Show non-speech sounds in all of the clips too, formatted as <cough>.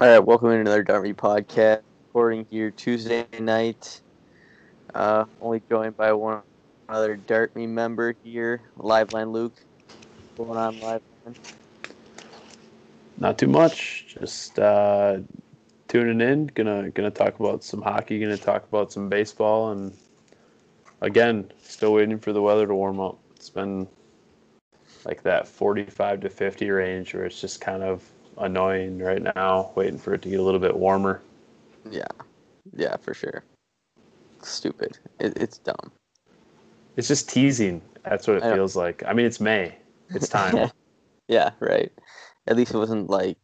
All right, welcome to another Darby podcast. Recording here Tuesday night. Uh, only joined by one other Dart Me member here, Live Line Luke. What's going on, Live Line? Not too much. Just uh, tuning in. Gonna gonna talk about some hockey. Gonna talk about some baseball, and again, still waiting for the weather to warm up. It's been like that 45 to 50 range where it's just kind of annoying right now, waiting for it to get a little bit warmer. Yeah, yeah, for sure. Stupid. It, it's dumb. It's just teasing. That's what it I feels like. I mean, it's May. It's <laughs> time. yeah, right. At least it wasn't like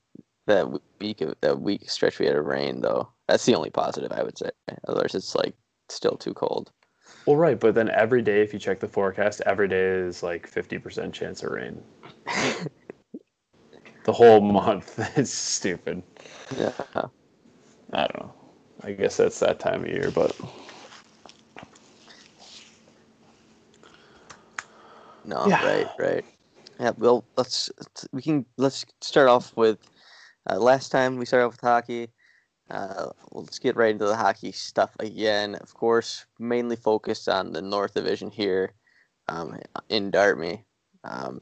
that week of that week stretch we had of rain though. That's the only positive I would say. Otherwise, it's like still too cold. well, right, but then every day, if you check the forecast, every day is like 50% chance of rain. <laughs> The whole month. <laughs> It's stupid. yeah. I don't know. I guess that's that time of year, but No, Yeah. right, right. Yeah, well, let's we can let's start off with uh, last time we started off with hockey. Uh, let's get right into the hockey stuff again. Of course, mainly focused on the North Division here um, in Dartmouth. Um,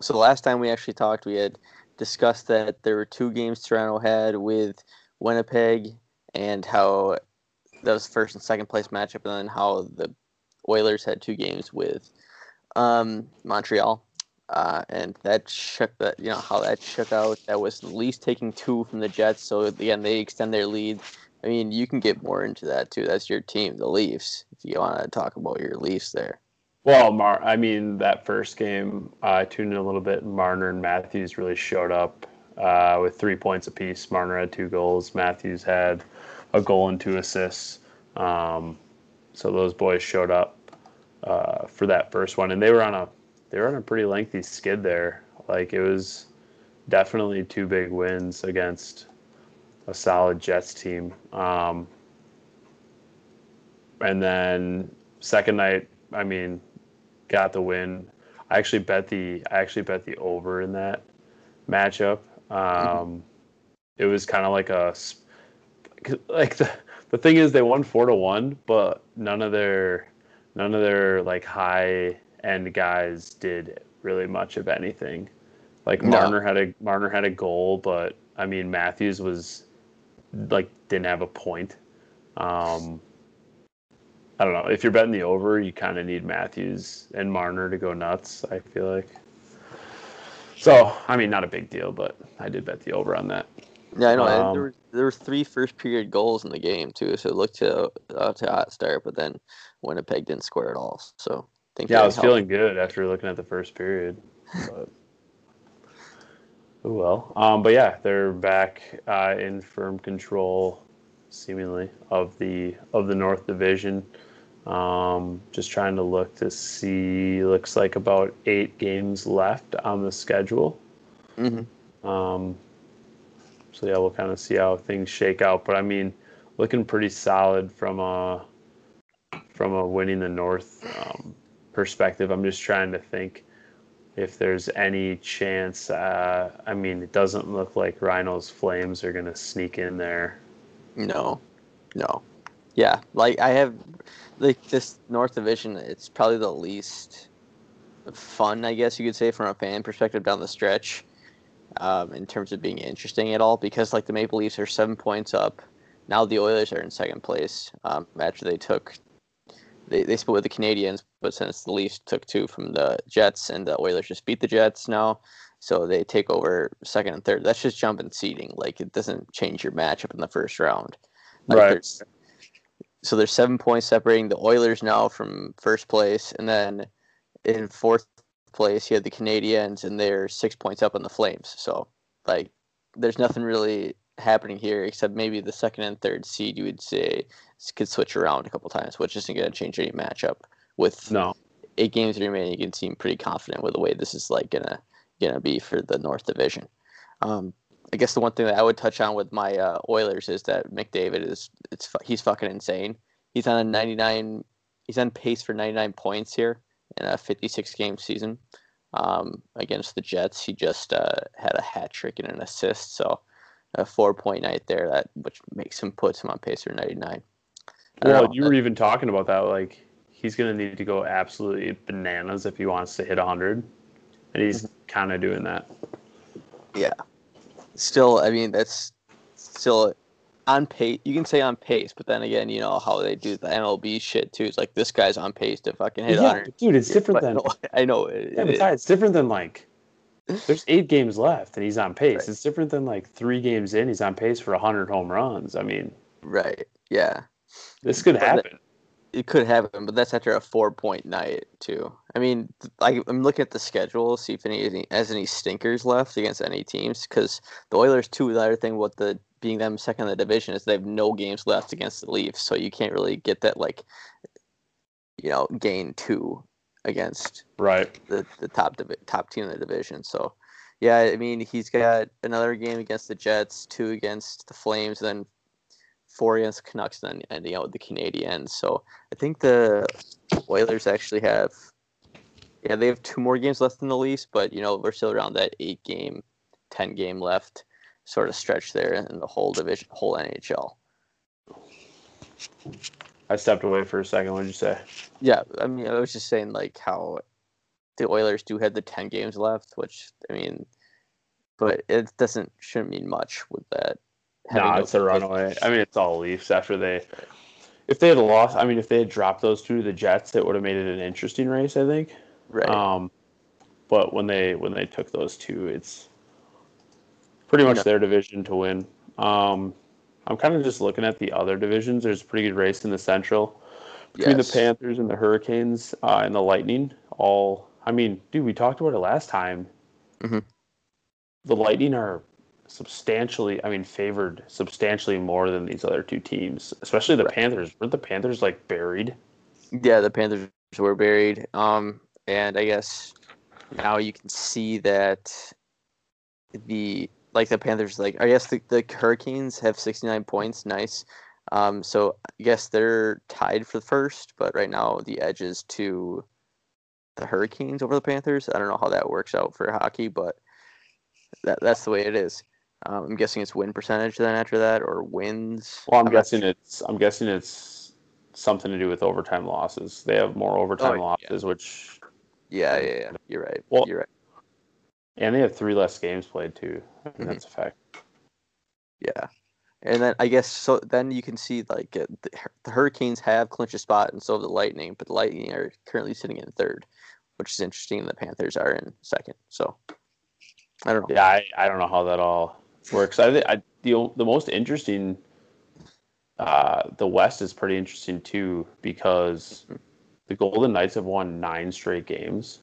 so the last time we actually talked, we had discussed that there were two games Toronto had with Winnipeg, and how that was first and second place matchup, and then how the Oilers had two games with um, Montreal, uh, and that shook that you know how that shook out. That was the Leafs taking two from the Jets, so again they extend their lead. I mean, you can get more into that too. That's your team, the Leafs. If you want to talk about your Leafs there, well, Mar. I mean, that first game, uh, I tuned in a little bit. Marner and Matthews really showed up uh, with three points apiece. Marner had two goals. Matthews had a goal and two assists. Um, so those boys showed up uh, for that first one, and they were on a they were on a pretty lengthy skid there. Like it was definitely two big wins against a solid Jets team. Um, and then second night, I mean, got the win. I actually bet the I actually bet the over in that matchup. Um, It was kind of like a like the the thing is they won four to one, but none of their none of their like high end guys did really much of anything. Like No. Marner had a Marner had a goal, but I mean Matthews was like didn't have a point. Um, I don't know. If you're betting the over, you kind of need Matthews and Marner to go nuts. I feel like. So I mean, not a big deal, but I did bet the over on that. yeah, I know Um, there were there were three first period goals in the game too, so it looked to uh, to hot start, but then Winnipeg didn't score at all. So I think Yeah, I was helped. feeling good after looking at the first period. But, <laughs> oh well. Um, but yeah, they're back uh, in firm control, seemingly of the of the North Division. Um, just trying to look to see. Looks like about eight games left on the schedule. Mhm. Um, so yeah, we'll kind of see how things shake out. But I mean, looking pretty solid from a from a winning the North um, perspective. I'm just trying to think if there's any chance. Uh, I mean, it doesn't look like Rhinos Flames are going to sneak in there. No, no. Yeah, like I have, like this North Division. It's probably the least fun, I guess you could say, from a fan perspective down the stretch, um, in terms of being interesting at all. Because like the Maple Leafs are seven points up. Now the Oilers are in second place um, after they took. They, they split with the Canadiens, but since the Leafs took two from the Jets and the Oilers just beat the Jets now, so they take over second and third. That's just jumping seeding. Like it doesn't change your matchup in the first round. Like, Right. there's- So there's seven points separating the Oilers now from first place, and then in fourth place you have the Canadiens, and they're six points up on the Flames. So like, there's nothing really happening here except maybe the second and third seed you would say could switch around a couple times, which isn't going to change any matchup. With No, eight games remaining, you can seem pretty confident with the way this is like gonna gonna be for the North Division. Um, I guess the one thing that I would touch on with my uh, Oilers is that McDavid is it's he's fucking insane. He's on a 99. He's on pace for 99 points here in a 56 game season. Um, against the Jets, he just uh, had a hat trick and an assist. So a four point night there that which makes him puts him on pace for 99. Well, you were even talking about that. Like he's going to need to go absolutely bananas if he wants to hit 100, and he's mm-hmm. kind of doing that. Yeah. Still, I mean that's still on pace. You can say on pace, but then again, you know how they do the MLB shit too. It's like this guy's on pace to fucking hit. Yeah, dude, it's different than. <laughs> I know. It, yeah, it, it's different than like. <laughs> There's eight games left, and he's on pace. Right. It's different than like three games in. He's on pace for hundred home runs. I mean. Right. Yeah. This could happen. It could happen, but that's after a four-point night too. I mean, I, am looking at the schedule, see if any has any stinkers left against any teams. Because the Oilers, too, the other thing, what the being them second in the division is they have no games left against the Leafs, so you can't really get that like, you know, gain two against right the the top divi- top team in the division. So, yeah, I mean he's got another game against the Jets, two against the Flames, then four against Canucks, and then ending out with the Canadiens. So I think the Oilers actually have. Yeah, they have two more games left in the Leafs, but you know we're still around that eight game, ten game left sort of stretch there in the whole division, whole NHL. I stepped away for a second. What did you say? Yeah, I mean, I was just saying like how the Oilers do have the ten games left, which I mean, but it doesn't shouldn't mean much with that. No, nah, it's a runaway. I mean, it's all Leafs after they. If they had lost, I mean, if they had dropped those two to the Jets, it would have made it an interesting race. I think. Right. Um, but when they when they took those two, it's pretty much their division to win. Um, I'm kind of just looking at the other divisions. There's a pretty good race in the Central between yes. the Panthers and the Hurricanes uh, and the Lightning. All, I mean, dude, we talked about it last time. Mm-hmm. The Lightning are substantially, I mean, favored substantially more than these other two teams, especially the right. Panthers. Weren't the Panthers like buried? Yeah, the Panthers were buried. Um, and I guess now you can see that the like the Panthers, like I guess the, the Hurricanes have 69 points. Nice. Um, so I guess they're tied for the first, but right now the edge is to the Hurricanes over the Panthers. I don't know how that works out for hockey, but that that's the way it is. Um, I'm guessing it's win percentage then after that, or wins. Well, I'm, I'm guessing it's I'm guessing it's something to do with overtime losses. They have more overtime oh, losses, yeah. which. Yeah, yeah, yeah. You're right. Well, you're right. And they have three less games played too. Mm-hmm. That's a fact. Yeah, and then I guess so. Then you can see like the, the, Hurricanes have clinched a spot, and so have the Lightning. But the Lightning are currently sitting in third, which is interesting. The Panthers are in second. So I don't know. Yeah, I, I don't know how that all works. I, I the the most interesting. Uh, the West is pretty interesting too because the Golden Knights have won nine straight games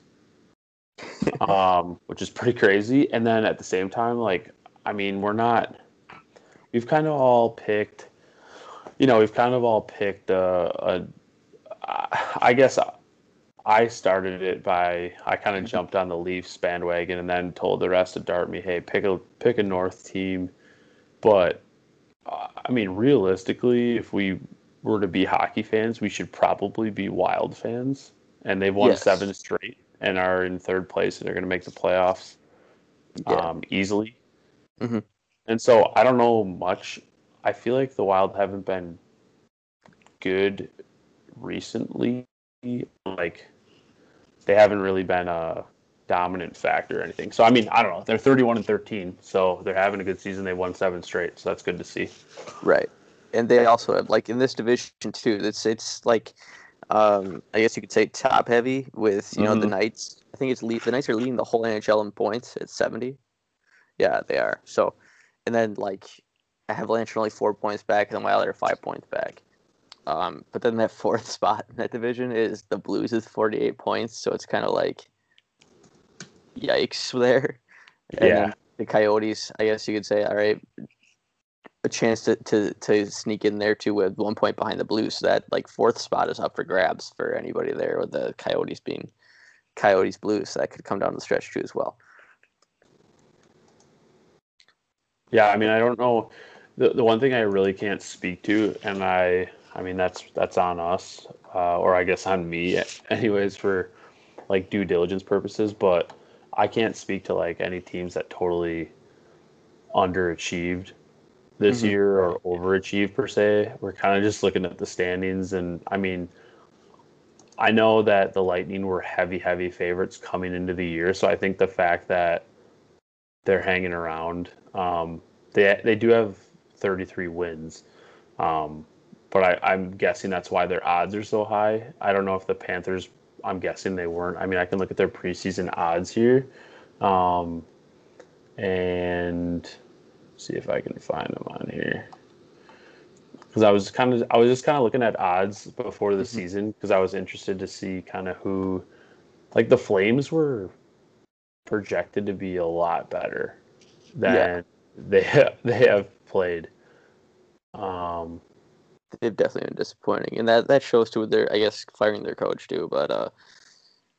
<laughs> um, which is pretty crazy. And then at the same time, like, I mean, we're not. We've kind of all picked. You know, we've kind of all picked a. a I guess I started it by I kind of jumped on the Leafs bandwagon and then told the rest of Dartme, hey, pick a pick a North team. But uh, I mean, realistically, if we were to be hockey fans, we should probably be Wild fans, and they've won yes. seven straight and are in third place and they're going to make the playoffs yeah. um, easily. Mm-hmm. And so I don't know much. I feel like the Wild haven't been good recently. Like they haven't really been a dominant factor or anything. So I mean, I don't know. They're 31 and 13, so they're having a good season. They won seven straight, so that's good to see. Right, and they also have like in this division too. It's it's like um, I guess you could say top heavy with you know mm-hmm. the Knights. I think it's lead, the Knights are leading the whole NHL in points at seventy. Yeah, they are. So, and then like Avalanche are only four points back, and the Wild are five points back. Um, but then that <laughs> fourth spot in that division is the Blues with forty eight points. So it's kind of like yikes there. And yeah. The Coyotes, I guess you could say, all right, a chance to, to, to sneak in there too with one point behind the Blues. So that like fourth spot is up for grabs for anybody there with the Coyotes being Coyotes Blues. So that could come down the stretch too as well. Yeah, I mean, I don't know. The, the one thing I really can't speak to, and I, I mean, that's that's on us, uh, or I guess on me, <laughs> anyways, for like due diligence purposes. But I can't speak to like any teams that totally underachieved this Mm-hmm. year or overachieved per se. We're kind of just looking at the standings, and I mean, I know that the Lightning were heavy, heavy favorites coming into the year, so I think the fact that they're hanging around, um, they they do have 33 wins, um, but I, I'm guessing that's why their odds are so high. I don't know if the Panthers. I'm guessing they weren't. I mean, I can look at their preseason odds here, um, and see if I can find them on here. Because I was kind of, I was just kind of looking at odds before the Mhm. season because I was interested to see kind of who, like the Flames were projected to be a lot better than Yeah. they <laughs> they have played. Um, They've definitely been disappointing, and that that shows too. with Their I guess firing their coach too, but uh,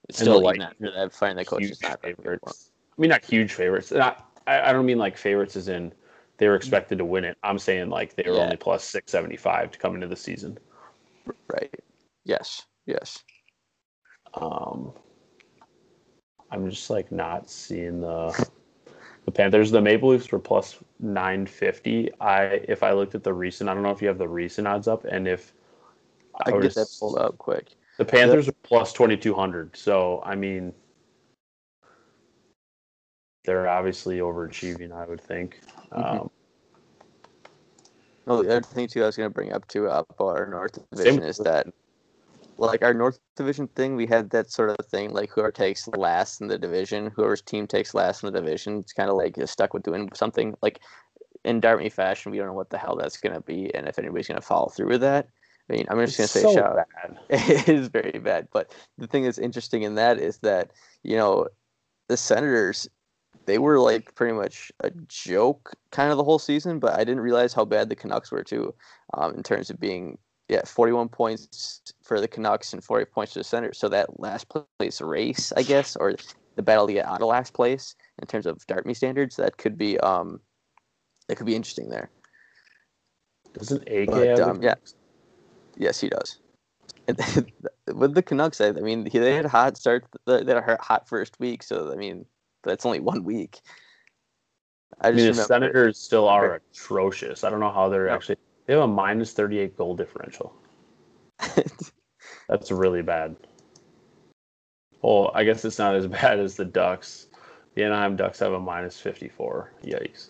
it's And still Light- even after that firing the coach is not very good for 'em. favorites. I mean, not huge favorites. Not, I, I don't mean like favorites as in they were expected to win it. I'm saying like they were Yeah. only plus six seventy five to come into the season. Right. Yes. Yes. Um, I'm just like not seeing the the Panthers. The Maple Leafs were plus nine fifty. I if I looked at the recent, I don't know if you have the recent odds up, and if I would get that pulled up quick. The Panthers are plus twenty two hundred. So I mean, they're obviously overachieving. I would think. Mhm. Um, No, the other thing too I was gonna bring up too about our North Division is that like our North Division thing, we had that sort of thing like whoever takes last in the division, whoever's team takes last in the division, it's kind of like you're stuck with doing something like in Dartmouth fashion. We don't know what the hell that's gonna be, and if anybody's gonna follow through with that. I mean, I'm just gonna it's say so shout bad. <laughs> it is very bad. But the thing that's interesting in that is that you know the Senators, they were like pretty much a joke kind of the whole season. But I didn't realize how bad the Canucks were too, um, in terms of being yeah 41 points for the Canucks and 40 points for the Senators. So that last place race, I guess, or the battle to get out of last place in terms of Dartmouth standards, that could be um, that could be interesting there. Doesn't AK But, um, yeah. Yes, he does. And <laughs> with the Canucks, I mean, they had a hot start. They had a hot first week, so I mean, that's only one week. I I mean, the remember. Senators still are atrocious. I don't know how they're No. actually. They have a minus 38 goal differential. <laughs> That's really bad. Well, I guess it's not as <laughs> bad as the Ducks. The Anaheim Ducks have a minus 54. Yikes.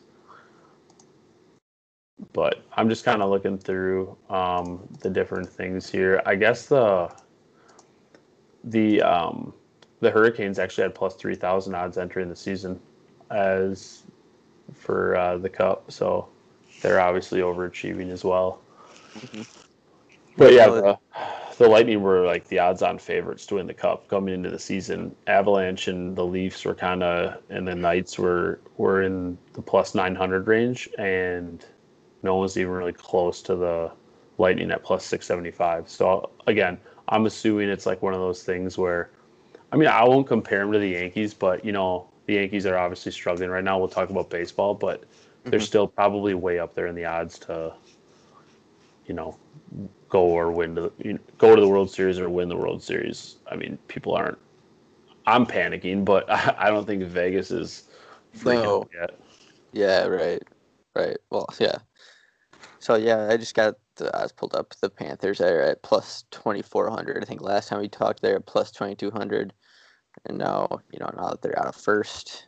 But I'm just kind of looking through um, the different things here. I guess the the um, the Hurricanes actually had plus 3,000 odds entering the season as for uh, the Cup. So they're obviously overachieving as well. Mhm. But yeah, the, the Lightning were like the odds-on favorites to win the Cup coming into the season. Avalanche and the Leafs were kind of, and the Knights were were in the plus 900 range, and no one was even really close to the Lightning at plus 675. So again, I'm assuming it's like one of those things where, I mean, I won't compare them to the Yankees, but you know, the Yankees are obviously struggling right now. We'll talk about baseball, but they're Mhm. still probably way up there in the odds to, you know, go or win to the, you know, go to the World Series or win the World Series. I mean, people aren't. I'm panicking, but I, <laughs> I don't think Vegas is freaking No. yet. Yeah, right, right. Well, yeah. So yeah, I just got the odds pulled up. The Panthers are at plus twenty four hundred. I think last time we talked, they're at plus twenty two hundred, and now you know now that they're out of first,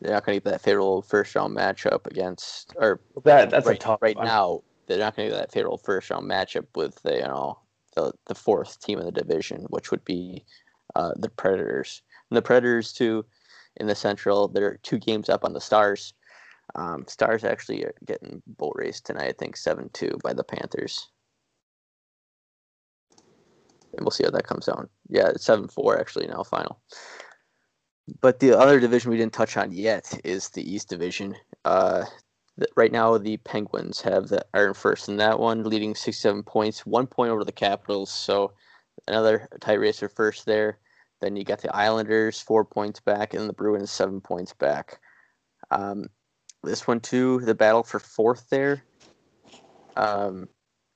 they're not going to get that favorable first round matchup against or That that's right, a tough. right I'm- now. They're not going to get that favorable first round matchup with the you know the the fourth team in the division, which would be uh, the Predators. And the Predators too, in the Central, they're two games up on the Stars. Um, Stars actually are getting boat race tonight. I think seven two by the Panthers. And we'll see how that comes out. Yeah, it's seven four actually now final. But the other division we didn't touch on yet is the East Division. Uh, right now the Penguins have the in first in that one, leading six seven points, one point over the Capitals. So another tight race for first there. Then you got the Islanders four points back, and the Bruins seven points back. Um, this one too, the battle for fourth there. Um,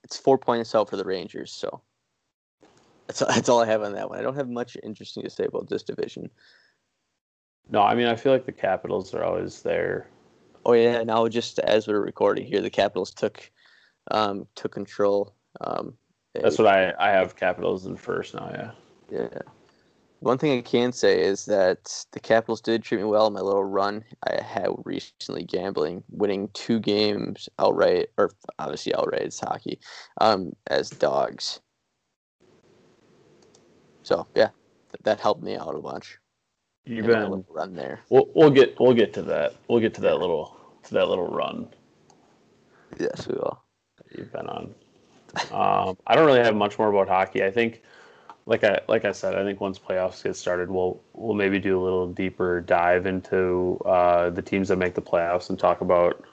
it's four points out for the Rangers. So that's <laughs> that's all I have on that one. I don't have much interesting to say about this division. No, I mean I feel like the Capitals are always there. Oh yeah, now just as we're recording here, the Capitals took um, took control. Um, That's what I I have Capitals in first now. Yeah. Yeah. One thing I can say is that the Capitals did treat me well in my little run I had recently gambling, winning two games outright, or obviously outright, it's hockey, um, as dogs. So yeah, th- that helped me out a bunch. You've been run there. We'll, we'll get we'll get to that. We'll get to that little to that little run Yes, we will. you've been on. Um, I don't really have much more about hockey. I think, like I like I said, I think once playoffs get started, we'll we'll maybe do a little deeper dive into uh, the teams that make the playoffs and talk about,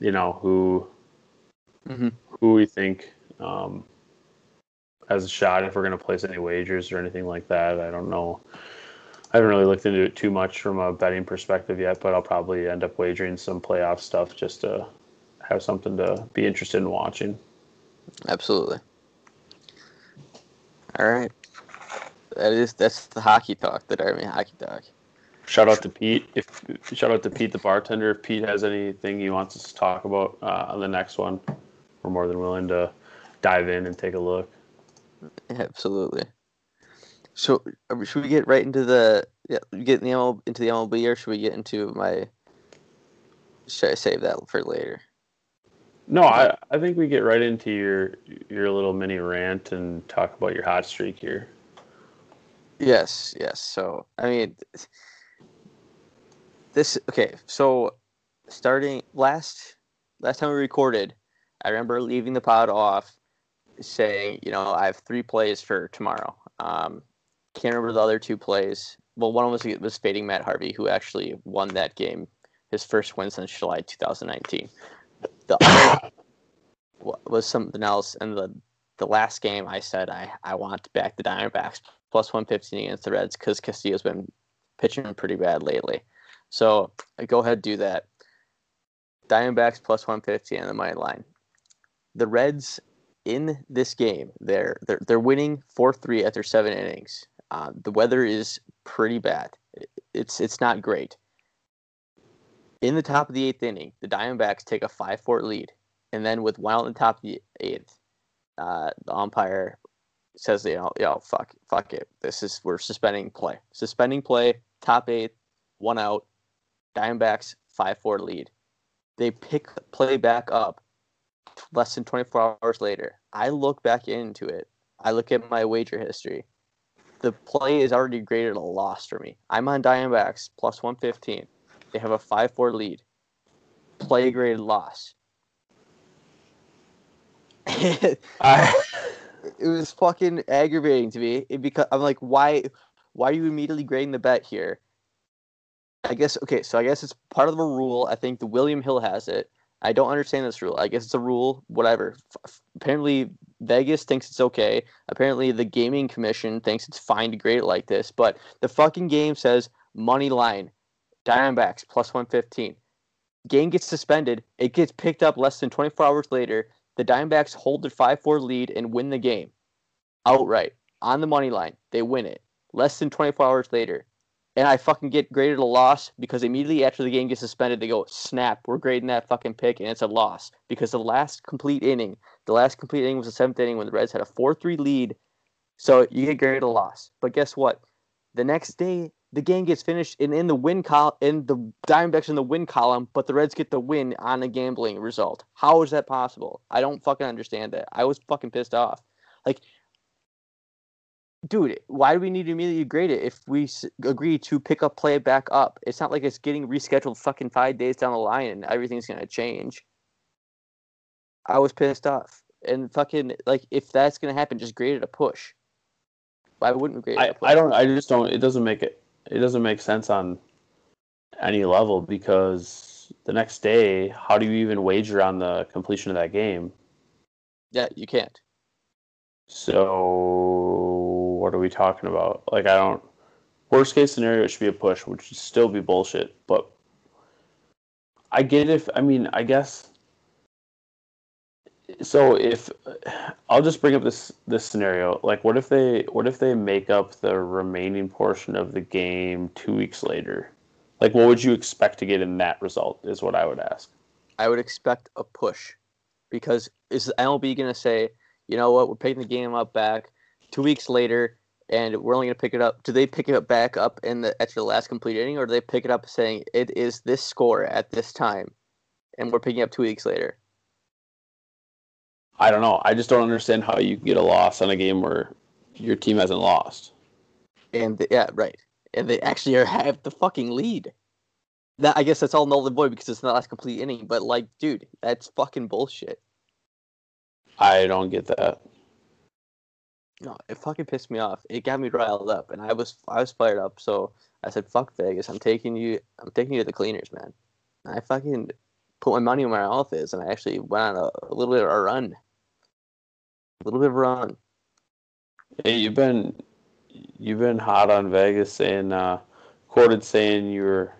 you know, who Mm-hmm. who we think um, has a shot if we're going to place any wagers or anything like that. I don't know. I haven't really looked into it too much from a betting perspective yet, but I'll probably end up wagering some playoff stuff just to have something to be interested in watching. Absolutely. All right. That is that's the hockey talk, the Army hockey talk. Shout out to Pete. If shout out to Pete the bartender. If Pete has anything he wants us to talk about uh, on the next one, we're more than willing to dive in and take a look. Absolutely. So should we get right into the yeah, get in the ML, into the MLB or should we get into my? Should I save that for later? No, I, I think we get right into your your little mini rant and talk about your hot streak here. Yes, yes. So I mean, this okay. So starting last last time we recorded, I remember leaving the pod off, saying, you know, I have three plays for tomorrow. Um, can't remember the other two plays. Well, one was was fading Matt Harvey, who actually won that game, his first win since July 2019. The other <coughs> was something else, and the the last game I said I I want to back the Diamondbacks plus 115 against the Reds because Castillo's been pitching pretty bad lately. So I go ahead do that. Diamondbacks plus 115 on the money line. The Reds in this game, they're they're they're winning four three after seven innings. Uh, the weather is pretty bad. It's it's not great. In the top of the eighth inning, the Diamondbacks take a five four lead, and then with one out in the top of the eighth, uh, the umpire says, you know, yo, fuck, fuck it. This is we're suspending play, suspending play. Top eight, one out. Diamondbacks five four lead. They pick play back up less than 24 hours later. I look back into it. I look at my wager history. The play is already graded a loss for me. I'm on Diamondbacks plus 115. They have a 5 4 lead. Play graded loss. <laughs> <laughs> it was fucking aggravating to me it because I'm like, why, why are you immediately grading the bet here? I guess okay, so I guess it's part of the rule. I think the William Hill has it. I don't understand this rule. I guess it's a rule, whatever. F- apparently, Vegas thinks it's okay. Apparently, the gaming commission thinks it's fine to grade it like this. But the fucking game says money line, Diamondbacks plus 115. Game gets suspended. It gets picked up less than 24 hours later. The Diamondbacks hold their 5 4 lead and win the game outright on the money line. They win it less than 24 hours later and I fucking get graded a loss because immediately after the game gets suspended, they go, snap, we're grading that fucking pick, and it's a loss. Because the last complete inning, the last complete inning was the seventh inning when the Reds had a 4 3 lead. So you get graded a loss. But guess what? The next day, the game gets finished, and in the win column, in the Diamondbacks in the win column, but the Reds get the win on a gambling result. How is that possible? I don't fucking understand that. I was fucking pissed off. Like, dude, why do we need to immediately grade it if we s- agree to pick up play back up? It's not like it's getting rescheduled fucking five days down the line and everything's gonna change. I was pissed off, and fucking like if that's gonna happen, just grade it a push. Why wouldn't we grade it I, a push? I don't I just don't it doesn't make it it doesn't make sense on any level because the next day how do you even wager on the completion of that game Yeah, you can't. so what are we talking about like i don't worst case scenario it should be a push which would still be bullshit but i get if i mean i guess so if i'll just bring up this this scenario like what if they what if they make up the remaining portion of the game two weeks later Like, what would you expect to get in that result? Is what I would ask. I would expect a push, because is MLB going to say, you know what, we're picking the game up back two weeks later, and we're only going to pick it up? Do they pick it back up in the after the last complete inning, or do they pick it up saying it is this score at this time, and we're picking up two weeks later? I don't know. I just don't understand how you get a loss on a game where your team hasn't lost. And the, yeah, right. And they actually are, have the fucking lead. That I guess that's all null and void because it's not last complete inning. But like, dude, that's fucking bullshit. I don't get that. No, it fucking pissed me off. It got me riled up, and I was I was fired up. So I said, "Fuck Vegas! I'm taking you. I'm taking you to the cleaners, man." And I fucking put my money where my mouth is, and I actually went on a, a little bit of a run. A little bit of a run. Hey, you've been you've been hot on Vegas, saying uh, quoted saying you were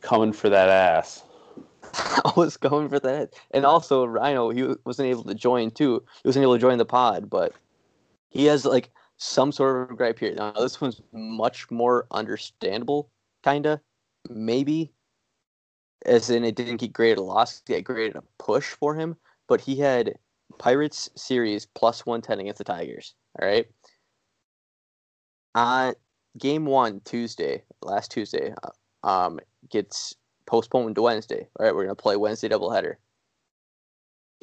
coming for that ass. <laughs> I was going for that, and also Rhino, he wasn't able to join too. He wasn't able to join the pod, but he has like some sort of gripe here. Now this one's much more understandable, kinda, maybe. As in, it didn't get graded a loss, it graded a push for him. But he had Pirates series plus one ten against the Tigers. All right. Uh, game one Tuesday, last Tuesday, uh, um, gets postponed to Wednesday. All right, we're gonna play Wednesday doubleheader.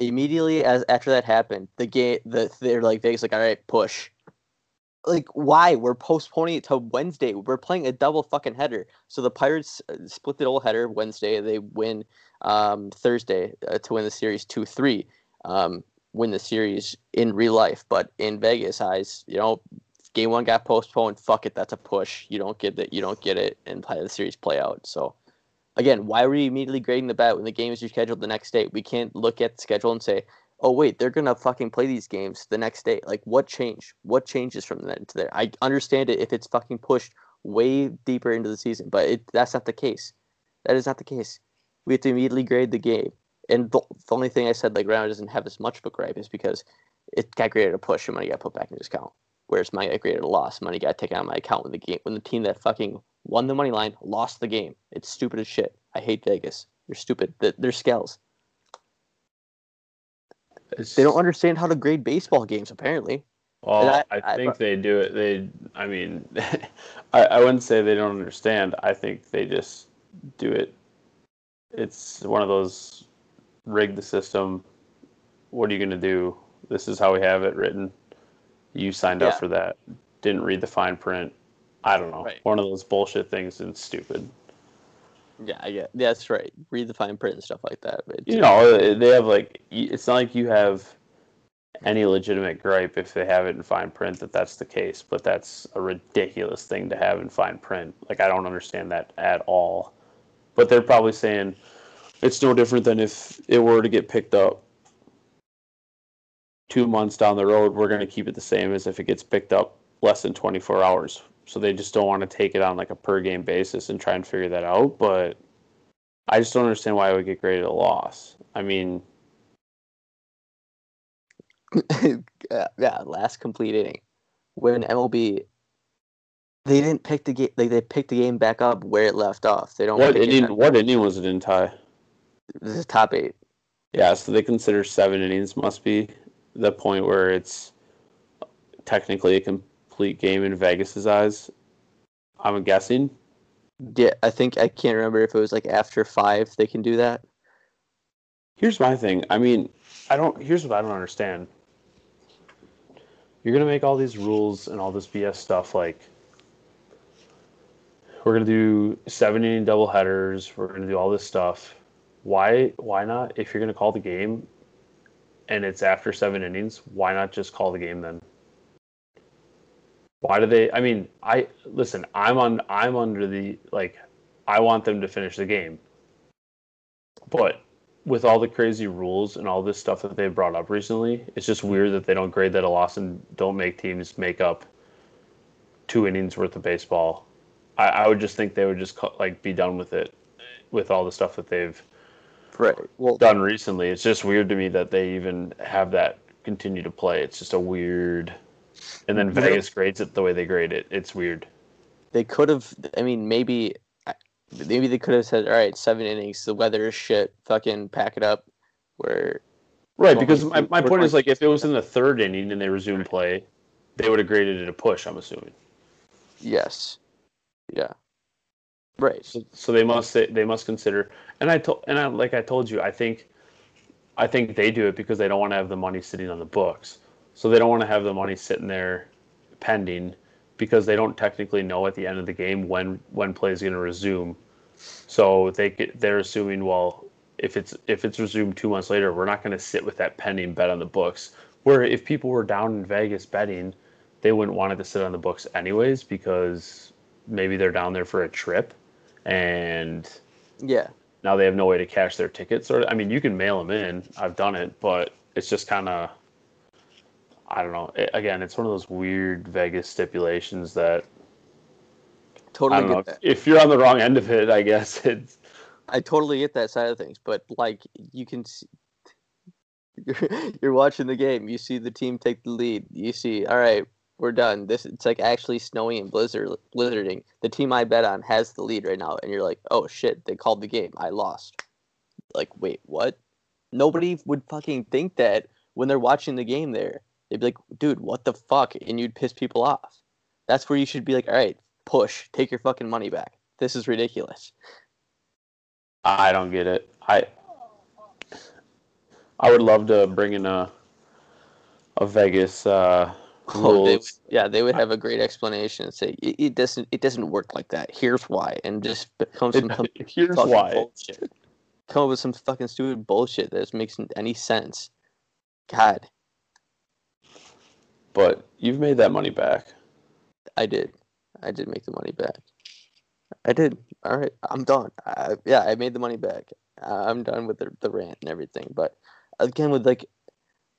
Immediately as after that happened, the game the they're like Vegas like all right push. Like why we're postponing it to Wednesday? We're playing a double fucking header. So the Pirates uh, split the double header Wednesday. They win um, Thursday uh, to win the series two three. Um, win the series in real life, but in Vegas eyes, you know, game one got postponed. Fuck it, that's a push. You don't get it. You don't get it, and play the series play out. So again, why are we immediately grading the bet when the game is scheduled the next day? We can't look at the schedule and say, oh wait, they're gonna fucking play these games the next day. Like what changed? What changes from that to there? I understand it if it's fucking pushed way deeper into the season, but it, that's not the case. That is not the case. We have to immediately grade the game. And the, the only thing I said like Round doesn't have as much of a gripe is because it got graded a push and money got put back in his account. Whereas money got graded a loss, money got taken out of my account when the game when the team that fucking won the money line lost the game. It's stupid as shit. I hate Vegas. They're stupid. They're scales. It's, They don't understand how to grade baseball games. Apparently, Well, I- I, I- think they do it. They, I mean, <laughs> I, I wouldn't say they don't understand. I think they just do it. It's one of those rig the system. What are you going to do? This is how we have it written. You signed Yeah. up for that. Didn't read the fine print. I don't know. Right. One of those bullshit things and stupid. yeah, yeah. That's right. Read the fine print and stuff like that. But You know, they have like. It's not like you have any legitimate gripe if they have it in fine print that that's the case, but that's a ridiculous thing to have in fine print. Like I don't understand that at all. But they're probably saying it's no different than if it were to get picked up two months down the road. We're going to keep it the same as if it gets picked up less than 24 hours. So they just don't want to take it on like a per game basis and try and figure that out. But I just don't understand why it would get graded a loss. I mean, <laughs> yeah, last complete inning when MLB they didn't pick the game. Like they picked the game back up where it left off. They don't. what it inning? What inning was it in tie? This is top eight. Yeah, so they consider seven innings must be the point where it's technically a complete game in Vegas's eyes. I'm guessing. Yeah, I think I can't remember if it was like after five they can do that. Here's my thing. I mean, I don't. Here's what I don't understand. You're gonna make all these rules and all this BS stuff. Like, we're gonna do seven inning double headers. We're gonna do all this stuff. Why? Why not? If you're gonna call the game, and it's after seven innings, why not just call the game then? Why do they? I mean, I listen. I'm on. I'm under the like. I want them to finish the game. But with all the crazy rules and all this stuff that they've brought up recently, it's just weird that they don't grade that a loss and don't make teams make up two innings worth of baseball. I, I would just think they would just like be done with it, with all the stuff that they've Right. Well, done recently. It's just weird to me that they even have that continue to play. It's just a weird. And then Yeah. Vegas grades it the way they grade it. It's weird. they could have. I mean, maybe maybe they could have said, "All right, seven innings. The weather is shit. Fucking pack it up." Where Right, because my, my point is like if it was in the third inning and they resumed play, they would have graded it a push. I'm assuming. yes, yeah, right. So, so they must say, they must consider. And I told and I like I told you, I think, I think they do it because they don't want to have the money sitting on the books. So they don't want to have the money sitting there pending because they don't technically know at the end of the game when when play is going to resume. So they get, they're assuming well if it's if it's resumed two months later, we're not going to sit with that pending bet on the books. Where if people were down in Vegas betting, they wouldn't want it to sit on the books anyways because maybe they're down there for a trip and Yeah, now they have no way to cash their tickets. Or I mean, you can mail them in. I've done it, but it's just kind of I don't know. It- again, it's one of those weird Vegas stipulations that totally know. that. If, if you're on the wrong end of it, I guess <laughs> it's I totally get that side of things, but like you can see, you're, <laughs> you're watching the game, you see the team take the lead, you see, all right, we're done. This it's like actually snowing and blizzard blizzarding. The team I bet on has the lead right now, and you're like, oh shit, they called the game, I lost. Like, wait, what? Nobody would fucking think that when they're watching the game there. They'd be like, dude, what the fuck? And you'd piss people off. That's where you should be like, all right, push, take your fucking money back. This is ridiculous. I don't get it. I I would love to bring in a a Vegas uh, <laughs> Oh, they, yeah, they would have a great explanation and say it, it doesn't it doesn't work like that. Here's why, and just come some, some <laughs> Here's fucking why. bullshit. Come up with some fucking stupid bullshit that doesn't make any sense. God, But you've made that money back. I did, I did make the money back. I did. All right, I'm done. I, yeah, I made the money back. I'm done with the the rant and everything. But again, with like,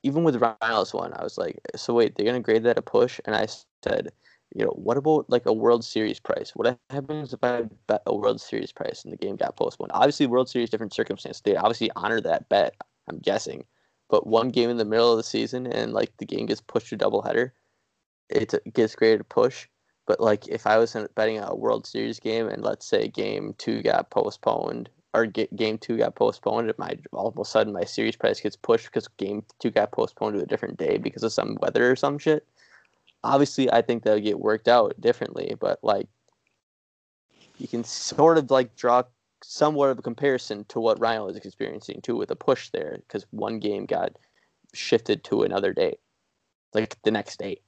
even with Ryan's one, I was like, so wait, they're gonna grade that a push? And I said, you know, what about like a World Series price? What happens if I bet a World Series price and the game got postponed? Obviously, World Series different circumstance. They obviously honor that bet. I'm guessing, but one game in the middle of the season and like the game gets pushed to doubleheader, it gets graded a push. But like if I was betting a World Series game and let's say game two got postponed or ga- game two got postponed, it might all of a sudden my series price gets pushed because game two got postponed to a different day because of some weather or some shit. Obviously, I think that'll get worked out differently, but like you can sort of like draw somewhat of a comparison to what Ryan was experiencing too with a push there because one game got shifted to another day, like the next day.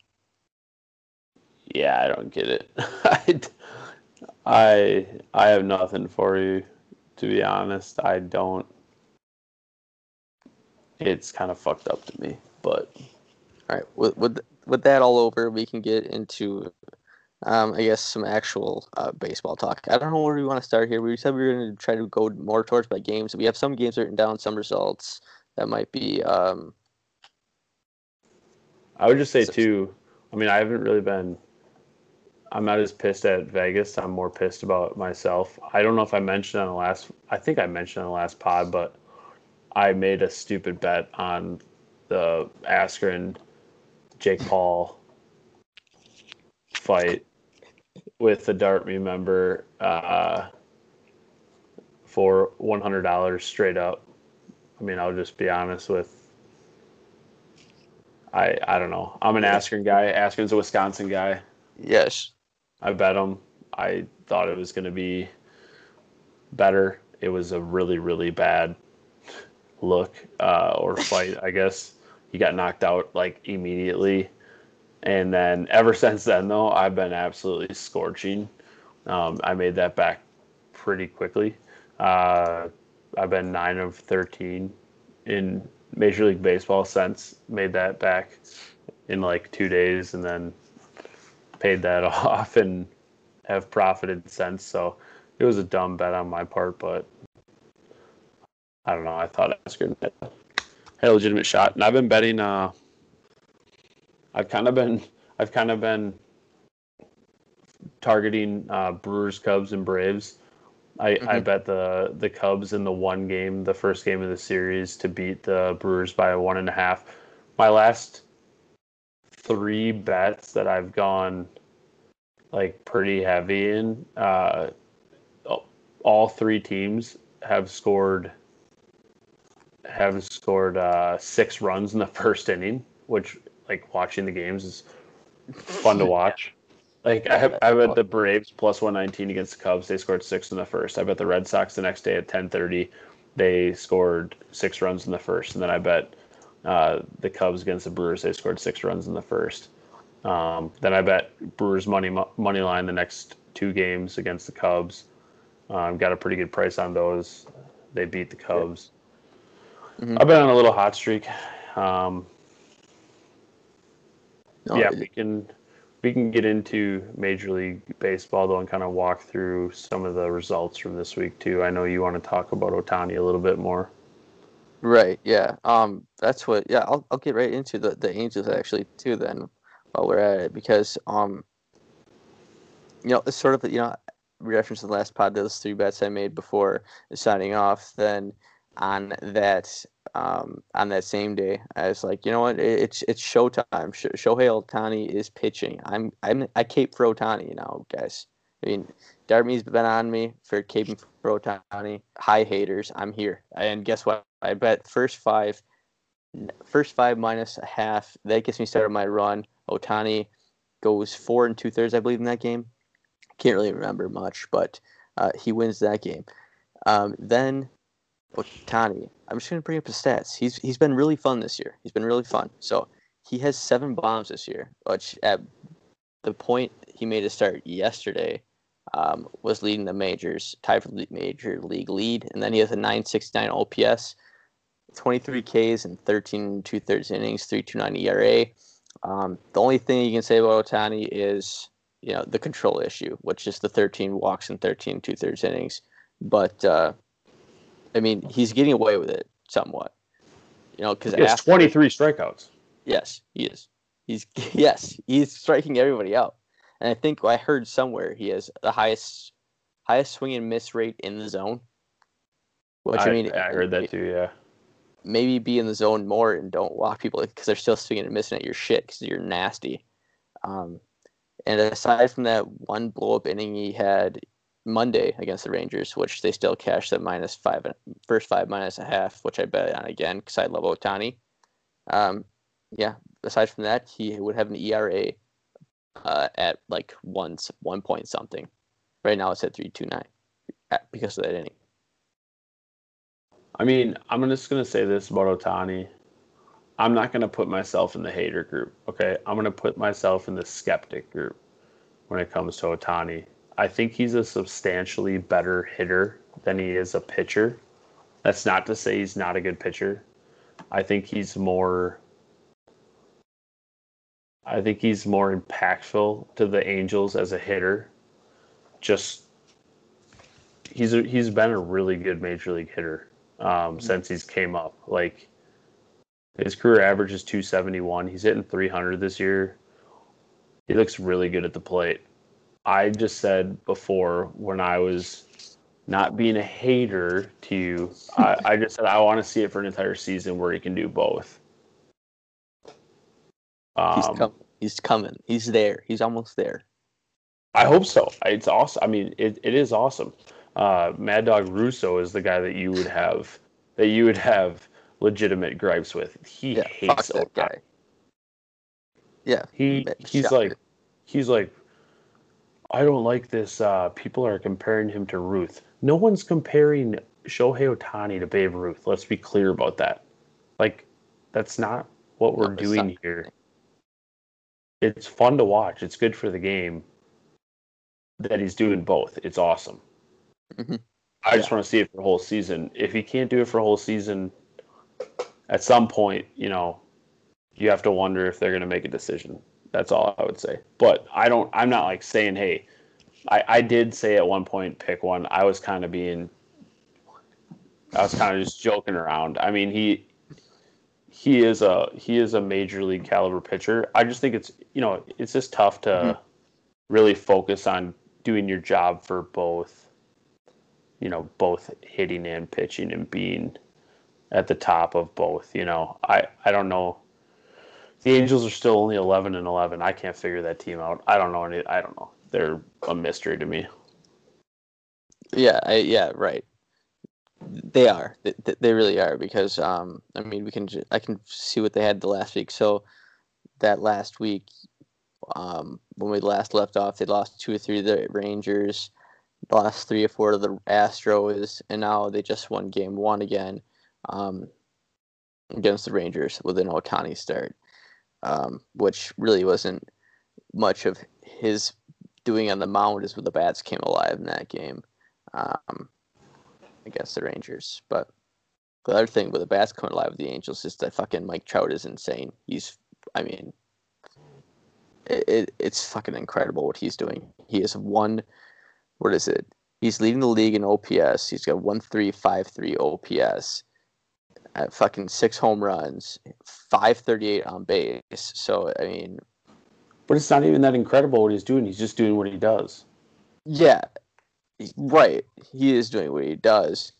Yeah, I don't get it. <laughs> I, I I have nothing for you, to be honest. I don't. It's kind of fucked up to me, but All right, with with with that all over, we can get into, um, I guess some actual uh, baseball talk. I don't know where we want to start here. We said we were going to try to go more towards by games. We have some games written down, some results that might be. Um, I would just say too. I mean, I haven't really been. I'm not as pissed at Vegas. I'm more pissed about myself. I don't know if I mentioned on the last. I think I mentioned on the last pod, but I made a stupid bet on the Askren Jake Paul fight with the Dart Me member uh, for one hundred dollars straight up. I mean, I'll just be honest with I I don't know. I'm an Askren guy. Askren's a Wisconsin guy. yes. I bet him. I thought it was going to be better. It was a really really bad look uh, or fight. I guess he got knocked out like immediately, and then ever <laughs> since then though, I've been absolutely scorching. Um, I made that back pretty quickly. Uh, I've been nine of thirteen in Major League Baseball since made that back in like two days, and then paid that <laughs> off and have profited since. So it was a dumb bet on my part, but I don't know. I thought Askren had had a legitimate shot, and I've been betting. Uh, I've kind of been, I've kind of been targeting uh, Brewers, Cubs, and Braves. I, I Mhm. bet the the Cubs in the one game, the first game of the series, to beat the Brewers by one and a half. My last three bets that I've gone like pretty heavy in, uh, all three teams have scored have scored uh, six runs in the <laughs> first inning, which like watching the games is fun to <laughs> watch. Like I, have, I bet the Braves plus one nineteen against the Cubs. They scored six in the first. I bet the Red Sox the next day at ten thirty, they scored six runs in the first, and then I bet uh, the Cubs against the Brewers they scored six runs in the first. Um, then I bet Brewers money money line the next two games against the Cubs. Um, got a pretty good price on those. They beat the Cubs. Mm-hmm. I've been on a little hot streak. Um, no, yeah, we can we can get into Major League Baseball though and kind of walk through some of the results from this week too. I know you want to talk about Ohtani a little bit more. Right. Yeah. Um. That's what. Yeah. I'll I'll get right into the the Angels actually too then while we're at it because um. You know, it's sort of you know reference to the last pod those three bets I made before signing off. Then on that um, on that same day. I was like, you know what? It's it's showtime. Shohei Ohtani is pitching. I'm I'm I cape for Ohtani now, guys. I mean, Darby's been on me for caping for Ohtani. Hi haters, I'm here. And guess what? I bet first five, first five minus a half. That gets me started my run. Ohtani goes four and two thirds, I believe, in that game. Can't really remember much, but uh, he wins that game. Um, then Ohtani. I'm just gonna bring up his stats. He's he's been really fun this year. He's been really fun. So he has seven bombs this year, which at the point he made a start yesterday um, was leading the majors, tied for the major league lead, and then he has a 969 OPS, 23 Ks and 13 two thirds innings, 3.29 ERA. Um, the only thing you can say about Ohtani is you know the control issue, which is the 13 walks and 13 two thirds innings. But uh, I mean, he's getting away with it somewhat. You know, because he has 23 strikeouts. Yes, he is. He's <laughs> yes, he's striking everybody out. And I think I heard somewhere he has the highest highest swing and miss rate in the zone. Which I, I mean, I heard that too. Yeah. Maybe be in the zone more and don't walk people because they're still swinging and missing at your shit because you're nasty. Um, and aside from that one blow up inning he had Monday against the Rangers, which they still cashed at minus five, first five minus a half, which I bet on again because I love Ohtani. Um, yeah, aside from that, he would have an ERA uh, at like one, one point something. Right now it's at 3.29 because of that inning. I mean, I'm just going to say this about Ohtani. I'm not going to put myself in the hater group, okay? I'm going to put myself in the skeptic group when it comes to Ohtani I think he's a substantially better hitter than he is a pitcher. That's not to say he's not a good pitcher. I think he's more I think he's more impactful to the Angels as a hitter. Just he's a, he's been a really good major league hitter um, mm-hmm. since he's came up. Like his career average is 271. He's hitting 300 this year. He looks really good at the plate. I just said before when I was not being a hater to you, I, I just said I want to see it for an entire season where he can do both. Um, he's coming. He's coming. He's there. He's almost there. I hope so. It's awesome. I mean, it, it is awesome. Uh, Mad Dog Russo is the guy that you would have that you would have legitimate gripes with. He yeah, hates that guy. Yeah, he he's like he's like I don't like this. Uh, people are comparing him to Ruth. No one's comparing Shohei Ohtani to Babe Ruth. Let's be clear about that. Like, that's not what we're no, doing here. It's fun to watch. It's good for the game that he's doing both. It's awesome. Mm-hmm. I yeah. just want to see it for a whole season. If he can't do it for a whole season, at some point, you know, you have to wonder if they're going to make a decision. That's all I would say. But I don't. I'm not like saying, hey, I, I did say at one point pick one. I was kind of being. I was kind of just joking around. I mean, he he is a he is a major league caliber pitcher. I just think it's you know it's just tough to mm-hmm. really focus on doing your job for both. You know, both hitting and pitching and being at the top of both. You know, I I don't know the Angels are still only 11 and 11. I can't figure that team out. I don't know any. I don't know. They're a mystery to me. Yeah, I, yeah, right. They are. They, they really are because um, I mean, we can I can see what they had the last week. So that last week, um, when we last left off, they lost two or three of the Rangers, lost three or four to the Astros, and now they just won game one again um, against the Rangers with an Ohtani start, um, which really wasn't much of his doing on the mound is when the bats came alive in that game um, against the Rangers. But the other thing with the bats coming alive with the Angels is that fucking Mike Trout is insane. He's, I mean, it, it, it's fucking incredible what he's doing. He has one, what is it? He's leading the league in OPS. He's got one three five three OPS at fucking six home runs, five thirty eight on base. So I mean, but it's not even that incredible what he's doing. He's just doing what he does. Yeah, right. He is doing what he does.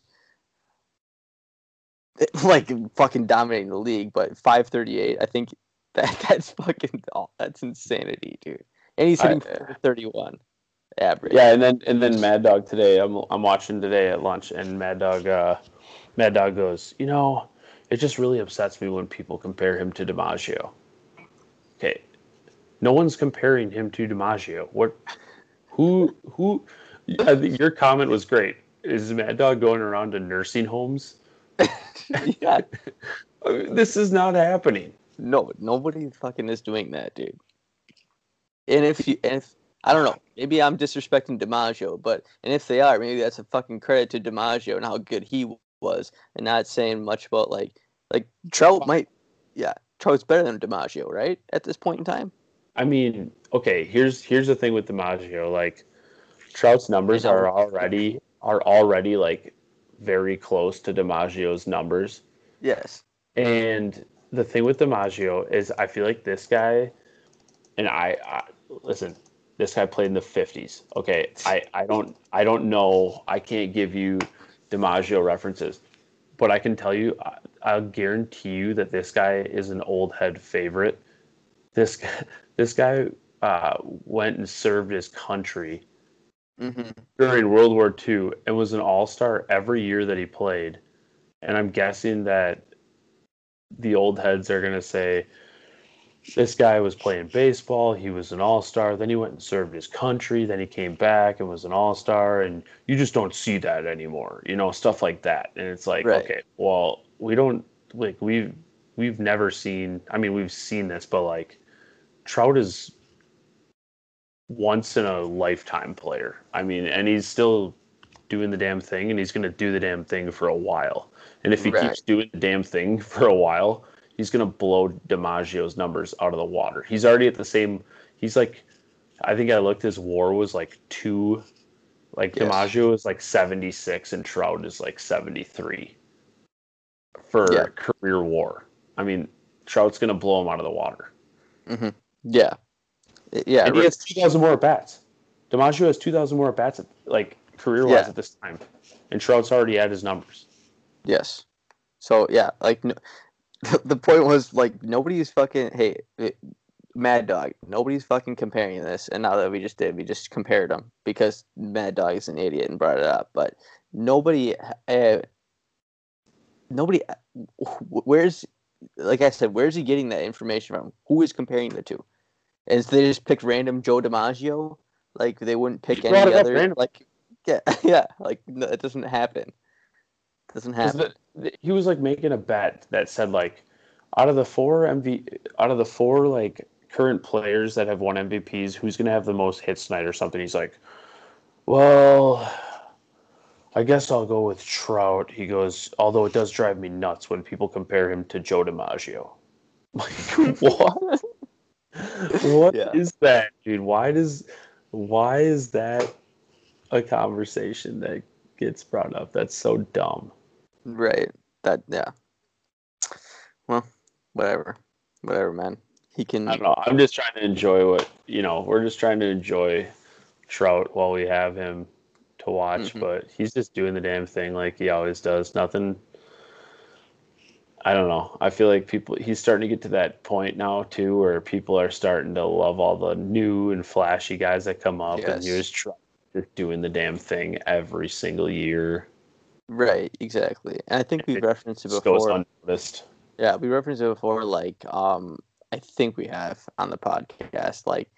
<laughs> Like fucking dominating the league, but five thirty eight. I think <laughs> that that's fucking oh, that's insanity, dude. And he's hitting 31 average. Yeah, and then and then Mad Dog today. I'm I'm watching today at lunch, and Mad Dog, uh, Mad Dog goes, you know, it just really upsets me when people compare him to DiMaggio. Okay, no one's comparing him to DiMaggio. What? Who? Who? I think your comment was great. Is Mad Dog going around to nursing homes? <laughs> yeah. this is not happening. No, nobody fucking is doing that, dude. And if you, if I don't know, maybe I'm disrespecting DiMaggio, but and if they are, maybe that's a fucking credit to DiMaggio and how good he was, and not saying much about like like Trout might, yeah, Trout's better than DiMaggio, right? At this point in time. I mean, okay, here's here's the thing with DiMaggio, like Trout's numbers are already are already like very close to DiMaggio's numbers. Yes. And the thing with DiMaggio is I feel like this guy, and I, I listen, this guy played in the 50s. Okay, I, I don't I don't know. I can't give you DiMaggio references, but I can tell you, I, I'll guarantee you that this guy is an old head favorite. This guy, <laughs> this guy uh, went and served his country mm-hmm. during World War II and was an all star every year that he played. And I'm guessing that the old heads are going to say, this guy was playing baseball. He was an all star. Then he went and served his country. Then he came back and was an all star. And you just don't see that anymore, you know, stuff like that. And it's like, right. okay, well, we don't like we've we've never seen. I mean, we've seen this, but like Trout is once in a lifetime player. I mean, and he's still doing the damn thing, and he's going to do the damn thing for a while. And if he right. keeps doing the damn thing <laughs> for a while, he's going to blow DiMaggio's numbers out of the water. He's already at the same. He's like, I think I looked. His WAR was like two. Like yes. DiMaggio is like seventy six, and Trout is like seventy three for yeah. career WAR. I mean, Trout's going to blow him out of the water. Mm-hmm. Yeah, yeah. And he has two thousand more at bats. DiMaggio has two thousand more at bats, like career wise yeah. at this time, and Trout's already at his numbers. Yes. So yeah, like <laughs> the point was like nobody's fucking hey it, Mad Dog. Nobody's fucking comparing this, and now that we just did, we just compared them because Mad Dog is an idiot and brought it up. But nobody, uh, nobody, where's like I said, where's he getting that information from? Who is comparing the two? Is they just picked random Joe DiMaggio? Like they wouldn't pick any other. Like <laughs> yeah, yeah. Like no, it doesn't happen. Doesn't happen. The, he was like making a bet that said like, out of the four MV, out of the four like current players that have won MVPs, who's gonna have the most hits tonight or something? He's like, well, I guess I'll go with Trout. He goes, although it does drive me nuts when people compare him to Joe DiMaggio. <laughs> Like what? what yeah. is that, dude? Why does why is that a conversation that gets brought up? That's so dumb. Right. That yeah. Well, whatever. Whatever, man. He can I don't know. I'm just trying to enjoy what you know, we're just trying to enjoy Trout while we have him to watch, mm-hmm. but he's just doing the damn thing like he always does. Nothing I don't know. I feel like people he's starting to get to that point now too where people are starting to love all the new and flashy guys that come up yes. and he was try, just doing the damn thing every single year. Right, exactly. And I think we referenced it goes before. unnoticed. Yeah, we referenced it before. Like, um, I think we have on the podcast. Like,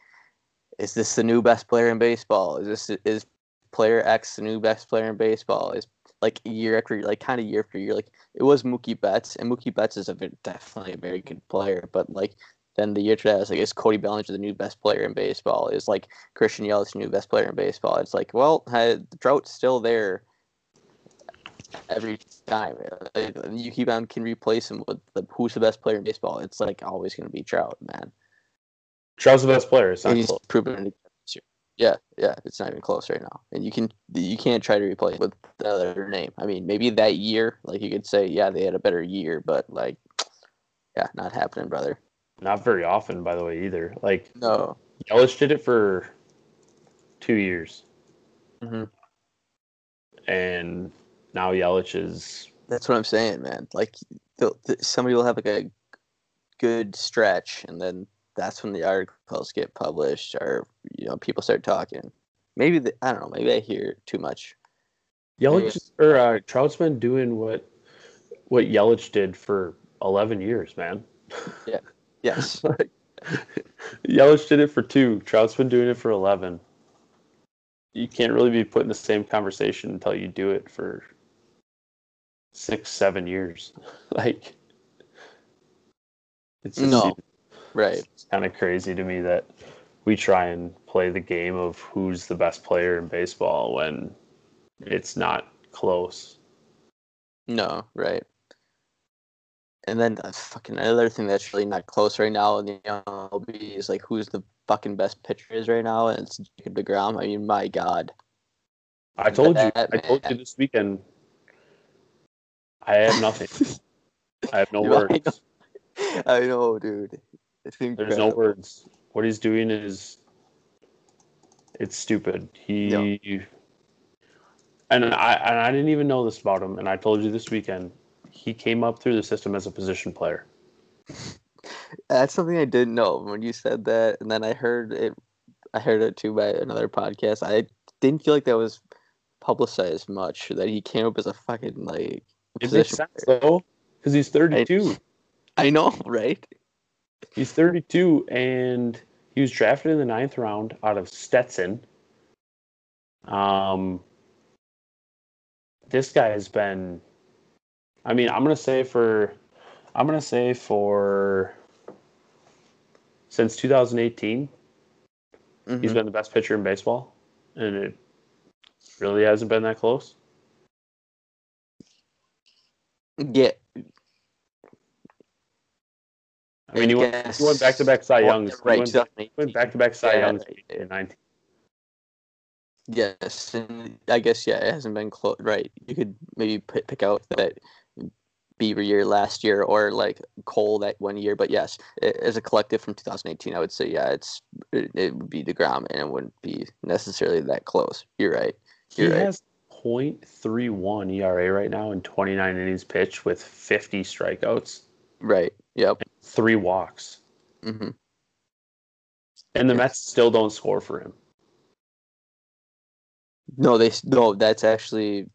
is this the new best player in baseball? Is this is player X the new best player in baseball? Is like year after year, like kind of year after year. Like it was Mookie Betts, and Mookie Betts is a ve- definitely a very good player. But like then the year after that, it's like is Cody Bellinger the new best player in baseball? Is like Christian Yelich the new best player in baseball? It's like well, the drought's still there every time. You keep on can replace him with the who's the best player in baseball. It's like always going to be Trout, man. Trout's the best player. It's not And he's close. proven it this year. Yeah, yeah, it's not even close right now. And you can you can't try to replace with the other name. I mean, maybe that year, like you could say, yeah, they had a better year, but like, <tsk> yeah, not happening, brother. Not very often, by the way, either. Like No. Yelich did it for two years, hmm and now Yelich is That's what I'm saying, man. Like, somebody will have like a good stretch, and then that's when the articles get published, or you know, people start talking. Maybe the, I don't know. Maybe I hear too much. Yelich or uh, Trout's been doing what what Yelich did for eleven years, man. Yeah. <laughs> Yes. Like, <laughs> Yelich did it for two. Trout's been doing it for eleven. You can't really be put in the same conversation until you do it for six, seven years. <laughs> like it's just No. right. it's kind of crazy to me that we try and play the game of who's the best player in baseball when it's not close. No, right. And then uh, fucking another thing that's really not close right now in the MLB is like who's the fucking best pitcher is right now, and it's Jacob deGrom. I mean, my God. I told you. That I told you this weekend. I have nothing. I have no <laughs> Dude, I words. <laughs> I know, dude. It's incredible. There's no words. What he's doing is it's stupid. He and I and I didn't even know this about him, and I told you this weekend. He came up through the system as a position player. <laughs> That's something I didn't know when you said that, and then I heard it. I heard it too by another podcast. I didn't feel like that was publicized much. That he came up as a fucking like It makes sense though, because he's 32. I know, right? He's 32, and he was drafted in the ninth round out of Stetson. Um, this guy has been. I mean, I'm gonna say for, I'm gonna say for. Since 2018, he's Mhm. been the best pitcher in baseball, and it really hasn't been that close. Yeah, I mean, he went, he went back to back Cy Youngs. right, He went, 2018. went back to back Cy Yeah, Youngs in 19. Yes, and I guess yeah, it hasn't been close. Right, you could maybe p- pick out that Bieber year last year or like Cole that one year, but yes, a- as a collective from 2018, I would say yeah, it's it, it would be deGrom, and it wouldn't be necessarily that close. You're right. You're right. has 0.31 ERA right now in 29 innings pitched with 50 strikeouts, Right. Yep. three walks. hmm And the Yes. Mets still don't score for him. No, they no. That's actually.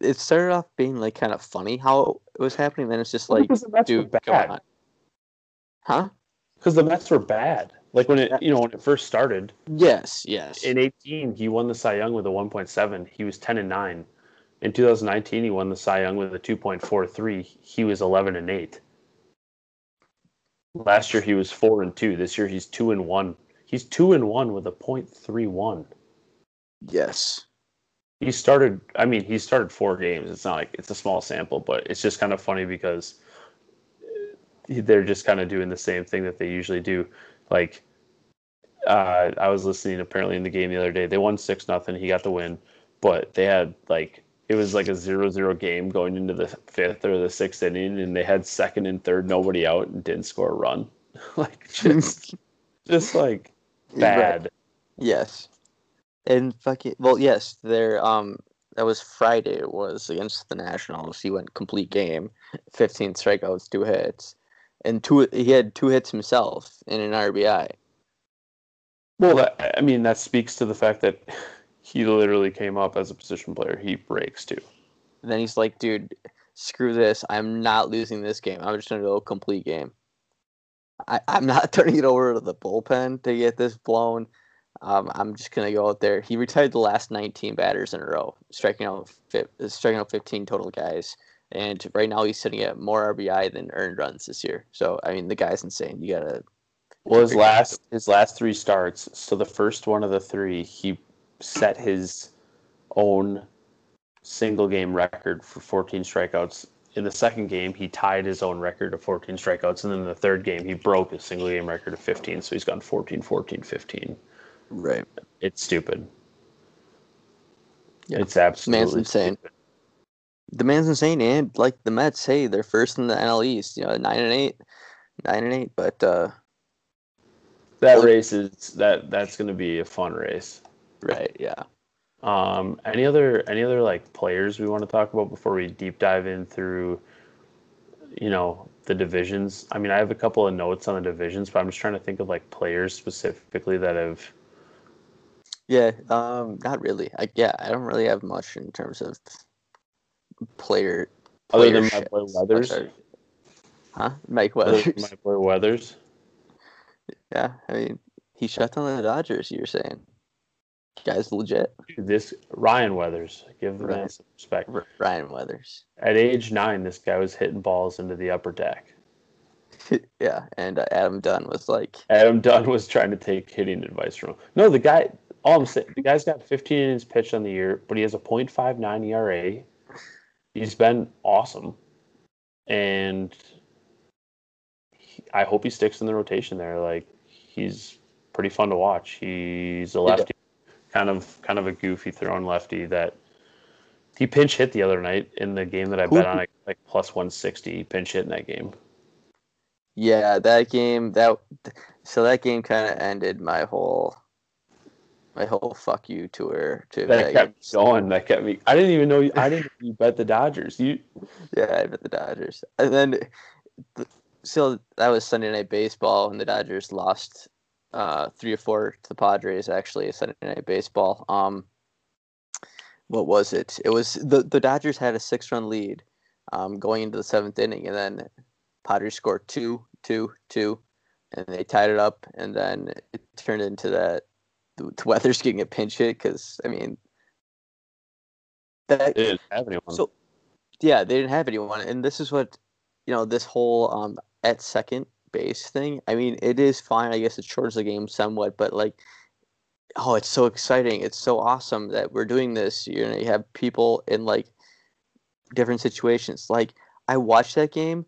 It started off being like kind of funny how it was happening. Then it's just like, dude, come on. Huh? Because the Mets were bad. Like when it, you know, when it first started Yes. Yes. in 18, he won the Cy Young with a 1.7. He was 10 and 9. In 2019, he won the Cy Young with a 2.43. He was 11 and 8. Last year he was 4 and 2. This year he's 2 and 1. He's 2 and 1 with a .31. yes. he started i mean he started four games it's not like it's a small sample but it's just kind of funny because they're just kind of doing the same thing that they usually do like uh, i was listening apparently in the game the other day they won six nothing he got the win but they had like it was like a zero zero game going into the fifth or the sixth inning and they had second and third nobody out and didn't score a run <laughs> like just <laughs> just like Right. bad Yes. And fucking well, yes, there um that was Friday it was against the Nationals. He went complete game, fifteen strikeouts, two hits. And two he had two hits himself in an RBI. Well, that, I mean, that speaks to the fact that He literally came up as a position player. He breaks too. And then he's like, dude, screw this. I'm not losing this game. I'm just gonna go complete game. I, I'm not <laughs> turning it over to the bullpen to get this blown. Um, I'm just gonna go out there. He retired the last 19 batters in a row, striking out striking out 15 total guys, and right now he's sitting at more RBI than earned runs this year. So I mean, the guy's insane. You gotta. Well, his last his last three starts. So the first one of the three, he set his own single game record for 14 strikeouts. In the second game, he tied his own record of 14 strikeouts. And then in the third game, he broke his single game record of 15. So he's gone 14, 14, 15. Right. It's stupid. Yeah. It's absolutely Man's insane. stupid. The man's insane, and like the Mets, hey, they're first in the NL East. You know, nine and eight, nine and eight. But uh, That race is that that's going to be a fun race. right, yeah. Um, any other any other like players we want to talk about before we deep dive in through, you know, the divisions? I mean, I have a couple of notes on the divisions, but I'm just trying to think of like players specifically that have. Yeah, um, not really. I yeah, I don't really have much in terms of player. Other than my boy Weathers, Huh? Mike Weathers. my boy Weathers, <laughs> Yeah, I mean, he shut down the Dodgers. You're saying, guy's legit. Dude, this Ryan Weathers, give the man some respect. Ryan Weathers. At age nine, this guy was hitting balls into the upper deck. <laughs> yeah, and uh, Adam Dunn was like, Adam Dunn was trying to take hitting advice from him. No, the guy. All I'm saying, the guy's got 15 innings pitched on the year, but he has a .59 ERA. He's been awesome, and he, I hope he sticks in the rotation there. Like he's pretty fun to watch. He's a lefty, kind of kind of a goofy throwing lefty that he pinch hit the other night in the game that I bet on, like plus 160. Pinch hit in that game. yeah, that game that so that game kind of ended my whole my whole fuck you tour to That kept me going. That kept me. I didn't even know. You, I didn't. You bet the Dodgers. You <laughs> Yeah, I bet the Dodgers. And then, the, so that was Sunday Night Baseball, and the Dodgers lost uh, three or four to the Padres. Actually, Sunday Night Baseball. Um, what was it? It was the the Dodgers had a six run lead, um, going into the seventh inning, and then Padres scored two, two, two, and they tied it up, and then it turned into that the Weathers getting a pinch hit because I mean. That, They didn't have anyone. so, yeah, they didn't have anyone, and this is what, you know, this whole um at second base thing. I mean, it is fine. I guess it shortens the game somewhat, but like, oh, it's so exciting! It's so awesome that we're doing this. You know, you have people in like different situations. Like, I watched that game.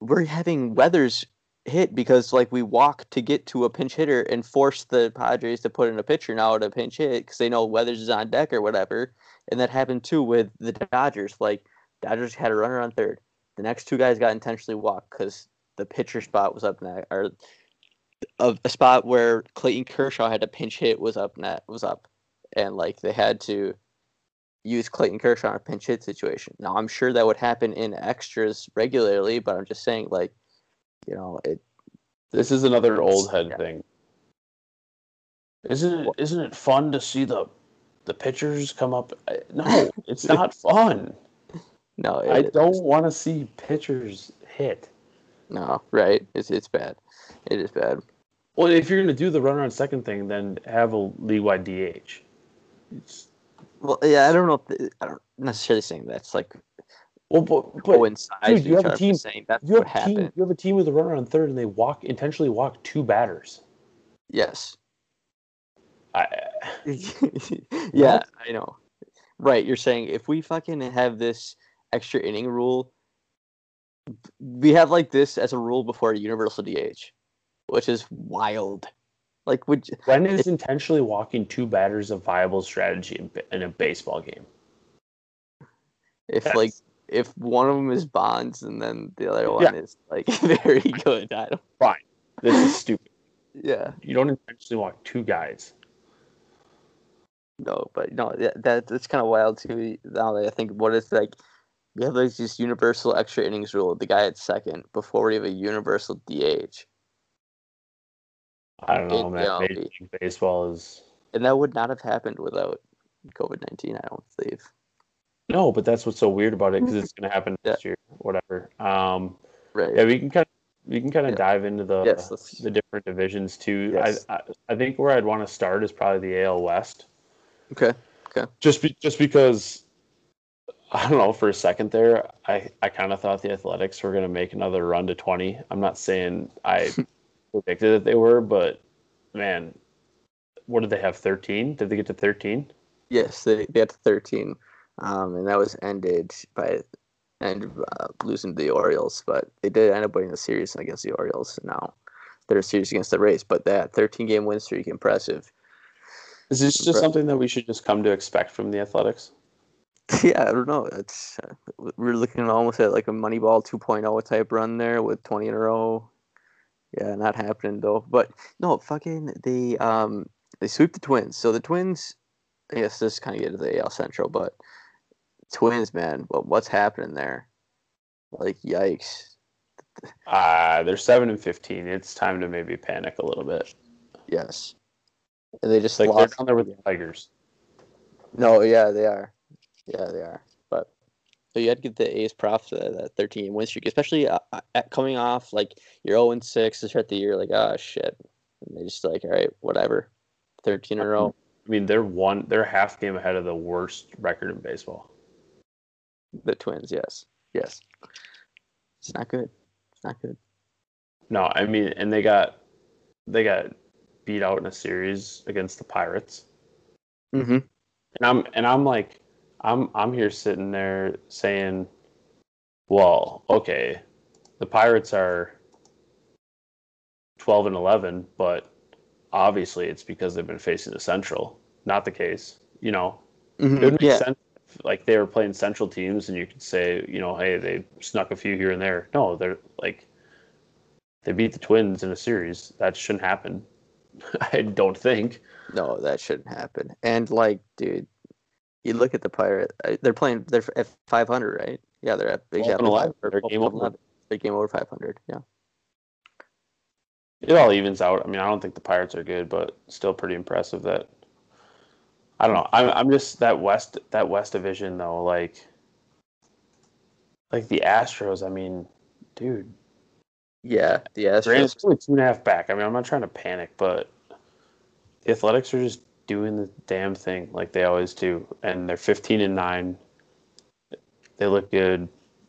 We're having Weathers hit because like we walk to get to a pinch hitter and force the Padres to put in a pitcher now to pinch hit because they know Weathers is on deck or whatever. And that happened too with the Dodgers. Like Dodgers had a runner on third. The next two guys got intentionally walked because the pitcher spot was up net or a, a spot where Clayton Kershaw had a pinch hit was up net was up, and like they had to use Clayton Kershaw in a pinch hit situation. Now I'm sure that would happen in extras regularly, but I'm just saying like, you know, it this is another old head Yeah. thing. Isn't it? Isn't it fun to see the the pitchers come up? No, <laughs> it's not fun. no, it, I don't want to see pitchers hit. no, right? It's it's bad. It is bad. Well, if you're going to do the runner on second thing, then have a league wide DH. It's, Well, yeah, I don't know. If I don't necessarily saying that's like well, but, but coincides dude, you have a team- that's you have what team. happened. You have a team with a runner on third, and they walk intentionally walk two batters. Yes. I, <laughs> yeah, What? I know. Right, you're saying if we fucking have this extra inning rule, we have like this as a rule before universal DH, which is wild. Like, would when is intentionally walking two batters a viable strategy in, in a baseball game? if That's- like if one of them is Bonds and then the other one Yeah. is like <laughs> very good? I don't. This is stupid. Yeah. You don't intentionally want two guys. No, but no, that, that that's kind of wild too. Now that I think, what is like, we have like this universal extra innings rule. The guy at second before we have a universal DH, I don't know, It- man. Major Baseball is and that would not have happened without COVID nineteen. I don't believe. No, but that's what's so weird about it because it's going to happen Yeah. next year, whatever. Um, Right. yeah, we can kind of we can kind of Yeah. dive into the Yes, the different divisions too. Yes. I, I I think where I'd want to start is probably the AL West. Okay. Okay. Just be, just because I don't know for a second there I I kind of thought the Athletics were going to make another run to 20. I'm not saying I <laughs> predicted that they were, but man, what did they have 13? Did they get to 13? Yes, they they had to thirteen, um, and that was ended by and uh, losing to the Orioles. But they did end up winning the series against the Orioles. Now they're a series against the Rays, but that thirteen game win streak impressive. Is this just something that we should just come to expect from the Athletics? <laughs> Yeah, I don't know. It's uh, we're looking almost at like a Moneyball 2.0 type run there with 20 in a row. Yeah, not happening though. But no, fucking they um they sweep the Twins. So the Twins, I guess this kind of get to the AL Central, but Twins, man, what what's happening there? Like yikes. Uh, they're 7 and 15. It's time to maybe panic a little bit. Yes, and they just Like they're lost. down there with the Tigers. No, yeah, they are. Yeah, they are. But so you had to give the A's props to that, that 13 game win streak, especially uh, uh, at coming off like you're 0 and 6 to start the year. Like, oh shit, and they just like, all right, whatever, 13 in a row. I mean, they're one. They're half game ahead of the worst record in baseball. The Twins, yes, yes. It's not good. It's not good. No, I mean, and they got they got beat out in a series against the Pirates, Mm-hmm. and I'm and I'm like, I'm I'm here sitting there saying, well, okay, the Pirates are twelve and eleven, but obviously it's because they've been facing the Central. Not the case, you know. It would make Yeah, sense like they were playing Central teams, and you could say, you know, hey, they snuck a few here and there. No, they're like they beat the Twins in a series. That shouldn't happen. <laughs> I don't think. no, that shouldn't happen. And like, dude, you look at the Pirate. uh, They're playing. They're at 500, right? Yeah, they're at exactly 11. 500, They're game over. They're game over 500. Yeah. It all evens out. I mean, I don't think the Pirates are good, but still pretty impressive that. I don't know. I'm I'm just that West that West division though, like. Like the Astros, I mean, dude, Yeah, the Astros. it's only two and a half back. I mean, I'm not trying to panic, but the Athletics are just doing the damn thing like they always do, and they're 15 and nine. They look good.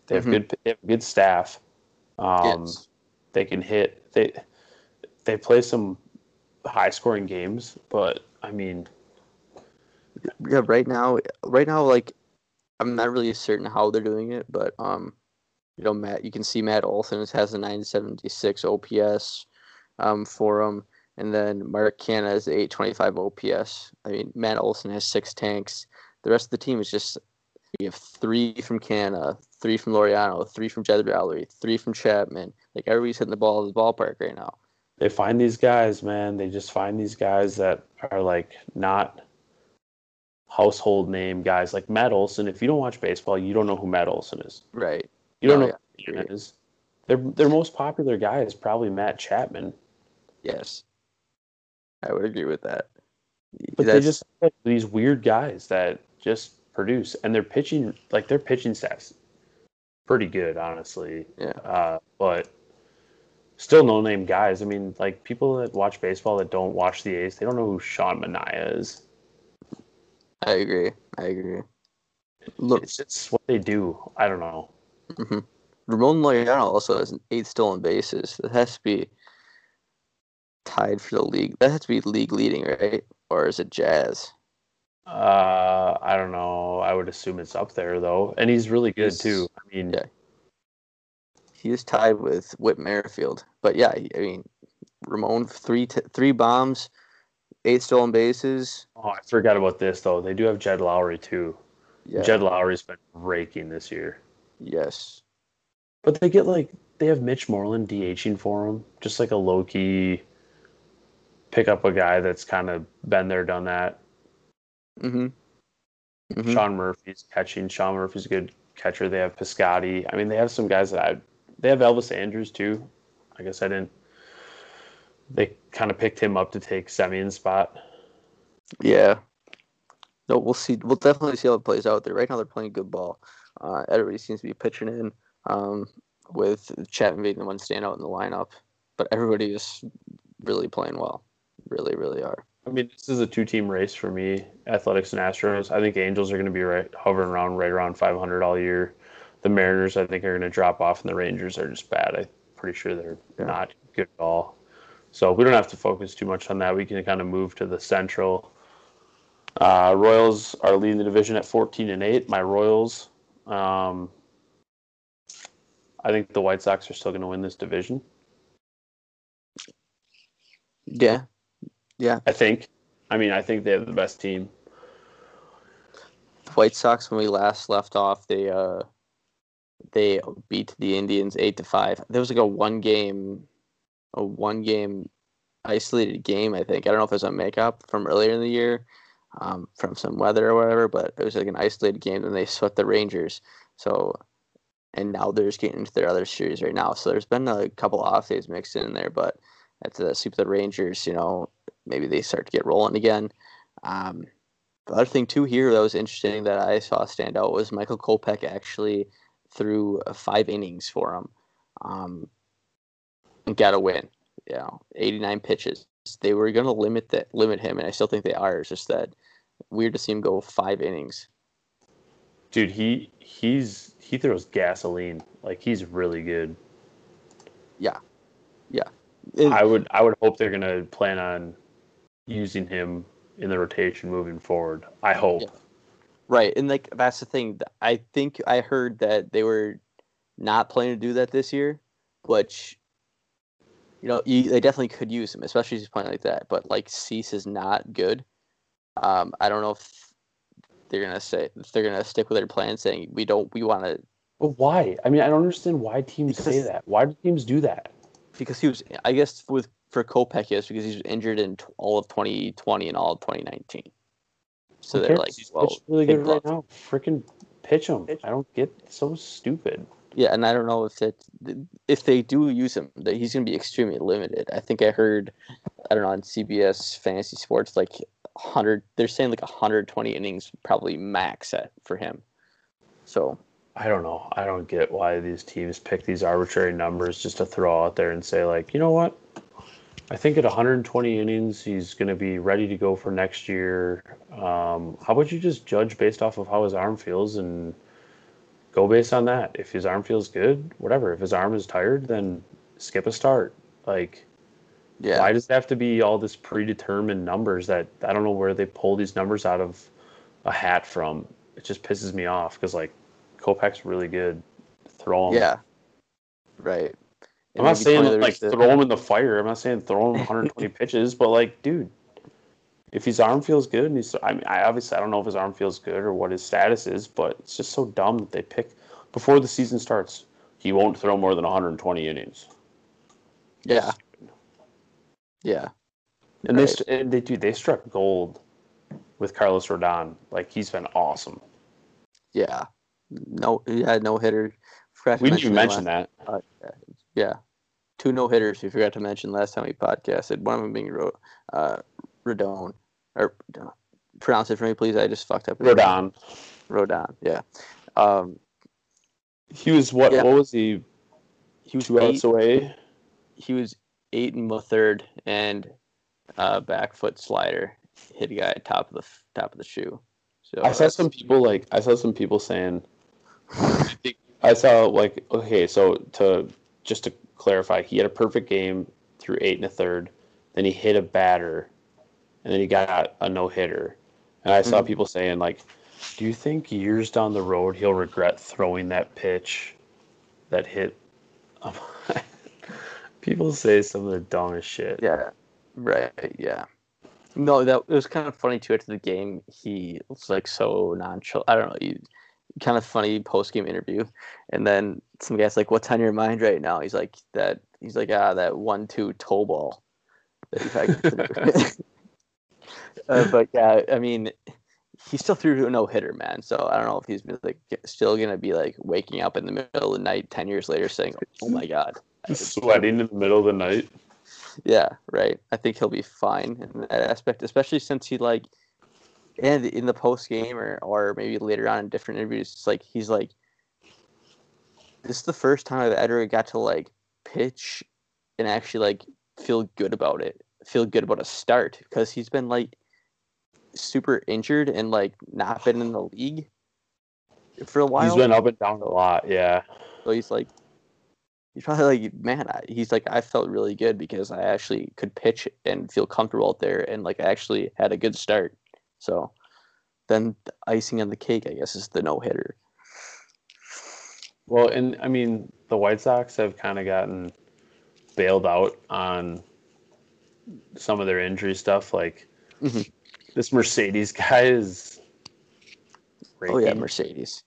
They have Mhm. good. They have good staff. Um, Yes. They can hit. They they play some high scoring games, but I mean, yeah right now right now like i'm not really certain how they're doing it but um you know matt you can see matt olson has a 976 ops um for him and then mark Canha has 825 ops i mean matt olson has six tanks. The rest of the team is just we have three from Canha three from Laureano, three from jed Lowrie, three from chapman. Like everybody's hitting the ball at the ballpark right now. They find these guys, man. They just find these guys that are like not household name guys like Matt Olson. If you don't watch baseball, you don't know who Matt Olson is. right You don't Oh, know who Chapman is. Their their most popular guy is probably Matt Chapman, yes i would agree with that but they That's- just have these weird guys that just produce, and their pitching like their pitching stats pretty good, honestly. yeah Uh, but still no name guys. I mean, like people that watch baseball that don't watch the A's, they don't know who Sean Manaea is. I agree. I agree. Look, It's just what they do. I don't know. mhm. Ramon Laureano also has an eight stolen bases. That has to be tied for the league. That has to be league leading, right? Or is it Jazz? Uh, I don't know. I would assume it's up there though, and he's really good He's- too. I mean, yeah. He is tied with Whit Merrifield. But yeah, I mean, Ramon three t- three bombs, eight stolen bases. oh, I forgot about this though. They do have Jed Lowrie too. Yeah. Jed Lowrie's been raking this year, Yes. but they get like they have Mitch Moreland DHing for him, just like a low key pick up a guy that's kind of been there, done that. Mm-hmm. Mhm. Sean Murphy's catching. Sean Murphy's a good catcher. They have Piscotti. I mean, they have some guys that I. They have Elvis Andrus too. I guess I didn't. They kind of picked him up to take Semien's spot. Yeah. no, we'll see. We'll definitely see how it plays out there. Right now, they're playing good ball. Uh, everybody seems to be pitching in. Um, with Chapman being the one standout in the lineup, but everybody is really playing well. Really, really are. I mean, this is a two-team race for me. Athletics and Astros. I think Angels are going to be right hovering around right around 500 all year. The Mariners, I think, are going to drop off, and the Rangers are just bad. I'm pretty sure they're yeah. not good at all. So we don't have to focus too much on that. We can kind of move to the Central. Uh, Royals are leading the division at 14 and 8. My Royals, um, I think the White Sox are still going to win this division. Yeah, yeah. I think. I mean, I think they have the best team. The White Sox, when we last left off, they uh, they beat the Indians eight to five. There was like a one game, a one game isolated game. I think I don't know if it was a makeup from earlier in the year, um, from some weather or whatever, but it was like an isolated game. And they swept the Rangers. So, and now they're just getting into their other series right now. So there's been a couple off days mixed in there, but at the sweep the Rangers, you know, maybe they start to get rolling again. Um, the other thing too here that was interesting that I saw stand out was Michael Kopech actually threw five innings for him, um, got a win. You know, 89 pitches. They were going to limit that limit him, and I still think they are. It's just that weird to see him go five innings. Dude, he he's he throws gasoline. Like he's really good. Yeah, yeah. It, I would I would hope they're gonna plan on using him in the rotation moving forward. I hope. Yeah. Right, and like that's the thing. I think I heard that they were not planning to do that this year, which you know you, they definitely could use him, especially if he's playing like that. But like Cease is not good. Um, I don't know if they're gonna say if they're gonna stick with their plan, saying we don't we want to. But why? I mean, I don't understand why teams because, say that. Why do teams do that? Because he was, I guess, with for Kopech, yes, because was injured in all of 2020 and all of 2019. So they're like, he's well, really good right now. Freaking pitch him. I don't get so stupid. Yeah, and I don't know if that if they do use him, that he's going to be extremely limited. I think I heard, I don't know, on CBS Fantasy Sports, like hundred. They're saying like 120 innings, probably max at for him. So I don't know. I don't get why these teams pick these arbitrary numbers just to throw out there and say like, you know what? I think at 120 innings, he's going to be ready to go for next year. Um, how about you just judge based off of how his arm feels and go based on that? If his arm feels good, whatever. If his arm is tired, then skip a start. Like, yeah. why does it have to be all this predetermined numbers that I don't know where they pull these numbers out of a hat from? It just pisses me off because, like, Kopech's really good. Throw him. Yeah. Right. I'm not saying like throw him in the fire. I'm not saying throw him 120 <laughs> pitches, but like, dude, if his arm feels good, and he's, I mean, I obviously I don't know if his arm feels good or what his status is, but it's just so dumb that they pick before the season starts. He won't throw more than 120 innings. Yeah. Yeah. And right. they and they do they struck gold with Carlos Rodon. Like he's been awesome. Yeah. No, yeah, no hitter. We didn't even mention that. Uh, yeah, two no hitters. We forgot to mention last time we podcasted. One of them being uh, Rodon. Or pronounce it for me, please. I just fucked up. Rodon. Rodon. Yeah. Um, he was what? Yeah. What was he? He was two eight, outs away. He was eight and the third, and uh, back foot slider hit a guy at top of the top of the shoe. So I saw some people like I saw some people saying. <laughs> I saw like okay, so to just to clarify, he had a perfect game through eight and a third. Then he hit a batter, and then he got a no hitter. And I saw mm-hmm. people saying like, "Do you think years down the road he'll regret throwing that pitch that hit?" <laughs> people say some of the dumbest shit. Yeah, right. Yeah. No, that it was kind of funny too. After the game, he was like so nonchalant. I don't know. He, kind of funny post game interview, and then some guy's like, "What's on your mind right now?" He's like, "That." He's like, "Ah, that one two toe ball." <laughs> <laughs> uh, but yeah, I mean, he still threw a no hitter, man. So I don't know if he's like still gonna be like waking up in the middle of the night ten years later saying, "Oh my god," sweating in the middle of the night. Yeah, right. I think he'll be fine in that aspect, especially since he like and in the post game or or maybe later on in different interviews, it's like he's like, this is the first time I've ever got to like pitch and actually like feel good about it, feel good about a start because he's been like super injured and like not been in the league for a while. He's been up and down a lot, yeah. So he's like, he's probably like, man, I, he's like, I felt really good because I actually could pitch and feel comfortable out there, and like I actually had a good start. So then the icing on the cake, I guess, is the no hitter. Well, and I mean, the White Sox have kind of gotten bailed out on some of their injury stuff. Like Mhm. This Mercedes guy is. Oh yeah. Mercedes.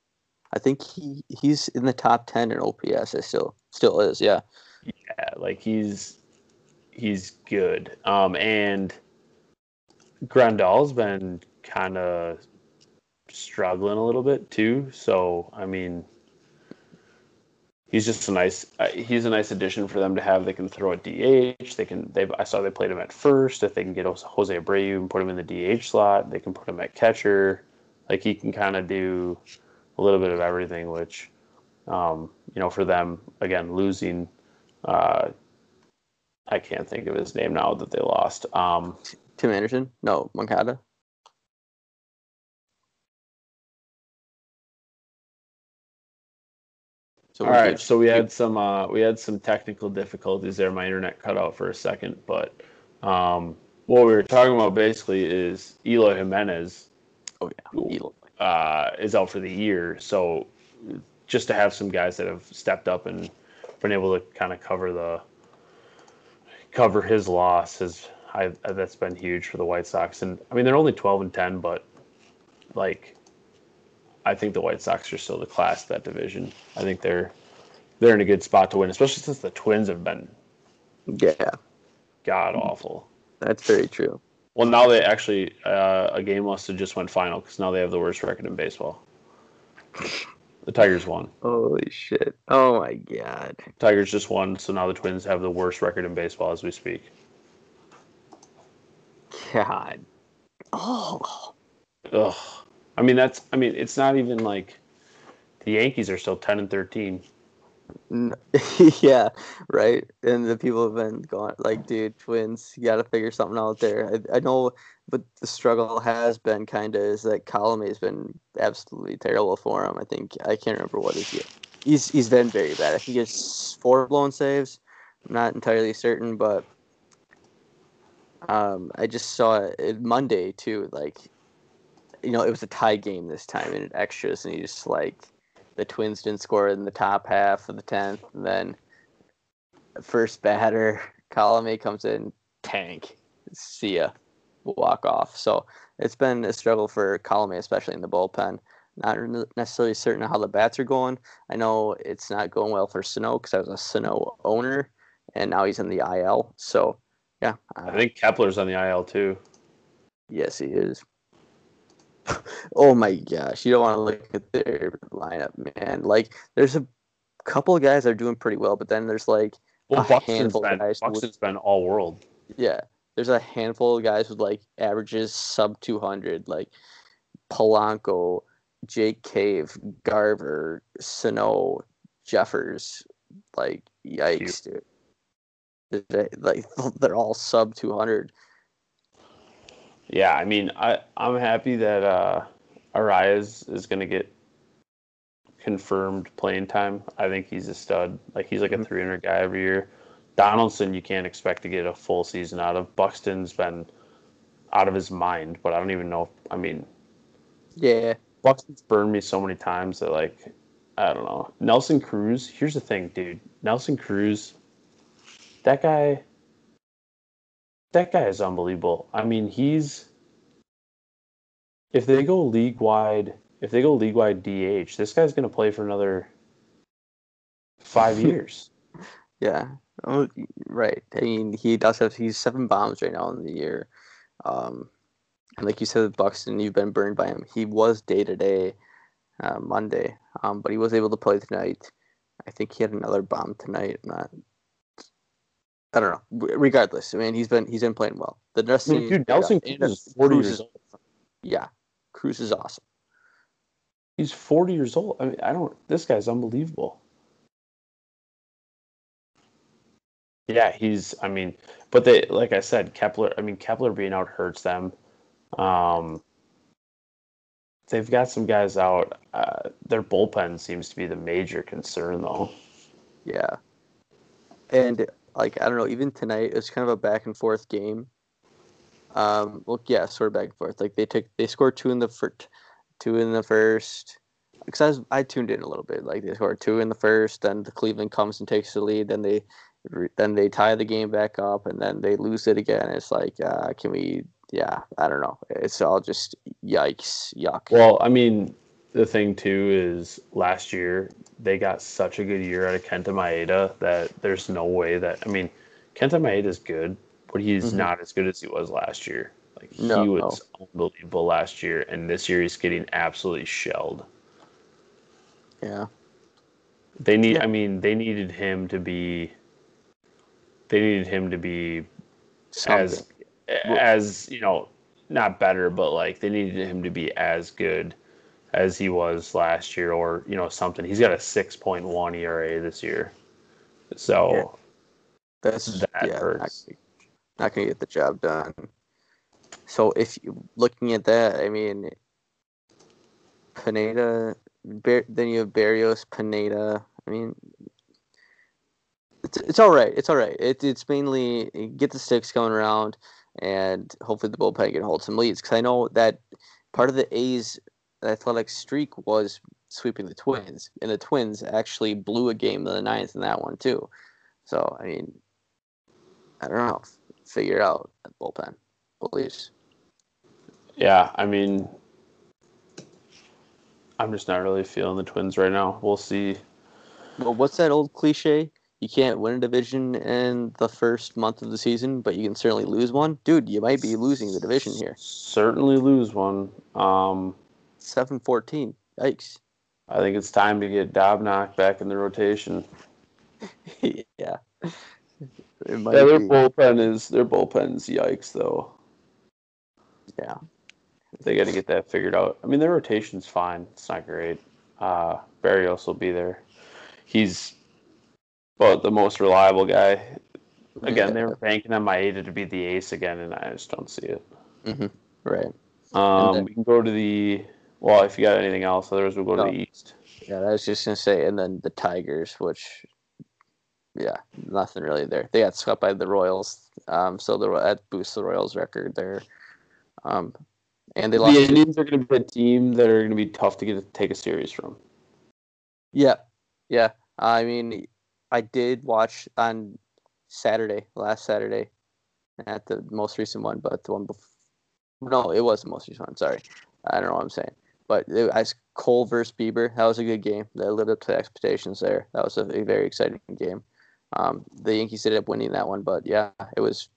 I think he he's in the top ten in OPS. It still still is. Yeah. Yeah, like he's he's good. Um, and Grandal's been kind of struggling a little bit too. So I mean, he's just a nice. Uh, he's a nice addition for them to have. They can throw at DH. They can. They I saw they played him at first. If they can get Jose Abreu and put him in the DH slot, they can put him at catcher. Like he can kind of do a little bit of everything, which um, you know, for them again losing. Uh, I can't think of his name now that they lost. Um, Tim Anderson? No, Moncada. So all good. so we had some uh, we had some technical difficulties there. My internet cut out for a second, but um, what we were talking about basically is Eloy Jimenez Oh yeah. Eloy. uh, is out for the year. So just to have some guys that have stepped up and been able to kind of cover the cover his loss has I, that's been huge for the White Sox. And I mean they're only 12 and 10, but like I think the White Sox are still the class of that division. I think they're they're in a good spot to win, especially since the Twins have been Yeah, god awful. that's very true. Well, now they actually uh, a game must have just went final because now they have the worst record in baseball. The Tigers won. Holy shit. Oh my god. Tigers just won, so now the Twins have the worst record in baseball as we speak. God. Oh. Ugh. I mean, that's. I mean, it's not even like the Yankees are still ten and thirteen. <laughs> Yeah, right. And the people have been going like, dude, twins, you got to figure something out there. I, I know, but the struggle has been kind of is that Colome has been absolutely terrible for him. I think I can't remember what his he's he's been very bad. I think four blown saves. I'm not entirely certain, but um, I just saw it Monday too. Like, you know, it was a tie game this time in extras, and he just like the Twins didn't score in the top half of the tenth, and then first batter Colome comes in, tank, see ya, walk off. So it's been a struggle for Colome, especially in the bullpen. Not necessarily certain how the bats are going. I know it's not going well for Sano because I was a Sano owner, and now he's in the IL. So yeah, I think Kepler's on the IL too. Yes, he is. Oh my gosh, you don't want to look at their lineup, man. Like, there's a couple of guys that are doing pretty well, but then there's like, Well, A Buxton's handful of guys Buxton's been all world. yeah, there's a handful of guys with like averages sub 200, like Polanco, Jake Cave, Garver, Sano, Jeffers. Like, yikes, dude. They- Like, <laughs> they're all sub 200. Yeah, I mean, I I'm happy that uh, Arraez is going to get confirmed playing time. I think he's a stud. Like he's like a Mhm. 300 guy every year. Donaldson, you can't expect to get a full season out of. Buxton's been out of his mind, but I don't even know. If, I mean, Yeah. Buxton's burned me so many times that like I don't know. Nelson Cruz. Here's the thing, dude. Nelson Cruz. That guy. That guy is unbelievable. I mean, he's. If they go league wide, if they go league wide DH, this guy's gonna play for another five <laughs> years. Yeah. Oh, right. I mean, he does have he's seven bombs right now in the year. Um, and like you said with Buxton, you've been burned by him. He was day to day Monday, um, but he was able to play tonight. I think he had another bomb tonight. Not, I don't know. Regardless, I mean, he's been he's been playing well. The rest I mean, dude, Nelson Cruz is 40 Cruz years old. Yeah, Cruz is awesome. He's 40 years old. I mean, I don't. This guy's unbelievable. Yeah, he's. I mean, but they, like I said, Kepler. I mean, Kepler being out hurts them. Um, they've got some guys out. Uh, their bullpen seems to be the major concern, though. Yeah, and like I don't know, even tonight it's kind of a back and forth game. Um, well, yeah, sort of back and forth. Like they took, they scored two in the first, two in the first. Because I, was, I tuned in a little bit. Like they scored two in the first, then the Cleveland comes and takes the lead. Then they, then they tie the game back up, and then they lose it again. It's like, uh, can we? Yeah, I don't know. It's all just yikes, yuck. Well, I mean, the thing too is last year they got such a good year out of Kenta Maeda that there's no way that I mean, Kenta Maeda is good, but he's mm-hmm. not as good as he was last year. Like no, he was no. unbelievable last year, and this year he's getting absolutely shelled. Yeah. They need. Yeah. I mean, they needed him to be. They needed him to be Something. as as you know, not better, but like they needed him to be as good as he was last year, or you know something. He's got a six point one ERA this year, so yeah. that's that yeah, hurts. Not, not gonna get the job done. So if you looking at that, I mean, Pineda, Bar- then you have Berrios, Pineda. I mean, it's it's all right. It's all right. It, it's mainly get the sticks going around, and hopefully the bullpen can hold some leads. Because I know that part of the A's athletic streak was sweeping the Twins, and the Twins actually blew a game in the ninth in that one too. So I mean, I don't know, figure it out at bullpen, please. Yeah, I mean, I'm just not really feeling the Twins right now. We'll see. Well, what's that old cliche? You can't win a division in the first month of the season, but you can certainly lose one. Dude, you might be losing the division here. Certainly lose one. Um, seven fourteen. Yikes! I think it's time to get Dobnak back in the rotation. <laughs> yeah. yeah, their be. bullpen is their bullpen's yikes though. Yeah. They got to get that figured out. I mean, their rotation's fine. It's not great. Uh, Berrios will be there. He's but the most reliable guy. Again, yeah. they were banking on Maeda to be the ace again, and I just don't see it. Mm-hmm. Right. Um, then, we can go to the well, if you got anything else, otherwise we'll go no. to the East. Yeah, I was just gonna say, and then the Tigers, which, yeah, nothing really there. They got swept by the Royals, um, so the that boosts the Royals' record there. Um, and they lost. The Indians are going to be a team that are going to be tough to get to take a series from. Yeah, yeah. I mean, I did watch on Saturday, last Saturday, at the most recent one, but the one before. No, it was the most recent one. Sorry, I don't know what I'm saying. But it, as Cole versus Bieber, that was a good game. That lived up to the expectations there. That was a, a very exciting game. Um, the Yankees ended up winning that one, but yeah, it was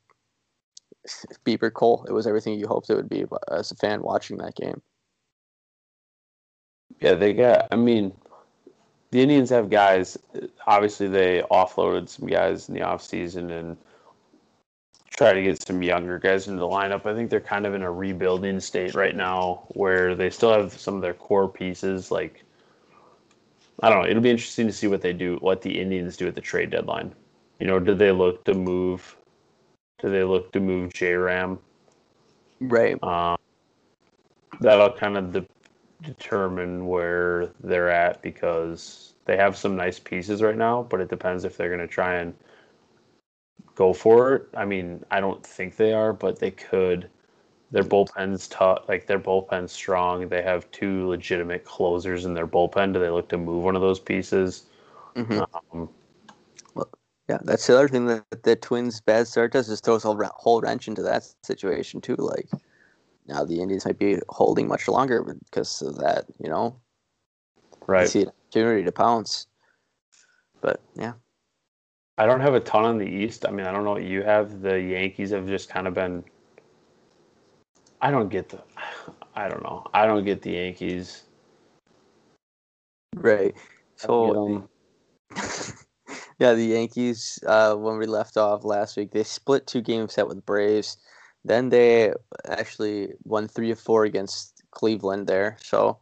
<laughs> Bieber Cole. It was everything you hoped it would be as a fan watching that game. Yeah, they got. I mean, the Indians have guys. Obviously, they offloaded some guys in the offseason and try to get some younger guys into the lineup. I think they're kind of in a rebuilding state right now where they still have some of their core pieces. Like, I don't know. It'll be interesting to see what they do, what the Indians do at the trade deadline. You know, do they look to move? Do they look to move J Ram? Right. Um, that'll kind of de- determine where they're at because they have some nice pieces right now, but it depends if they're going to try and go for it. I mean, I don't think they are, but they could. Their bullpen's tough. Like their bullpen's strong. They have two legitimate closers in their bullpen. Do they look to move one of those pieces? Mm-hmm. Um, well, yeah, that's the other thing that the Twins' bad start does is throws a whole wrench into that situation too. Like now the Indians might be holding much longer because of that. You know, right? see an opportunity to pounce. But yeah, I don't have a ton on the East. I mean, I don't know what you have. The Yankees have just kind of been. I don't get the. <sighs> I don't know. I don't get the Yankees. Right. So. <laughs> yeah, the Yankees. Uh, when we left off last week, they split two game set with Braves. Then they actually won three of four against Cleveland there. So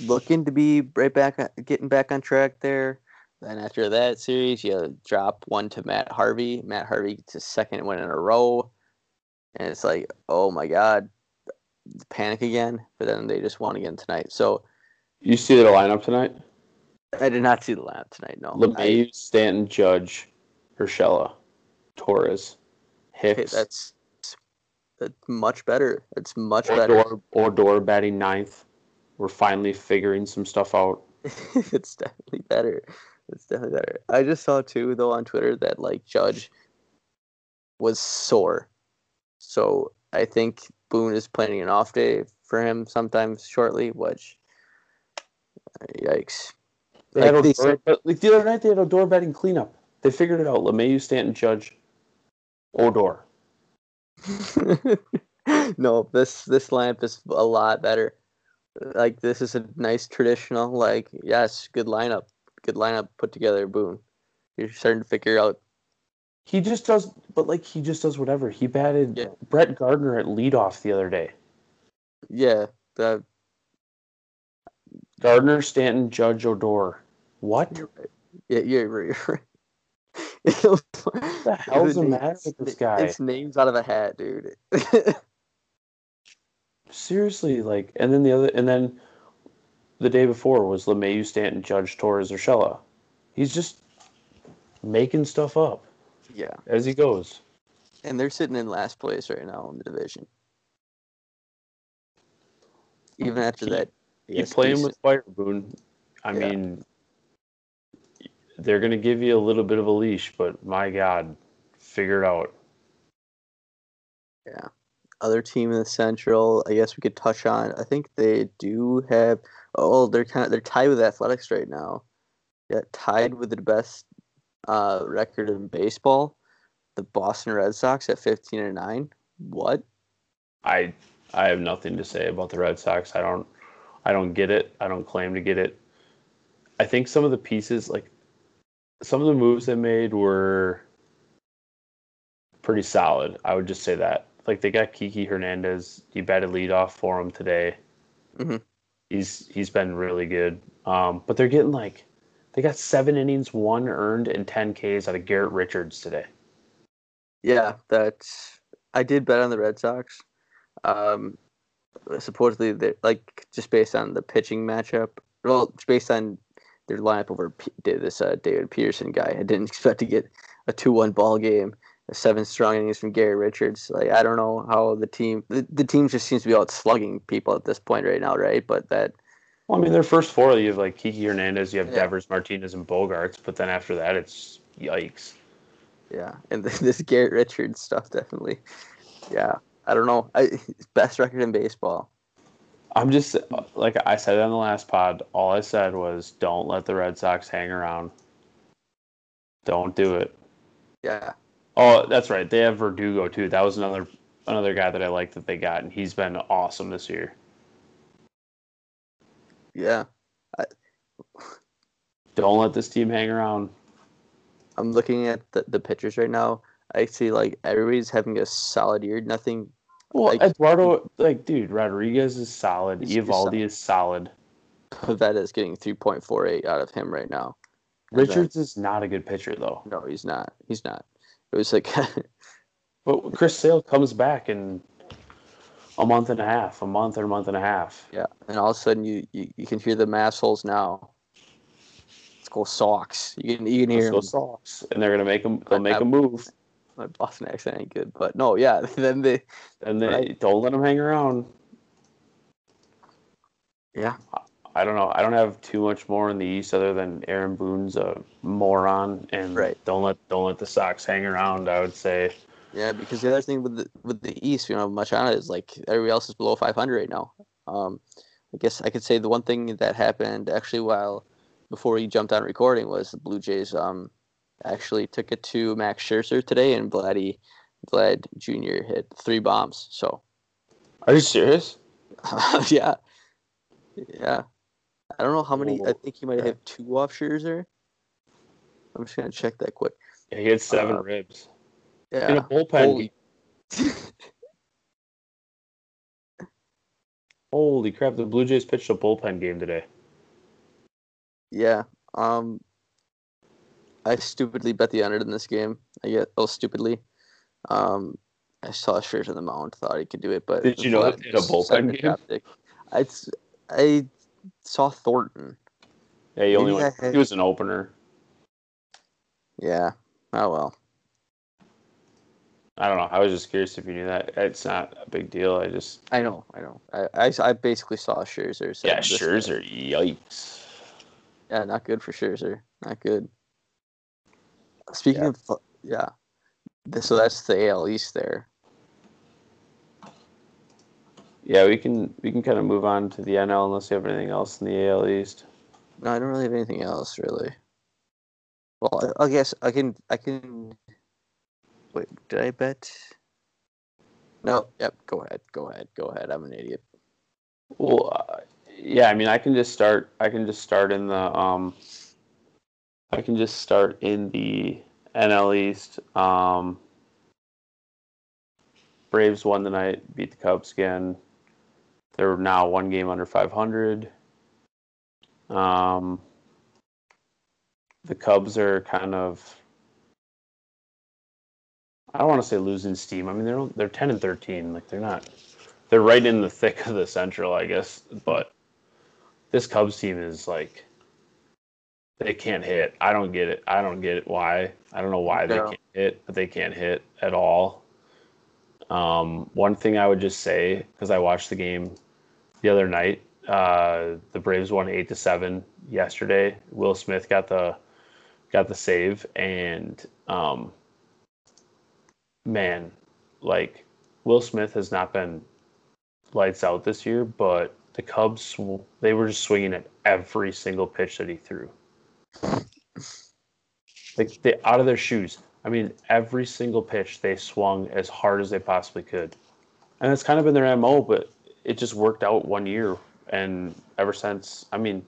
looking to be right back, getting back on track there. Then after that series, you drop one to Matt Harvey. Matt Harvey gets his second win in a row, and it's like, oh my god, panic again. But then they just won again tonight. So you see the lineup tonight? I did not see the lineup tonight. No. LeMahieu, Stanton, Judge, Urshela, Torres, Hicks. Okay, that's that's much better. It's much Odor, better. Odor batting ninth. We're finally figuring some stuff out. <laughs> it's definitely better. It's definitely better. I just saw too though on Twitter that like Judge was sore. So I think Boone is planning an off day for him sometime shortly, which yikes. They like, said, like the other night they had Odor batting cleanup. They figured it out. LeMahieu, Stanton, Judge, Odor. <laughs> no, this this lamp is a lot better. Like this is a nice traditional, like yes, good lineup, good lineup put together. Boone, you're starting to figure out. He just does, but like he just does whatever. He batted yeah. Brett Gardner at leadoff the other day. Yeah, the Gardner, Stanton, Judge, Odor. What? You're right. Yeah, you're, you're right. <laughs> what the hell's the matter with this guy? It's names out of a hat, dude. <laughs> Seriously, like, and then the other, and then the day before was LeMahieu, Stanton, Judge, Torres, Urshela. He's just making stuff up. Yeah, as he goes. And they're sitting in last place right now in the division. Even after keep, that, keep playing with fire, Boone. I yeah. mean, they're going to give you a little bit of a leash, but my God, figure it out. Yeah. Other team in the Central, I guess we could touch on. I think they do have. Oh, they're kind of they're tied with Athletics right now. Yeah, tied with the best uh, record in baseball, the Boston Red Sox at fifteen and nine. What? I I have nothing to say about the Red Sox. I don't I don't get it. I don't claim to get it. I think some of the pieces like some of the moves they made were pretty solid. I would just say that. Like they got Kiki Hernandez. He batted leadoff for him today. Mm-hmm. He's he's been really good. Um, but they're getting like they got seven innings, one earned, and ten Ks out of Garrett Richards today. Yeah, that's. I did bet on the Red Sox. Um, supposedly, like just based on the pitching matchup. Well, based on their lineup over P- this uh, David Peterson guy. I didn't <laughs> expect to get a two-one ball game, seven strong innings from Gary Richards. Like I don't know how the team the, the team just seems to be out slugging people at this point right now, right? But that. Well, I mean, their first four, you have like Kiki Hernandez, you have yeah. Devers, Martinez, and Bogaerts, but then after that, it's yikes. Yeah, and <laughs> this Garrett Richards stuff definitely. Yeah, I don't know. I, best record in baseball. I'm just like I said on the last pod. All I said was, don't let the Red Sox hang around. Don't do it. Yeah. Oh, that's right. They have Verdugo too. That was another another guy that I like that they got, and he's been awesome this year. Yeah. I... <sighs> Don't let this team hang around. I'm looking at the, the pitchers right now. I see like everybody's having a solid year. Nothing well, like, Eduardo, like, dude, Rodriguez is solid. Eovaldi is solid. <laughs> Pivetta is getting 3.48 out of him right now. Richards then, is not a good pitcher, though. No, he's not. He's not. It was like. <laughs> but Chris Sale comes back in a month and a half, a month or a month and a half. Yeah, and all of a sudden you, you, you can hear the mass holes now. Let's go Sox. You can you can hear Let's them. Sox, and they're gonna make them. They'll make a move my Boston accent ain't good, but no, yeah. <laughs> Then they and they right. don't let them hang around. Yeah. I don't know. I don't have too much more in the East other than Aaron Boone's a moron, and right. don't let don't let the Sox hang around. I would say. Yeah, because the other thing with the with the East, you know, much on it is like everybody else is below 500 right now. Um, I guess I could say the one thing that happened actually while before he jumped on recording was the Blue Jays um actually took it to Max Scherzer today, and Vladdy Vlad Jr. hit three bombs. So, are you serious? <laughs> yeah, yeah. I don't know how many. I think he might have hit two off Scherzer. I'm just gonna check that quick. Yeah, he had seven uh, ribs. Yeah, in a bullpen. <laughs> Holy crap! The Blue Jays pitched a bullpen game today. Yeah. Um. I stupidly bet the under in this game. I get oh stupidly. Um. I saw Scherzer in the mound, thought he could do it, but Did you know they had a bullpen game? I I saw Thornton. Yeah, he only went, he was an opener. Yeah. Oh well. I don't know. I was just curious if you knew that. It's not a big deal. I just I know. I know. I I, I basically saw Scherzer. so yeah, Scherzer. Yikes. Yeah, not good for Scherzer. Not good. Speaking Yeah. of, yeah, so that's the AL East there. Yeah, we can we can kind of move on to the NL unless you have anything else in the AL East. No, I don't really have anything else really. Well, I, I guess I can. I can. Wait, did I bet? No. Yep. Go ahead. Go ahead. Go ahead. I'm an idiot. Well, uh, yeah, I mean, I can just start. I can just start in the. Um, I can just start in the NL East. Um, Braves won the night, beat the Cubs again. They're now one game under 500. Um, the Cubs are kind of. I don't want to say losing steam. I mean, they're they're 10 and 13. Like they're not they're right in the <laughs> thick of the central, I guess. But this Cubs team is like they can't hit. I don't get it. I don't get it why. I don't know why they can't hit, but they can't hit at all. Um, one thing I would just say because I watched the game the other night, uh, the Braves won eight to seven yesterday. Will Smith got the got the save, and um, man, like Will Smith has not been lights out this year, but the Cubs they were just swinging at every single pitch that he threw. Like they out of their shoes. I mean, every single pitch they swung as hard as they possibly could, and it's kind of been their mo. But it just worked out one year, and ever since, I mean,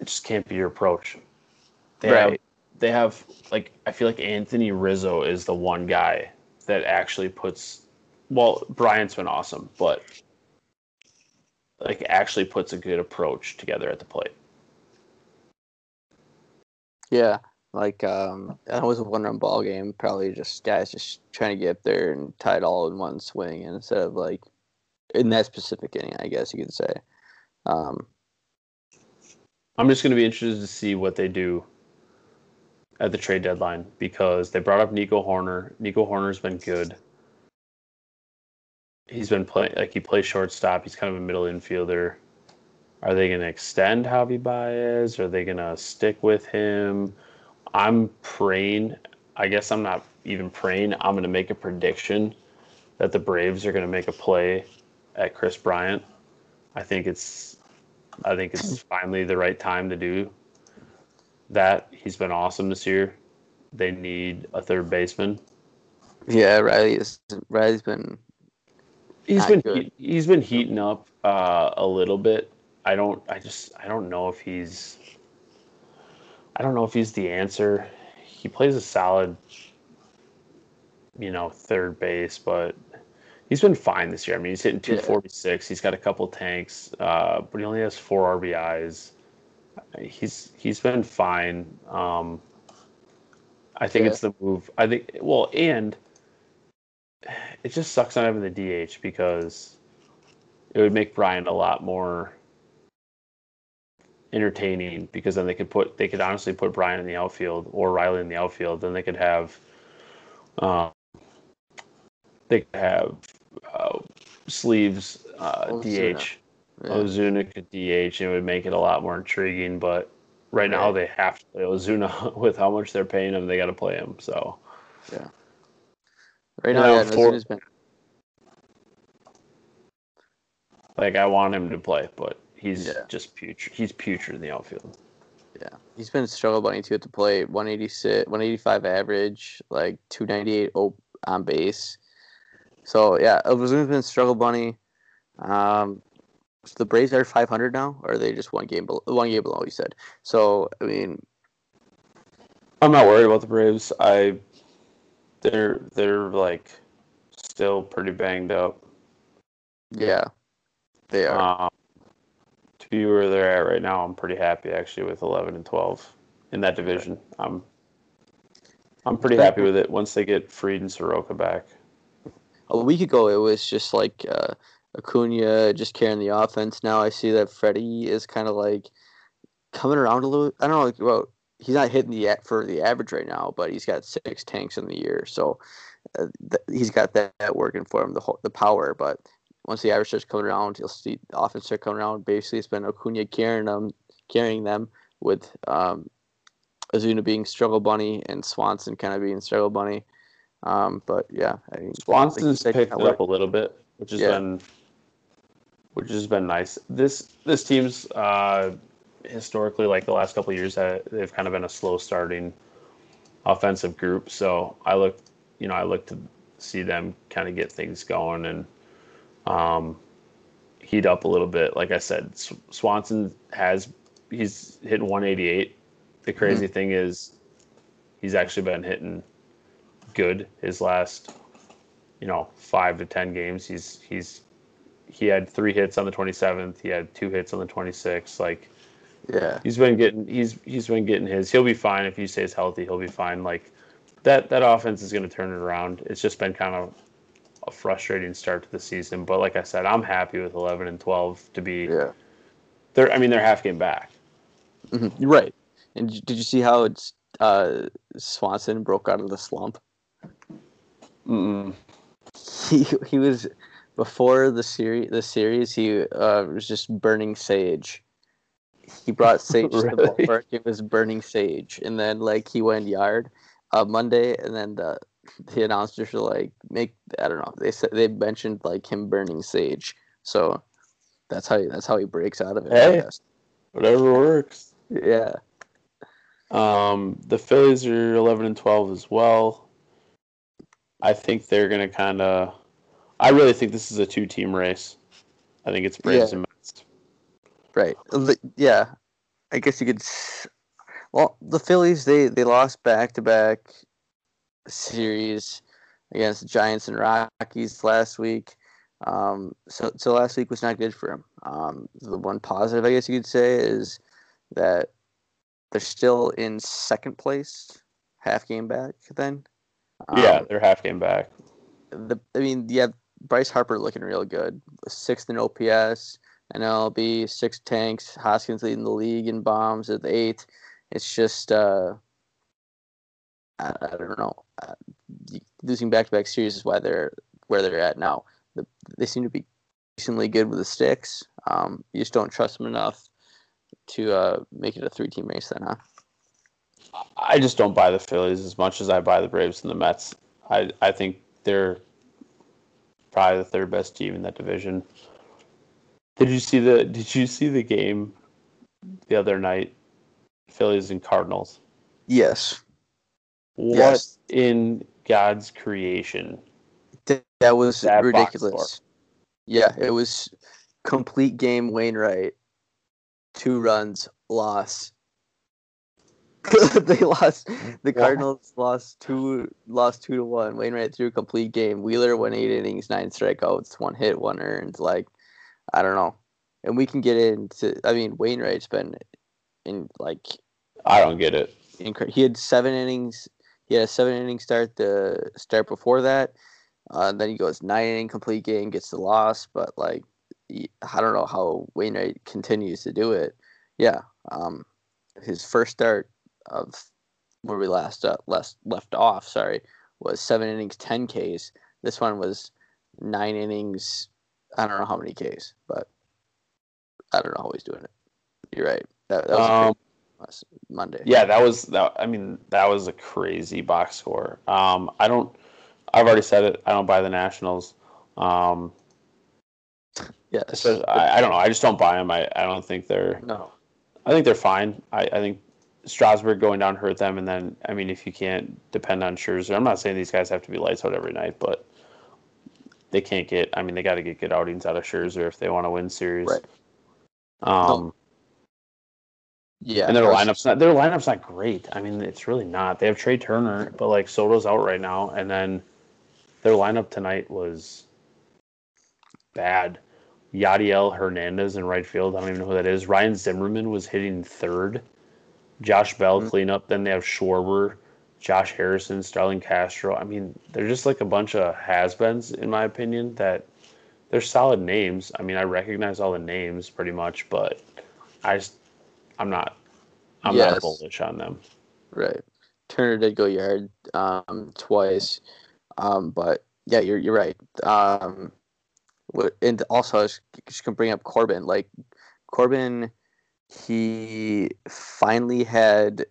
it just can't be your approach. They have, Right. they have like I feel like Anthony Rizzo is the one guy that actually puts. Well, Bryant's been awesome, but like actually puts a good approach together at the plate. Yeah, like um, that was a one-run ball game. Probably just guys just trying to get up there and tie it all in one swing instead of like in that specific inning. I guess you could say. Um, I'm just going to be interested to see what they do at the trade deadline because they brought up Nico Hoerner. Nico Hoerner's been good. He's been playing like he plays shortstop. He's kind of a middle infielder. Are they going to extend Javi Baez? Are they going to stick with him? I'm praying. I guess I'm not even praying. I'm going to make a prediction that the Braves are going to make a play at Kris Bryant. I think it's I think it's finally the right time to do that. He's been awesome this year. They need a third baseman. yeah, Riley is Riley's been he's been good. heat, he's been heating up uh, a little bit. I don't I just I don't know if he's I don't know if he's the answer. He plays a solid you know, third base, but he's been fine this year. I mean, he's hitting Yeah. 246. He's got a couple tanks, uh, but he only has four RBIs. He's he's been fine. Um, I think Yeah. it's the move. I think well, and it just sucks not having the DH because it would make Bryant a lot more entertaining because then they could put they could honestly put Bryant in the outfield or Riley in the outfield. Then they could have um, they could have uh, sleeves uh, Ozuna. DH. yeah. Ozuna could DH. And it would make it a lot more intriguing. But right now they have to play Ozuna <laughs> with how much they're paying him. They got to play him. So yeah, right now. Yeah, been like I want him to play, but he's Yeah. just putrid. He's putrid in the outfield. Yeah, he's been struggle bunny too at the plate. 186, 185 average, like 298 op- on base. So yeah, Ozuna's been struggle bunny. Um, so the Braves are 500 now, or are they just one game below? One game below, you said. So I mean, I'm not worried about the Braves. I they're they're like still pretty banged up. yeah, They are. Um, where they're at right now, I'm pretty happy actually with 11 and 12 in that division. I'm I'm pretty happy with it once they get Freed and Soroka back. a week ago it was just like uh, Acuna just carrying the offense. Now I see that Freddie is kind of like coming around a little. I don't know. Like, well, he's not hitting the for the average right now, but he's got six tanks in the year, so uh, th- he's got that, that working for him. The whole, the power, but once the average starts coming around, you'll see the offense start coming around. Basically, it's been Acuna carrying them, carrying them with um, Ozuna being struggle bunny and Swanson kind of being struggle bunny. Um, but yeah, I mean, Swanson's like picked it up a little bit, which has Yeah. been which has been nice. This this team's uh, historically like the last couple of years uh, they've kind of been a slow starting offensive group. So I look, you know, I look to see them kind of get things going and um, heat up a little bit. Like I said, S- Swanson has he's hitting 188. The crazy thing is he's actually been hitting good his last you know five to ten games. He's he's he had three hits on the 27th. He had two hits on the 26th. Like yeah, he's been getting he's he's been getting his. He'll be fine if he stays healthy. He'll be fine. Like that that offense is going to turn it around. It's just been kind of a frustrating start to the season. But like I said, I'm happy with 11 and 12 to be. yeah. They're I mean they're half game back. hmm You're right. And did did you see how it's uh, Swanson broke out of the slump? Mm-mm. He he was before the series. The series he uh, was just burning sage. He brought <laughs> sage to the ballpark. It was burning sage, and then like he went yard uh, Monday, and then the <laughs> the announcers were like, "Make I don't know." They said they mentioned like him burning sage, so that's how he, that's how he breaks out of it. Hey. Whatever works. Yeah. Um, the Phillies are 11 and 12 as well. I think they're going to kind of. I really think this is a two team race. I think it's Braves Yeah. and Mets. Right. Yeah. I guess you could. Well, the Phillies they they lost back to back series against the Giants and Rockies last week. Um, so so last week was not good for them. Um, the one positive I guess you could say is that they're still in second place, half game back. Then. yeah, Um, they're half game back. the I mean, yeah, Bryce Harper looking real good. Sixth in OPS, NLB, six tanks. Hoskins leading the league in bombs at the eighth. It's just, uh, I, I don't know. Uh, losing back-to-back series is why they're where they're at now. The, they seem to be decently good with the sticks. Um, you just don't trust them enough to uh, make it a three-team race. Then, huh? I just don't buy the Phillies as much as I buy the Braves and the Mets. I, I think they're probably the third best team in that division. Did you see the Did you see the game the other night? Phillies and Cardinals. Yes. What Yes. in God's creation? Th- that was That ridiculous. Yeah, it was complete game Wainwright. Two runs, loss. <laughs> they lost. The? Cardinals lost two, lost two to one. Wainwright threw a complete game. Wheeler went eight innings, nine strikeouts, one hit, one earned. Like, I don't know. And we can get into. I mean, Wainwright's been in like I don't get it. incre- he had seven innings. He had a seven inning start the start before that. Uh, then he goes nine inning complete game, gets the loss. But like, I don't know how Wainwright continues to do it. Yeah, um, his first start of where we last uh, last left off, sorry, was seven innings, ten Ks. This one was nine innings. I don't know how many Ks, but I don't know how he's doing it. You're right. That, that was a Um, last Monday. Yeah, that was that. I mean, that was a crazy box score. Um, I don't. I've already said it. I don't buy the Nationals. Um, Yes. I, I don't know. I just don't buy them. I, I don't think they're. no. I think they're fine. I, I think Strasburg going down hurt them, and then I mean, if you can't depend on Scherzer, I'm not saying these guys have to be lights out every night, but they can't get. I mean, they got to get good outings out of Scherzer if they want to win series. Right. Um, Yeah. and their lineup's not their lineup's not great. I mean, it's really not. They have Trea Turner, but like Soto's out right now, and then their lineup tonight was bad. Yadiel Hernandez in right field. I don't even know who that is. Ryan Zimmerman was hitting third. Josh Bell Mhm. cleanup. Then they have Schwarber, Josh Harrison, Starlin Castro. I mean, they're just like a bunch of has-beens, in my opinion. That they're solid names. I mean, I recognize all the names pretty much, but I just, I'm not, I'm Yes. not bullish on them. Right. Turner did go yard um, twice, um, but yeah, you're you're right. Um, and also, I was just gonna bring up Corbin. Like Corbin, he finally had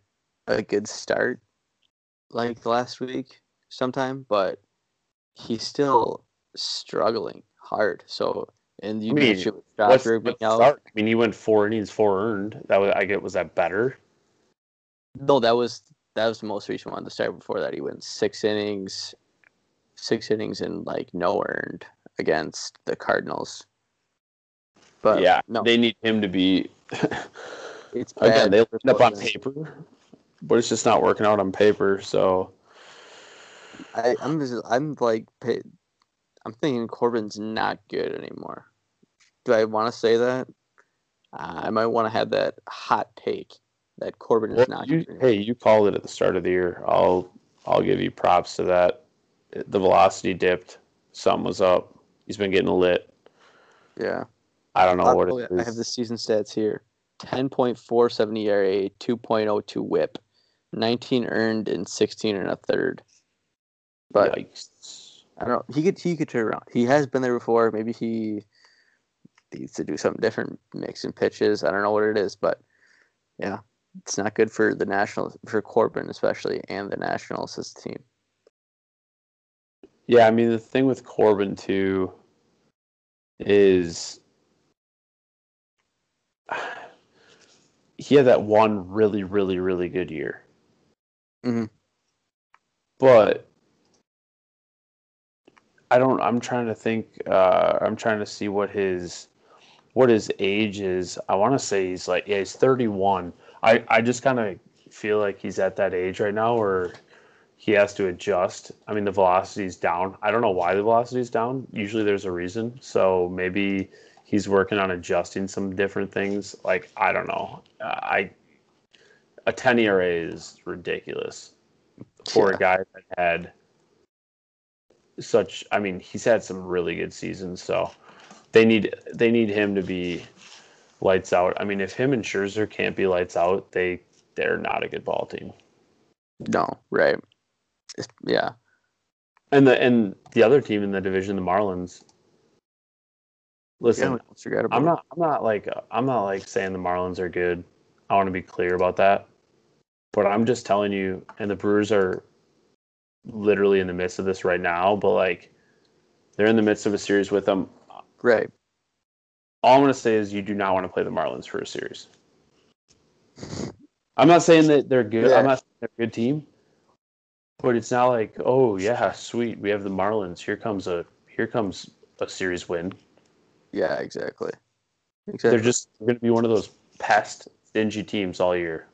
a good start, like last week sometime, but he's still struggling hard. So, and you I mean, mentioned with Josh What's, what's out. I mean, he went four innings, four earned. That was, I get, was that better? No, that was that was the most recent one. The start before that, he went six innings, six innings and like no earned against the Cardinals. But yeah, no, they need him to be. <laughs> it's bad. Again, they lined up on paper, but it's just not working out on paper. So I, I'm just, I'm like I'm thinking Corbin's not good anymore. Do I want to say that? Uh, I might want to have that hot take that Corbin is Well, not. you, hey, you called it at the start of the year. I'll I'll give you props to that. The velocity dipped. Something was up. He's been getting lit. Yeah. I don't know Oh, what it is. I have the season stats here. 10.47 ERA, 2.02 whip, 19 earned and 16 and a third. But Yikes. I don't know. He could he could turn around. He has been there before. Maybe he needs to do something different, mixing pitches. I don't know what it is, but yeah, it's not good for the Nationals for Corbin especially and the Nationals as a team. Yeah, I mean the thing with Corbin too is <sighs> he had that one really, really, really good year. Mhm. But I don't. I'm trying to think. Uh, I'm trying to see what his what his age is. I want to say he's like yeah, he's 31. I I just kind of feel like he's at that age right now where he has to adjust. I mean, the velocity's down. I don't know why the velocity's down. Usually there's a reason. So maybe he's working on adjusting some different things. Like I don't know. Uh, I a 10 ERA is ridiculous for Yeah. a guy that had such. I mean, he's had some really good seasons. So they need they need him to be lights out. I mean, if him and Scherzer can't be lights out, they they're not a good ball team. No, right. It's, yeah. And the and the other team in the division, the Marlins. Listen, yeah, we forgot about I'm not I'm not like I'm not like saying the Marlins are good. I want to be clear about that. But I'm just telling you, and the Brewers are literally in the midst of this right now. But like, they're in the midst of a series with them. Right. All I'm going to say is you do not want to play the Marlins for a series. I'm not saying that they're good. Yeah. I'm not saying they're a good team. But it's not like, oh yeah, sweet, we have the Marlins. Here comes a here comes a series win. Yeah, exactly. Exactly. They're just going to be one of those pest stingy teams all year.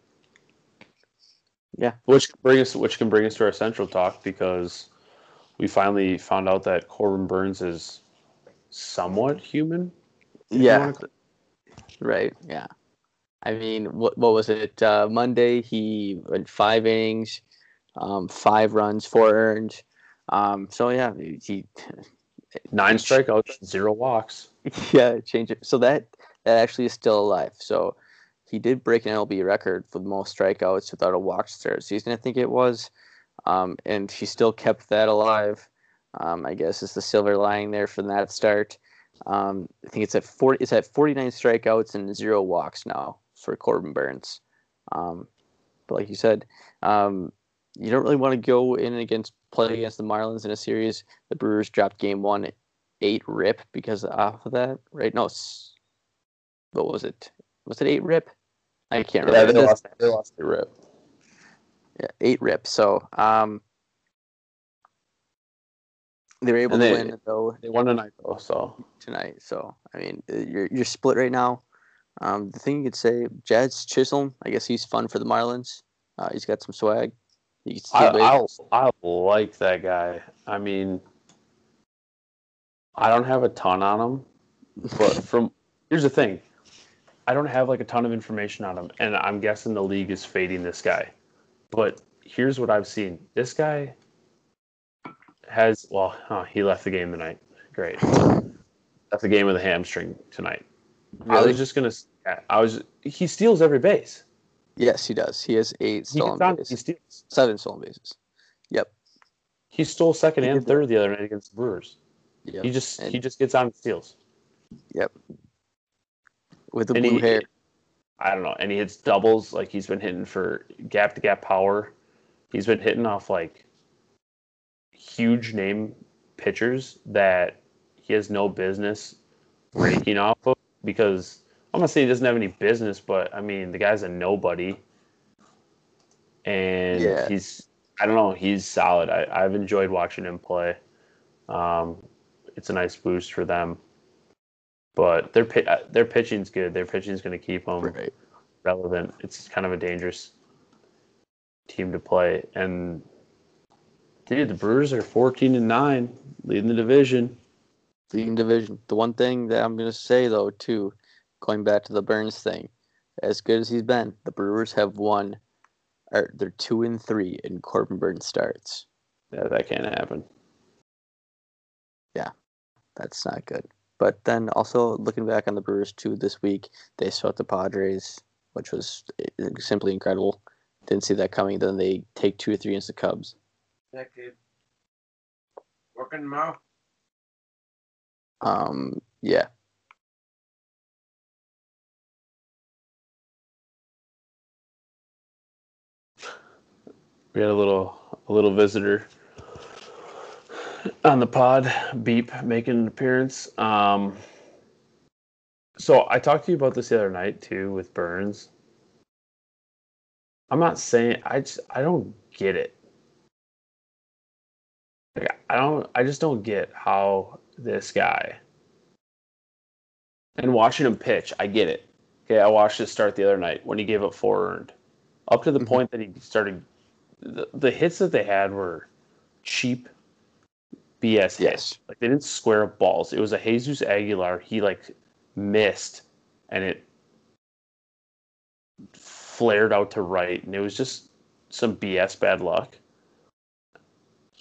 Yeah. Which bring us which can bring us to our central talk because we finally found out that Corbin Burnes is somewhat human. yeah. Right. Yeah. I mean, what what was it? Uh, Monday he went five innings, um, five runs, four earned. Um, so yeah, he <laughs> Nine strikeouts, zero walks. <laughs> yeah change it. So that that actually is still alive. So he did break an LB record for the most strikeouts without a walk to start the season. I think it was, um, and he still kept that alive. Um, I guess is the silver lining there from that start. Um, I think it's at 40, it's at 49 strikeouts and zero walks now for Corbin Burnes. Um, but like you said, um, you don't really want to go in against play against the Marlins in a series. The Brewers dropped game one eight rip because off of that, right? No, what was it? Was it eight rip? I can't Yeah, remember. they lost, they lost the rip. yeah, eight rip. So um, they were able And to they- win though They won tonight though, so tonight. So I mean, you're you're split right now. Um, the thing you could say, Jazz Chisholm. I guess he's fun for the Marlins. Uh, he's got some swag. I, I I like that guy. I mean, I don't have a ton on him, But <laughs> from here's the thing, I don't have like a ton of information on him, and I'm guessing the league is fading this guy. But here's what I've seen: this guy has well, huh, he left the game tonight. Great, left the game with a hamstring tonight. I was just gonna. I was. He steals every base. Yes, he does. He has eight stolen on, he bases. steals. Seven stolen bases. Yep. He stole second He and did that. third the other night against the Brewers. Yep. He just And- he just gets on and steals. Yep. With the And blue he- hair. I don't know, and he hits doubles like he's been hitting for gap to gap power. He's been hitting off like huge name pitchers that he has no business raking off of because I'm not saying he doesn't have any business, but I mean the guy's a nobody, and Yeah. he's I don't know he's solid. I, I've enjoyed watching him play. Um, it's a nice boost for them, but their uh, their pitching's good. Their pitching's going to keep them Right. relevant. It's kind of a dangerous team to play. And dude, the Brewers are 14 and 9, leading the division. Leading division. The one thing that I'm gonna say though, too, going back to the Burnes thing, as good as he's been, the Brewers have won or they're two and three in Corbin Burnes starts. Yeah, that can't happen. Yeah, that's not good. But then also looking back on the Brewers too this week, they swept the Padres, which was simply incredible. Didn't see that coming. Then they take two or three against the Cubs. That kid. Working tomorrow? Um, yeah. We had a little a little visitor on the pod, Beep, making an appearance. Um, so I talked to you about this the other night too with Burnes. I'm not saying I just I don't get it. I don't I just don't get how this guy and watching him pitch, I get it. Okay, I watched his start the other night when he gave up four earned. Up to the Mhm. point that he started the, the hits that they had were cheap BS hits. Yes. Like they didn't square up balls. It was a Jesus Aguilar. He like missed and it flared out to right, and it was just some BS bad luck.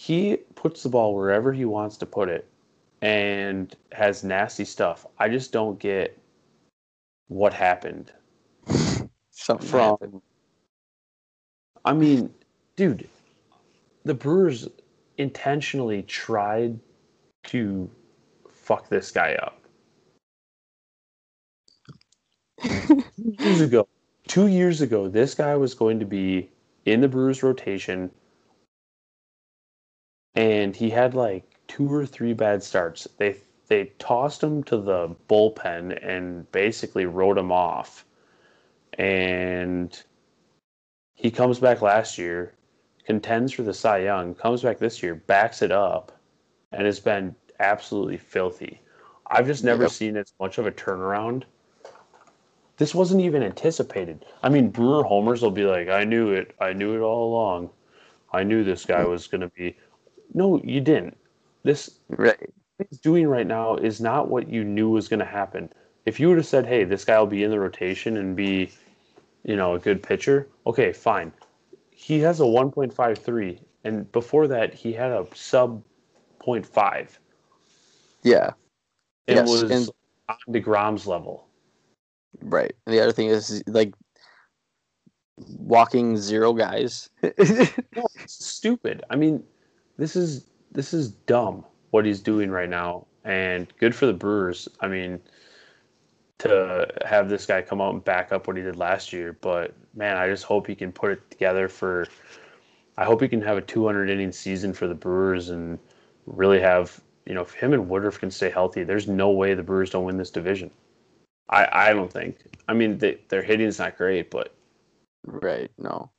He puts the ball wherever he wants to put it and has nasty stuff. I just don't get what happened <laughs> Something from happened. I mean, dude, the Brewers intentionally tried to fuck this guy up. <laughs> two years ago, two years ago, this guy was going to be in the Brewers rotation, and he had like two or three bad starts. They they tossed him to the bullpen and basically wrote him off. And he comes back last year, contends for the Cy Young, comes back this year, backs it up, and has been absolutely filthy. I've just never Yep. seen as much of a turnaround. This wasn't even anticipated. I mean, Brewer homers will be like, "I knew it. I knew it all along. I knew this guy was going to be." No, you didn't. This Right. he's doing right now is not what you knew was going to happen. If you would have said, "Hey, this guy will be in the rotation and be, you know, a good pitcher," okay, fine. He has a 1.53, and before that, he had a sub 0.5. Yeah. It Yes, was and- on deGrom's level. Right. And the other thing is like walking zero guys. <laughs> No, stupid. I mean, this is this is dumb what he's doing right now, and good for the Brewers. I mean, to have this guy come out and back up what he did last year. But man, I just hope he can put it together for. I hope he can have a 200 inning season for the Brewers and really have you know if him and Woodruff can stay healthy. There's no way the Brewers don't win this division. I I don't think. I mean, they, their hitting's not great, but Right. No.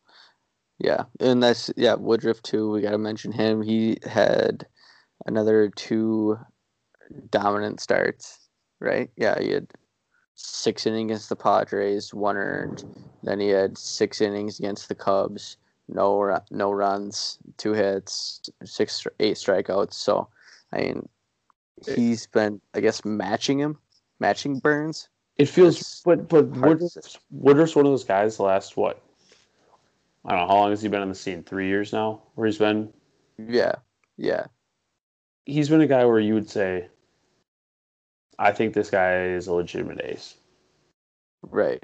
Yeah, and that's yeah Woodruff too. We got to mention him. He had another two dominant starts. Right. Yeah, he had six innings against the Padres, one earned. Then he had six innings against the Cubs, no no runs, two hits, six eight strikeouts. So, I mean, he's been I guess matching him matching Burnes. It feels, but but Woodruff's, Woodruff's one of those guys. The last what? I don't know how long has he been on the scene? Three years now, where he's been. Yeah, yeah, He's been a guy where you would say, I think this guy is a legitimate ace. right.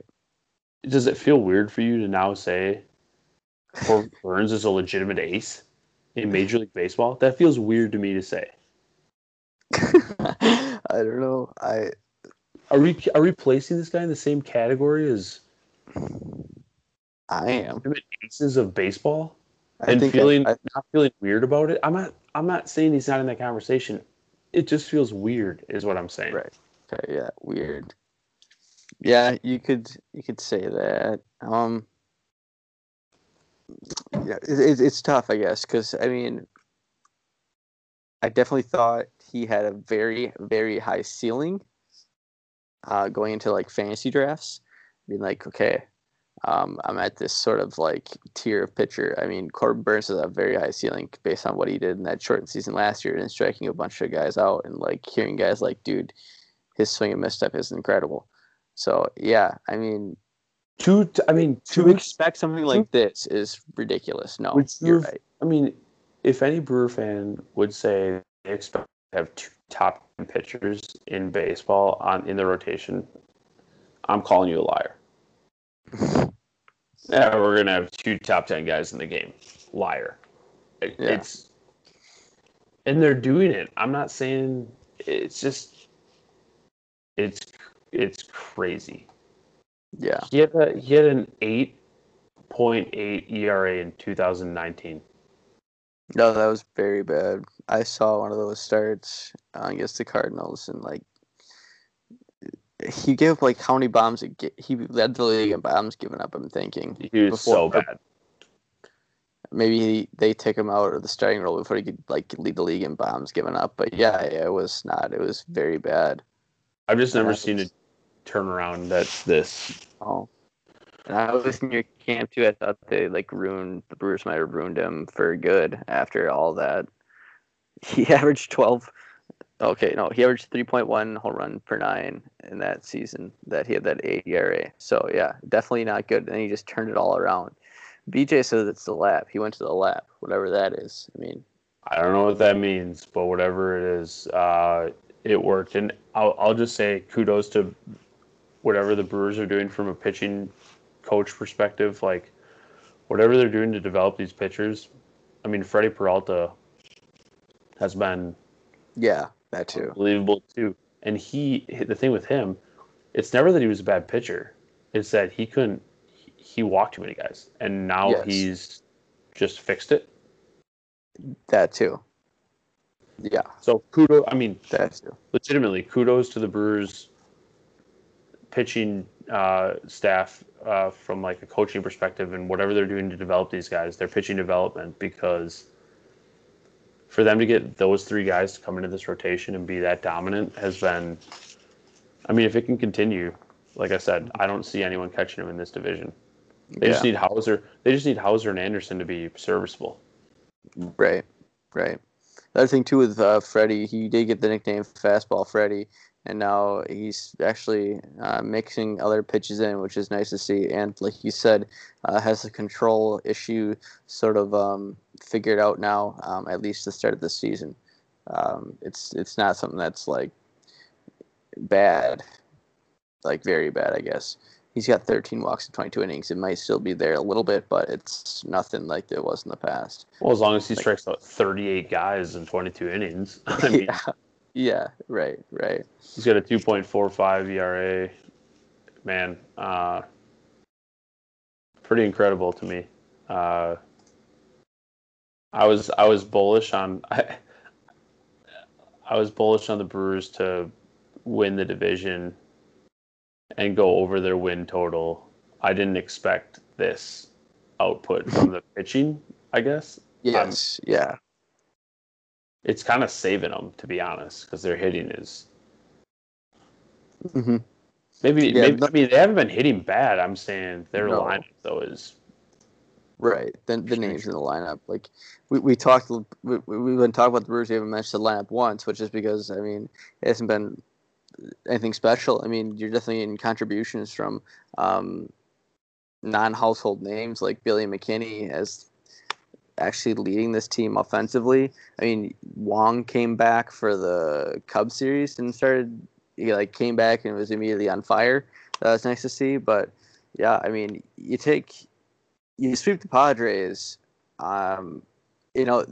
Does it feel weird for you to now say Corbin <laughs> Burnes is a legitimate ace in Major League Baseball? That feels weird to me to say. <laughs> I don't know. I Are we are we placing this guy in the same category as I am. aces of baseball? I and think I- feeling I, not feeling weird about it. I'm not I'm not saying he's not in that conversation. It just feels weird, is what I'm saying. Right. Okay, yeah, weird. Yeah, you could you could say that. Um, yeah, it, it, it's tough, I guess, because I mean, I definitely thought he had a very very high ceiling. Uh, going into like fantasy drafts, being like, okay, um, I'm at this sort of like tier of pitcher. I mean, Corbin Burnes has a very high ceiling based on what he did in that shortened season last year and striking a bunch of guys out and like hearing guys like, dude, his swing and misstep is incredible. So yeah, I mean, to I mean, to two. expect something like this is ridiculous. No, you you're right. I mean, if any Brewer fan would say they expect to have two top pitchers in baseball on in the rotation, I'm calling you a liar. <laughs> Yeah, we're gonna have two top ten guys in the game. Liar. It- Yeah. It's and they're doing it. I'm not saying it's just it's it's crazy. Yeah, He had a, he had an eight point eight ERA in 2019. no, that was very bad. I saw one of those starts uh, against the Cardinals and like he gave up like how many bombs? Ge- he led the league in bombs given up. I'm thinking He was Before- so bad. maybe he, they take him out of the starting role before he could like lead the league in bombs given up. But yeah, it was not. It was very bad. I've just never that seen was- a turnaround that's this. Oh. And I was in your camp too. I thought they like ruined the Brewers might have ruined him for good after all that. <laughs> He averaged twelve. Okay, no, he averaged three point one home run per nine in that season. That he had that eight ERA. So yeah, definitely not good. And he just turned it all around. BJ says it's the lap. He went to the lap, whatever that is. I mean, I don't know what that means, but whatever it is, uh, it worked. And I'll, I'll just say kudos to whatever the Brewers are doing from a pitching coach perspective. Like, whatever they're doing to develop these pitchers. I mean, Freddie Peralta has been yeah, that too. unbelievable too. And he, the thing with him, it's never that he was a bad pitcher. It's that he couldn't. he- walked too many guys, and now Yes. he's just fixed it. That too. Yeah, So kudos. I mean, that too. legitimately, kudos to the Brewers pitching uh, staff uh, from like a coaching perspective and whatever they're doing to develop these guys, their pitching development, because for them to get those three guys to come into this rotation and be that dominant has been. I mean, if it can continue, like I said, I don't see anyone catching him in this division. They yeah. just need Houser. They just need Houser and Anderson to be serviceable. Right, right. The other thing too with uh, Freddie, he did get the nickname Fastball Freddie, and now he's actually uh, mixing other pitches in, which is nice to see. And like you said, uh, has the control issue sort of um, figured out now, um, at least the start of the season. Um, it's it's not something that's like bad, like very bad, I guess. He's got 13 walks in 22 innings. It might still be there a little bit, but it's nothing like it was in the past. Well, as long as he Like- strikes out 38 guys in 22 innings, <laughs> I mean, <laughs> yeah, yeah, right, right. He's got a 2.45 ERA. Man, uh, pretty incredible to me. Uh, I was I was bullish on <laughs> I, I was bullish on the Brewers to win the division and go over their win total. I didn't expect this output from the <laughs> pitching. I guess Yes, yeah, it's kind of saving them to be honest because their hitting is hmm Maybe, Yeah, maybe no- I mean they haven't been hitting bad. I'm saying their No. lineup though is right. Then the names in the lineup, like we, we talked, we, we- we've been talking about the Brewers. We haven't mentioned the lineup once, which is because I mean it hasn't been anything special. I mean, you're definitely in contributions from um, non-household names like Billy McKinney as actually leading this team offensively. I mean, Wong came back for the Cub series and started. He like came back and was immediately on fire. That was nice to see. But yeah, I mean, you take you sweep the Padres. Um, you know,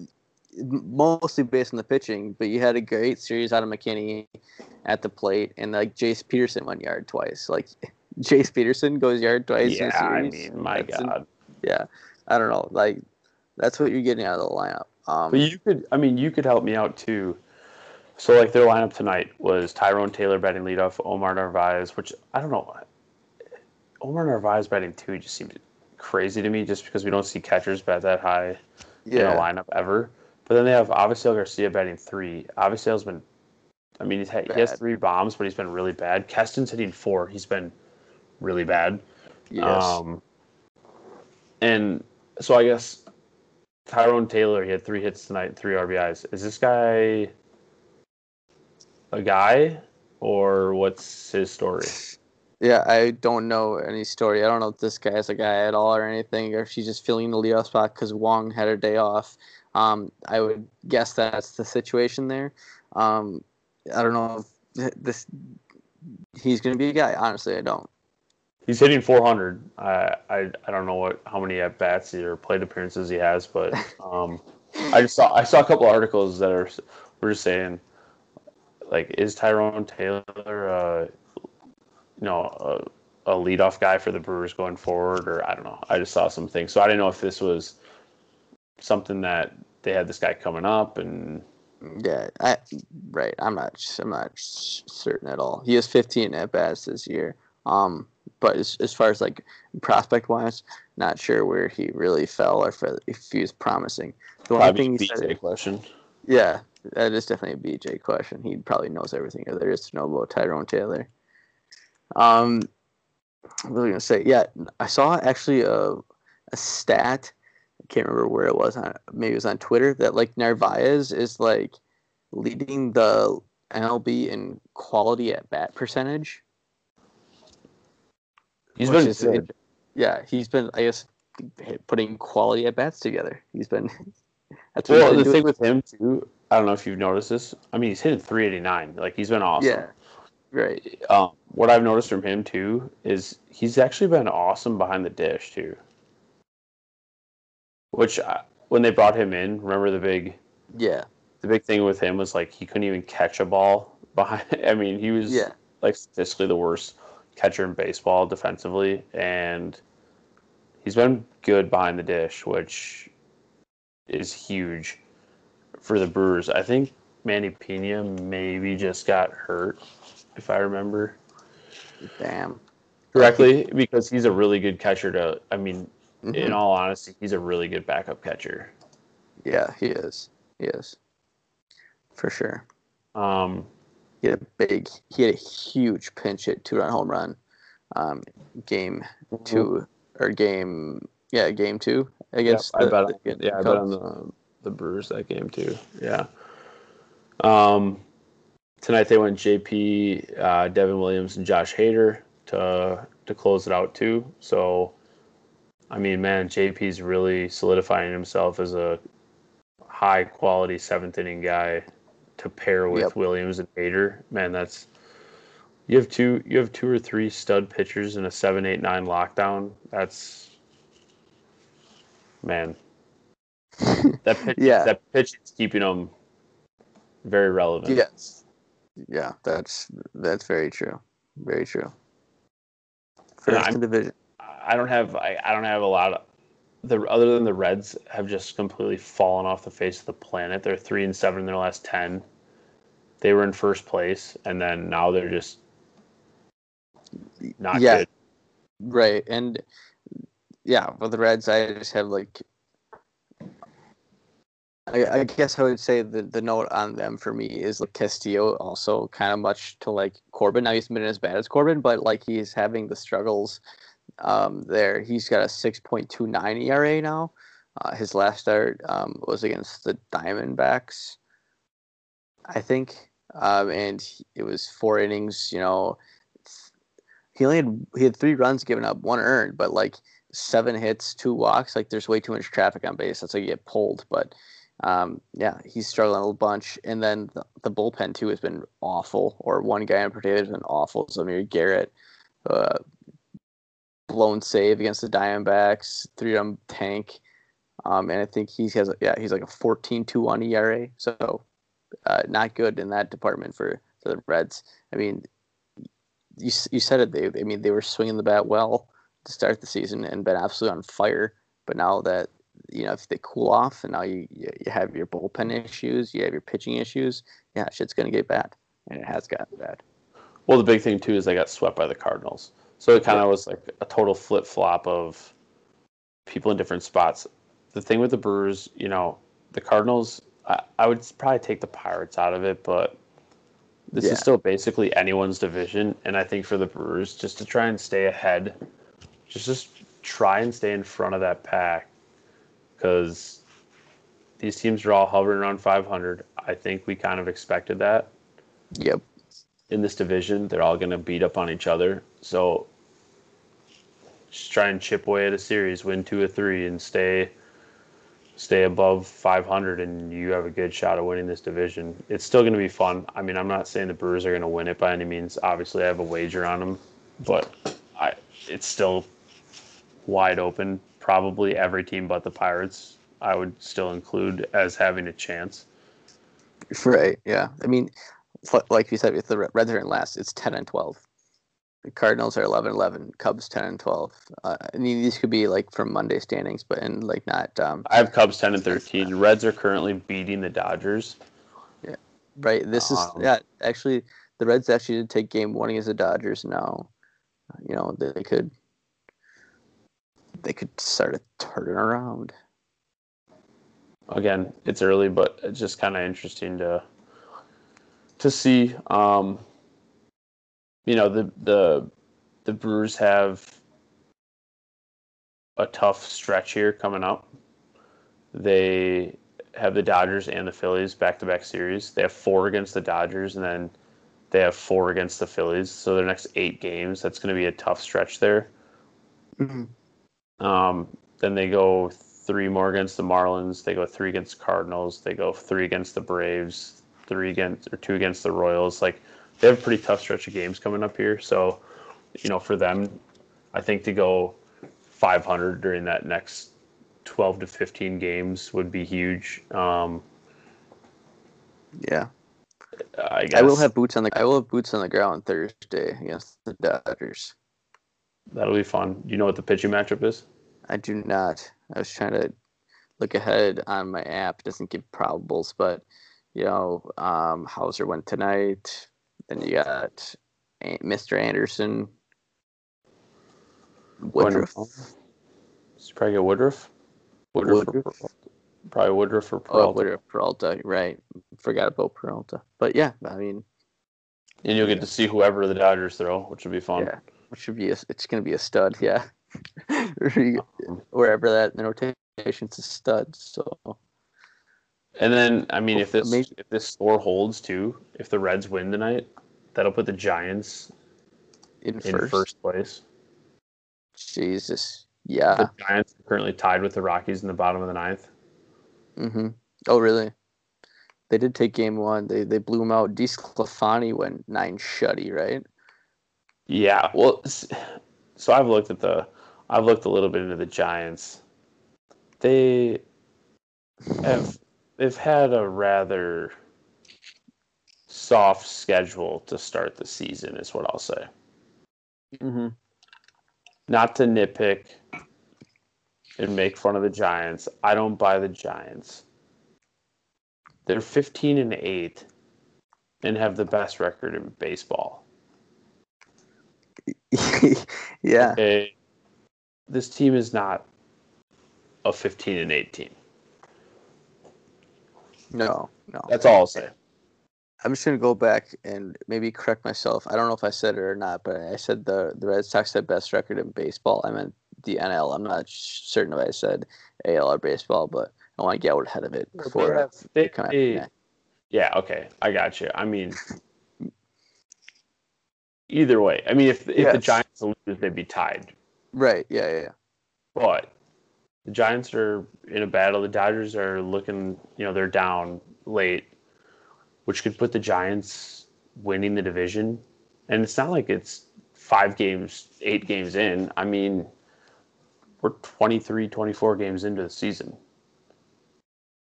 mostly based on the pitching, but you had a great series out of McKinney at the plate, and like Jace Peterson went yard twice. Like <laughs> Jace Peterson goes yard twice. Yeah, I mean, my That's God. an- yeah, I don't know. Like that's what you're getting out of the lineup. Um, But you could, I mean, you could help me out too. So, like, their lineup tonight was Tyrone Taylor batting leadoff, Omar Narvaez, which I don't know. Omar Narvaez batting two just seems crazy to me just because we don't see catchers bat that high in a lineup ever. But then they have Avisail Garcia batting three. Avisail's been, I mean, he's had, he has three bombs, but he's been really bad. Keston's hitting four. He's been really bad. yes, Um, and so I guess Tyrone Taylor, he had three hits tonight, three RBIs. Is this guy a guy, or what's his story? yeah. I don't know any story. I don't know if this guy's a guy at all or anything, or if she's just filling the leadoff spot because Wong had her day off. Um, I would guess that's the situation there. Um, I don't know if this he's going to be a guy. Honestly, I don't. He's hitting 400. I I, I don't know what how many at bats or plate appearances he has, but <laughs> um, I just saw I saw a couple articles that are were just saying like is Tyrone Taylor uh, you know a, a leadoff guy for the Brewers going forward or I don't know. I just saw some things, so I didn't know if this was something that they had this guy coming up and Yeah, I right. I'm not. I'm not certain at all. He has 15 at bats this year. Um, but as, as far as like prospect wise, not sure where he really fell or if, he was promising. The only probably thing he BJ said, question. yeah, that is definitely a BJ question. He probably knows everything there is to know about Tyrone Taylor. Um, what was I gonna say? Yeah, I saw actually a a stat. I can't remember where it was on. Maybe it was on Twitter that like Narvaez is like leading the MLB in quality at bat percentage. He's been is-. Yeah, he's been I guess putting quality at bats together. He's been. <laughs> That's Well, been the doing. thing with him too, I don't know if you've noticed this. I mean, he's hitting 389. Like he's been awesome. Yeah, right. Um, what I've noticed from him too is he's actually been awesome behind the dish too. Which uh, when they brought him in, remember the big Yeah, the big thing with him was like he couldn't even catch a ball behind. <laughs> I mean, he was Yeah. like statistically the worst catcher in baseball defensively, and he's been good behind the dish, which is huge for the Brewers. I think Manny Piña maybe just got hurt, if I remember damn. correctly, because he's a really good catcher. To I mean, Mhm. in all honesty, he's a really good backup catcher. Yeah, he is. He is. For sure. Um, He had a big, he had a huge pinch hit two run home run. Um, game two or game, yeah, game two Yep, against I the, bet. the- yeah, I bet on the the Brewers that game too. Yeah. Um, tonight they went JP, uh, Devin Williams, and Josh Hader to to close it out too. So, I mean, man, JP's really solidifying himself as a high quality seventh inning guy to pair with Yep. Williams and Hader. Man, that's you have two you have two or three stud pitchers in a seven eight nine lockdown. That's man. <laughs> That pitch, Yeah. that pitch is keeping them very relevant. Yes. Yeah, that's that's very true. Very true. First division. I don't have I, I don't have a lot of the other than the Reds have just completely fallen off the face of the planet. They're three and seven in their last ten. They were in first place, and then now they're just not Yeah. good. Right. And yeah, with the Reds I just have like I, I guess I would say the, the note on them for me is like Castillo also kind of much to like Corbin. Now he's been as bad as Corbin, but like he's having the struggles um, there. He's got a 6.29 ERA now. Uh, his last start um, was against the Diamondbacks, I think. Um, and it was four innings. You know, he only had he had three runs given up, one earned, but like seven hits, two walks. Like there's way too much traffic on base. That's how you get pulled. But um, yeah, he's struggling a little bunch. And then the, the bullpen too has been awful. Or one guy in particular has been awful. Zamir Garrett, uh, blown save against the Diamondbacks, three run tank. Um, and I think he has yeah he's like a 14-2-1 ERA. So uh, not good in that department for, for the Reds. I mean, you you said it. They I mean they were swinging the bat well to start the season and been absolutely on fire. But now that you know if they cool off and now you you you have your bullpen issues, you have your pitching issues. Yeah, shit's gonna get bad, and it has gotten bad. Well, the big thing too is they got swept by the Cardinals, so it kind of was like a total flip flop of people in different spots. The thing with the Brewers, you know, the Cardinals, I, I would probably take the Pirates out of it, but this Yeah. is still basically anyone's division, and I think for the Brewers, just to try and stay ahead, just just try and stay in front of that pack, because these teams are all hovering around 500. I think we kind of expected that Yep. in this division. They're all going to beat up on each other. So just try and chip away at a series, win two or three, and stay stay above 500, and you have a good shot of winning this division. It's still going to be fun. I mean, I'm not saying the Brewers are going to win it by any means. Obviously, I have a wager on them, but I it's still wide open. Probably every team but the Pirates, I would still include as having a chance. Right. Yeah. I mean, like you said, if the Reds are in last, it's ten and twelve. The Cardinals are 11-11, Cubs ten and twelve. Uh, I mean, these could be like from Monday standings, but and like not um, I have Cubs 10 and 13. Reds are currently beating the Dodgers. Yeah, right. This is Um, yeah. Actually, the Reds actually did take game one against the Dodgers. Now, you know they could they could start to turn it around. again, it's early, but it's just kind of interesting to to see. Um, you know, the the the Brewers have a tough stretch here coming up. They have the Dodgers and the Phillies back to back series. They have four against the Dodgers, and then they have four against the Phillies. So their next eight games, that's going to be a tough stretch there. Um, then they go three more against the Marlins. They go three against the Cardinals. They go three against the Braves. Three against or two against the Royals. Like they have a pretty tough stretch of games coming up here. So, you know, for them, I think to go 500 during that next 12 to 15 games would be huge. Um, Yeah. I guess I will have boots on the I will have boots on the ground Thursday against the Dodgers. that'll be fun. Do you know what the pitching matchup is? I do not. I was trying to look ahead on my app. It doesn't give probables, but you know, um, Houser went tonight. Then you got Mr. Anderson, Woodruff. It's probably get Woodruff. Woodruff. or Woodruff. Peralta. Probably Woodruff or Oh, Peralta. Woodruff, Peralta. Right. Forgot about Peralta. But yeah, I mean, And you'll get to see whoever the Dodgers throw, which will be fun. yeah, it should be. A, it's going to be a stud. Yeah. <laughs> Um, Wherever that rotation's a stud. So And then, I mean, if this Amazing. if this score holds too, if the Reds win tonight, that'll put the Giants in in first, first, place. Jesus. Yeah. The Giants are currently tied with the Rockies in the bottom of the ninth. Mm-hmm. Oh, really? They did take game one. They they blew them out. DeSclafani went nine shutty, right? Yeah, well, so I've looked at the, I've looked a little bit into the Giants. They <laughs> have they've had a rather soft schedule to start the season, is what I'll say. Mm-hmm. not to nitpick and make fun of the Giants. I don't buy the Giants. They're 15 and 8 and have the best record in baseball. <laughs> yeah. Okay. This team is not a 15 and 8 team. No, no. That's all I'll say. I'm just gonna go back and maybe correct myself. I don't know if I said it or not, but I said the the Red Sox had best record in baseball. I meant the NL. I'm not certain if I said AL or baseball, but I want to get out ahead of it before. they, come they- after Yeah, okay, I got you. I mean, either way, I mean, if if the Giants lose, they'd be tied. Right. Yeah. Yeah. yeah. But the Giants are in a battle. The Dodgers are looking, you know, they're down late, which could put the Giants winning the division. And it's not like it's five games, eight games in. I mean, we're 23, 24 games into the season.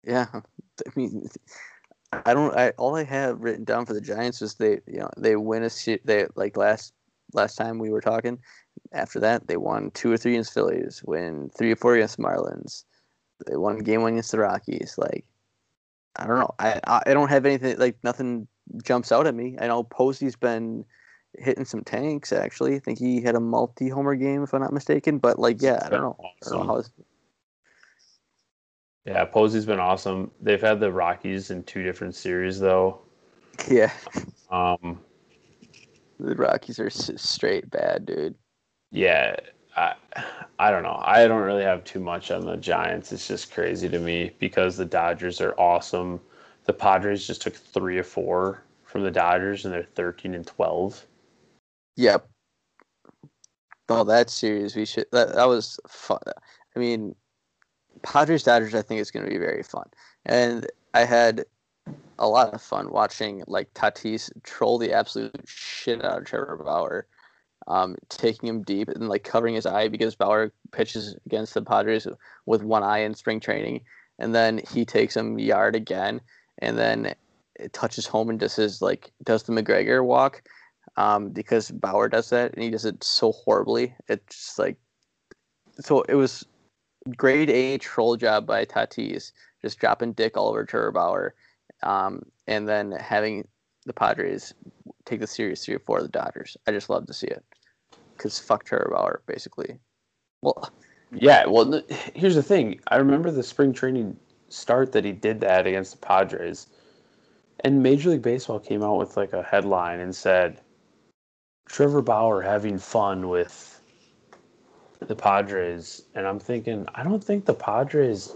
Yeah, <laughs> I mean, I don't. I all I have written down for the Giants is they, you know, they win a se- they like last last time we were talking. After that, they won two or three against Phillies, win three or four against Marlins. They won game one against the Rockies. Like, I don't know. I I don't have anything like nothing jumps out at me. I know Posey's been hitting some tanks. Actually, I think he had a multi homer game if I'm not mistaken. But like, yeah, I don't know. I don't know Yeah, Posey's been awesome. They've had the Rockies in two different series, though. <laughs> yeah, Um, the Rockies are straight bad, dude. Yeah, I, I don't know. I don't really have too much on the Giants. It's just crazy to me because the Dodgers are awesome. The Padres just took three or four from the Dodgers, and they're thirteen and twelve. Yep. Oh, that series we should. That that was fun. I mean, Padres Dodgers. I think is going to be very fun, and I had a lot of fun watching like Tatis troll the absolute shit out of Trevor Bauer, um, taking him deep and like covering his eye because Bauer pitches against the Padres with one eye in spring training, and then he takes him yard again, and then it touches home and just is like does the McGregor walk um, because Bauer does that and he does it so horribly. It's just like so it was grade A troll job by Tatis, just dropping dick all over Trevor Bauer, um, and then having the Padres take the series three or four of the Dodgers. I just love to see it because fuck Trevor Bauer basically. Well, Yeah, well, here's the thing. I remember the spring training start that he did that against the Padres, and Major League Baseball came out with like a headline and said, "Trevor Bauer having fun with the Padres," and I'm thinking, I don't think the Padres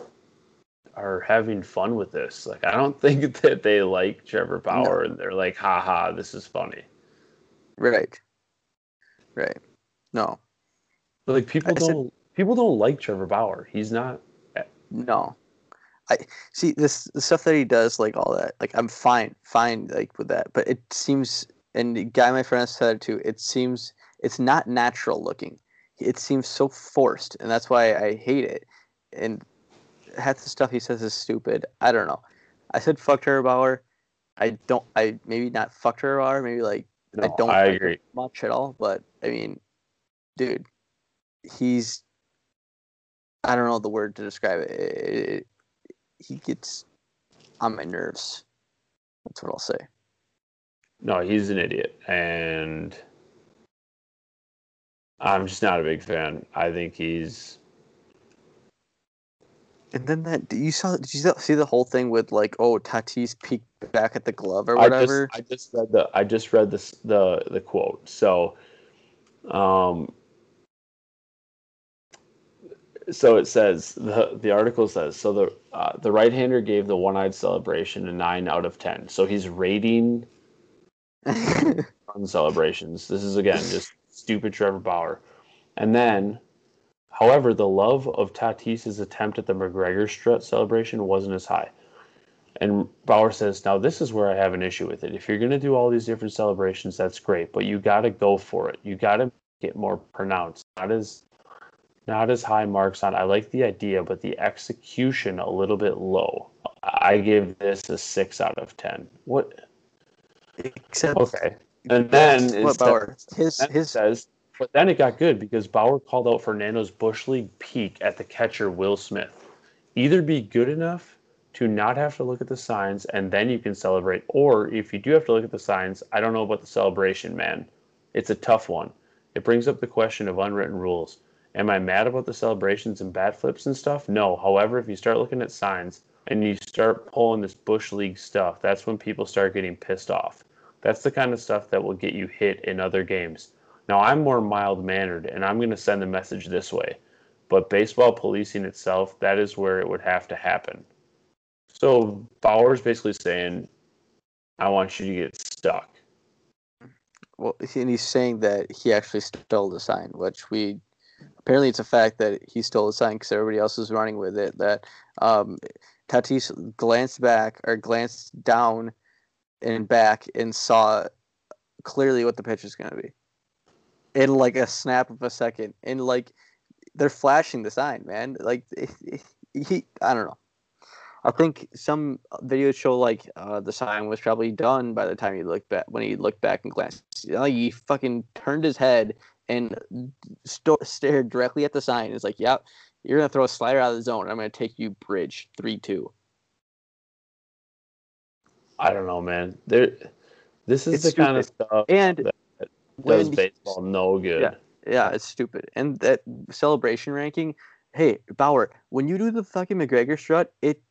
are having fun with this. Like, I don't <laughs> think that they like Trevor Bauer, and they're like, "Ha ha, this is funny." right, right. No, But like, people I don't people don't like Trevor Bauer. He's not. No. I see this the stuff that he does, like all that. Like I'm fine, fine, like with that. But it seems, and the guy my friend said it too. It seems it's not natural looking. It seems so forced, and that's why I hate it. And half the stuff he says is stupid. I don't know. I said fuck Trevor Bauer. I don't. I maybe not fuck Trevor Bauer. Maybe like I don't I like agree. much at all. But I mean, dude, he's I don't know the word to describe it. It- it- he gets on my nerves. That's what I'll say. No, he's an idiot, and I'm just not a big fan. I think he's And then that you saw did you see the whole thing with like oh Tatis peeked back at the glove or I just whatever? I just read the I just read this the the quote. So, um, so it says the the article says so the uh, the right hander gave the one eyed celebration a nine out of ten. So he's rating <laughs> run celebrations. This is again just stupid Trevor Bauer. And then, however, the love of Tatis's attempt at the McGregor strut celebration wasn't as high. And Bauer says, now this is where I have an issue with it. If you're going to do all these different celebrations, that's great, but you got to go for it. You got to get more pronounced. Not as not as high marks on. I like the idea, but the execution a little bit low. I give this a six out of ten. What? Except Okay. And then what Bauer? His then his says, but then it got good because Bauer called out Fernando's Bush League peek at the catcher Will Smith. Either be good enough to not have to look at the signs and then you can celebrate, or if you do have to look at the signs, I don't know about the celebration, man. It's a tough one. It brings up the question of unwritten rules. Am I mad about the celebrations and bat flips and stuff? No. However, if you start looking at signs and you start pulling this Bush League stuff, that's when people start getting pissed off. That's the kind of stuff that will get you hit in other games. Now, I'm more mild mannered and I'm going to send the message this way. But baseball policing itself, that is where it would have to happen. So Bauer's basically saying I want you to get stuck. Well, and he's saying that he actually stole the sign, which we apparently it's a fact that he stole the sign because everybody else was running with it. That um, Tatis glanced back or glanced down and back and saw clearly what the pitch is going to be in like a snap of a second. And like they're flashing the sign, man. Like <laughs> he, I don't know. I think some videos show like uh, the sign was probably done by the time he looked back when he looked back and glanced. You know, he fucking turned his head and st- stared directly at the sign. It's like, yep, you're gonna throw a slider out of the zone. I'm gonna take you bridge three two. I don't know, man. There, this is It's the kind of stuff And that does baseball no good. Yeah. Yeah, it's stupid. And that celebration ranking, hey, Bauer, when you do the fucking McGregor strut, it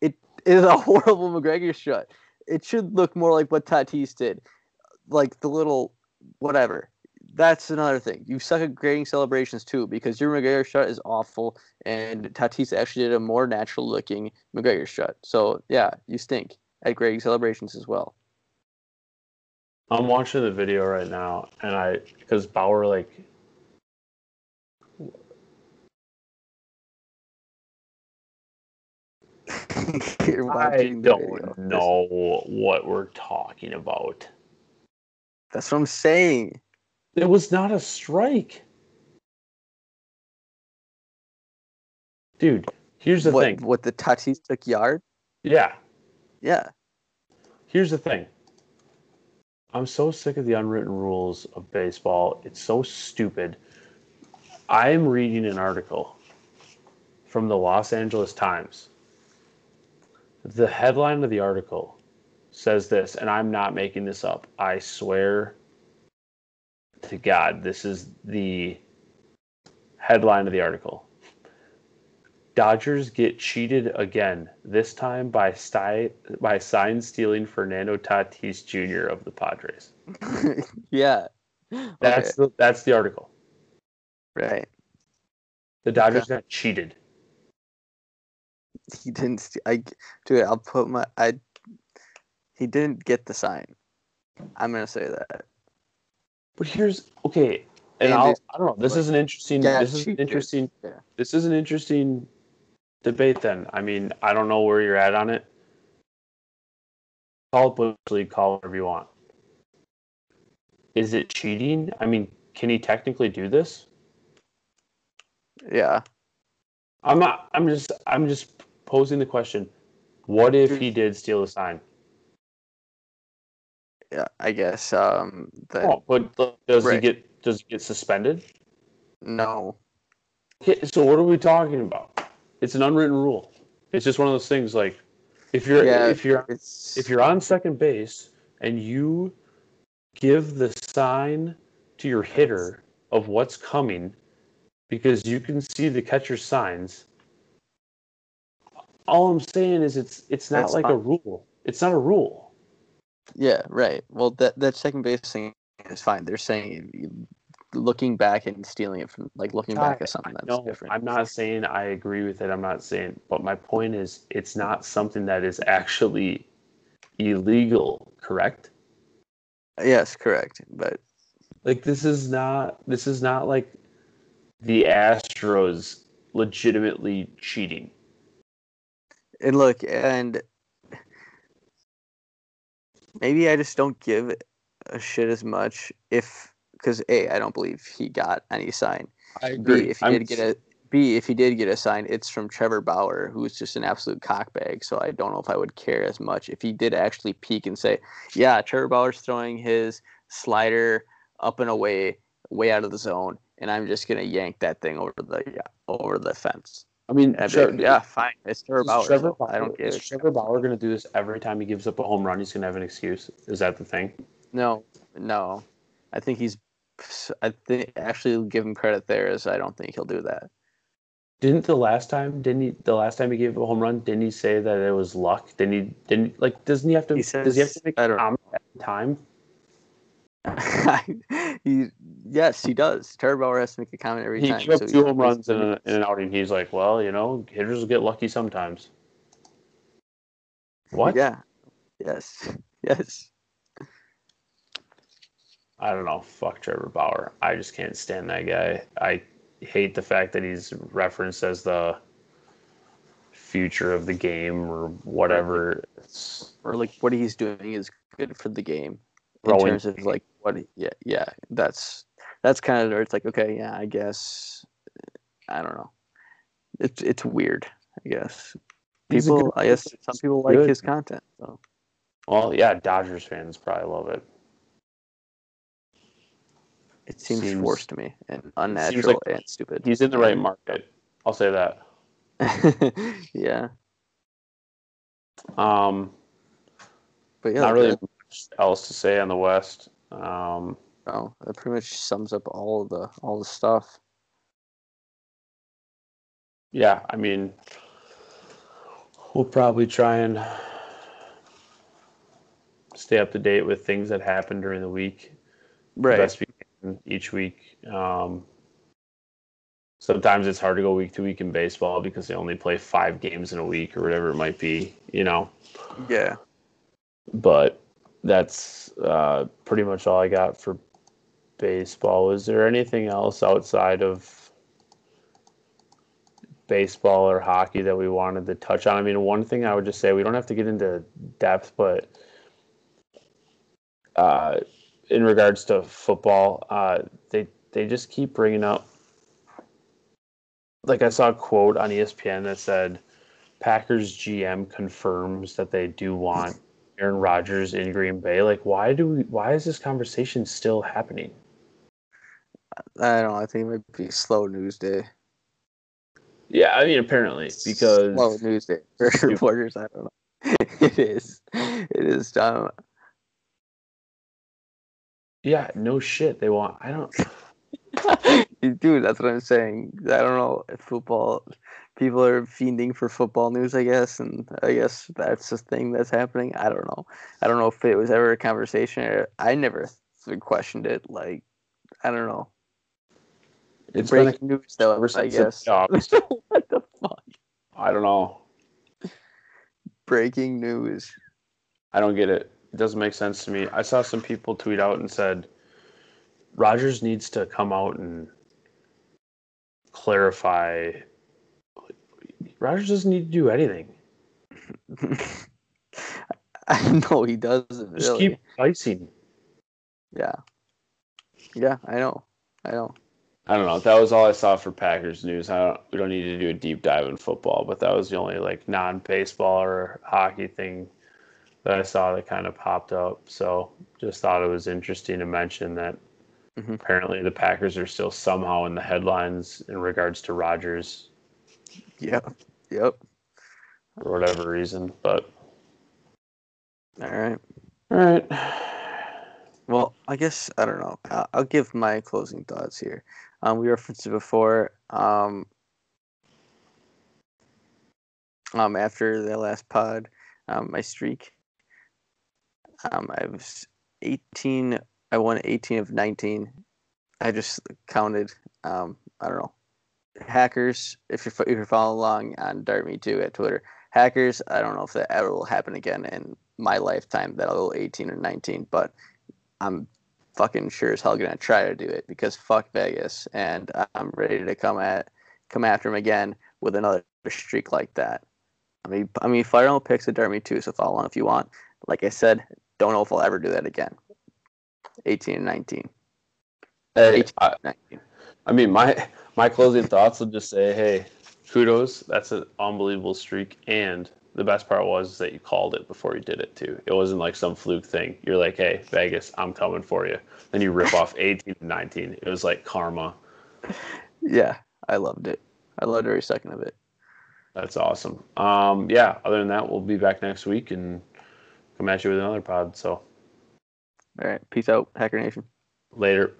it is a <laughs> horrible McGregor strut. It should look more like what Tatis did. Like the little whatever. That's another thing. You suck at grading celebrations too, because your McGregor shot is awful and Tatis actually did a more natural looking McGregor shot. So yeah, you stink at grading celebrations as well. I'm watching the video right now, and I because Bauer like <laughs> I don't know what we're talking about. That's what I'm saying. It was not a strike, dude. Here's the what, thing. what the Tatis took yard? Yeah, Yeah. here's the thing. I'm so sick of the unwritten rules of baseball. It's so stupid. I'm reading an article from the Los Angeles Times. The headline of the article says this, and I'm not making this up. I swear to God, this is the headline of the article. Dodgers get cheated again, this time by sti- by sign stealing Fernando Tatis Jr. of the Padres. <laughs> yeah. That's the that's the article. Right. The Dodgers got cheated. He didn't. St- I dude. I'll put my. I. He didn't get the sign. I'm gonna say that. But here's okay, and And I'll, I don't know. This like, is an interesting. yeah, this is an interesting. Yeah. This is an interesting debate. Then I mean, I don't know where you're at on it. Call it Bush League, call it whatever you want. Is it cheating? I mean, can he technically do this? Yeah. I'm not. I'm just. I'm just posing the question. What if he did steal the sign? Yeah. I guess. Um. Oh, but does he get? Does he get suspended? no. Okay, so what are we talking about? It's an unwritten rule. It's just one of those things. Like, if you're Yeah. if you're It's if you're on second base and you give the sign to your hitter of what's coming because you can see the catcher's signs all i'm saying is it's it's not That's like a rule it's not a rule Yeah. Right. Well, that that second base thing is fine. They're saying looking back and stealing it from like looking back at something that's no different. i'm not saying i agree with it i'm not saying but my point is it's not something that is actually illegal correct Yes. Correct. But like this is not this is not like the astros legitimately cheating And look, and maybe I just don't give a shit as much if because a I don't believe he got any sign. I B if he did get a B if he did get a sign, it's from Trevor Bauer, who's just an absolute cockbag. So I don't know if I would care as much if he did actually peek and say, "Yeah, Trevor Bauer's throwing his slider up and away, way out of the zone, and I'm just gonna yank that thing over the yeah, over the fence." I mean, And I'd be Tre- like, yeah, fine, it's Trevor is Bauer. Trevor so I don't Bauer- get is. Trevor Bauer going to do this every time he gives up a home run? He's going to have an excuse. Is that the thing? No, no. I think he's. I think actually give him credit there is I don't think he'll do that. Didn't the last time? Didn't he? The last time he gave a home run, didn't he say that it was luck? Didn't he? Didn't like? Doesn't he have to? He says, does he have to make a comment every time? <laughs> he yes, he does. Trevor Bauer has to make a comment every He time. up so two home runs in, a, in an outing. He's like, well, you know, hitters will get lucky sometimes. What? Yeah. Yes. <laughs> yes. I don't know. Fuck Trevor Bauer. I just can't stand that guy. I hate the fact that he's referenced as the future of the game or whatever. It's Or like what he's doing is good for the game in Rolling. terms of like what. Yeah, yeah. That's that's kind of where it's like okay, yeah, I guess. I don't know. It's it's weird. I guess people. I guess some people like Good. his content. So well, yeah. Dodgers fans probably love it. it seems, Seems- forced to me and unnatural and stupid. He's in the right market. I'll say that. <laughs> yeah, Um, but yeah, not really much else to say on the West. Um, no, that pretty much sums up all of the all the stuff. yeah, I mean, we'll probably try and stay up to date with things that happen during the week. Right. best we can each week. Um, sometimes it's hard to go week to week in baseball because they only play five games in a week or whatever it might be, you know. Yeah. But that's uh, pretty much all I got for baseball. Is there anything else outside of baseball or hockey that we wanted to touch on? I mean, one thing I would just say we don't have to get into depth, but uh, in regards to football, uh, they they just keep bringing up. Like I saw a quote on ESPN that said, "Packers GM confirms that they do want Aaron Rodgers in Green Bay." Like, why do we? Why is this conversation still happening? I don't know. I think it might be slow news day. Yeah, I mean, apparently because slow news day for <laughs> reporters. I don't know. <laughs> it is. It is dumb. yeah, no shit. They want. I don't. <laughs> Dude, that's what I'm saying. I don't know if football people are fiending for football news, I guess, and I guess that's the thing that's happening. I don't know. I don't know if it was ever a conversation. I never questioned it. Like, I don't know. It's been a Breaking news, though. ever I since the guess. <laughs> what the fuck? I don't know. Breaking news. I don't get it. It doesn't make sense to me. I saw some people tweet out and said Rodgers needs to come out and clarify. Rodgers doesn't need to do anything. <laughs> I know he doesn't Just really. keep icing. Yeah. Yeah, I know. I know. I don't know. That was all I saw for Packers news. I don't, we don't need to do a deep dive in football, but that was the only like non-baseball or hockey thing that I saw that kind of popped up. So just thought it was interesting to mention that Mhm. apparently the Packers are still somehow in the headlines in regards to Rodgers Yep. Yep. for whatever reason. But All right. all right, Well, I guess I don't know. I'll, I'll give my closing thoughts here. Um, we referenced it before. Um, um, after the last pod, um, my streak. Um, I was eighteen. I won eighteen of nineteen. I just counted. Um, I don't know. Hackers. If you're if you're following along on Dart Me Too at Twitter, hackers. I don't know if that ever will happen again in my lifetime. That I'll go eighteen or nineteen, but I'm fucking sure as hell gonna try to do it because fuck Vegas, and I'm ready to come at come after him again with another streak like that. I mean, I mean, fire on picks at Dermy too, so follow on if you want. Like I said, don't know if I'll ever do that again. 18 and 19. hey, 18 I, 19. I mean my my closing thoughts will just say, hey, kudos. That's an unbelievable streak, and the best part was that you called it before you did it too. It wasn't like some fluke thing. You're like, hey, Vegas, I'm coming for you. Then you rip off 18 and 19. It was like karma. Yeah, I loved it. I loved every second of it. That's awesome. Um, yeah. Other than that, we'll be back next week and come at you with another pod. So All right, peace out, Hacker Nation. later.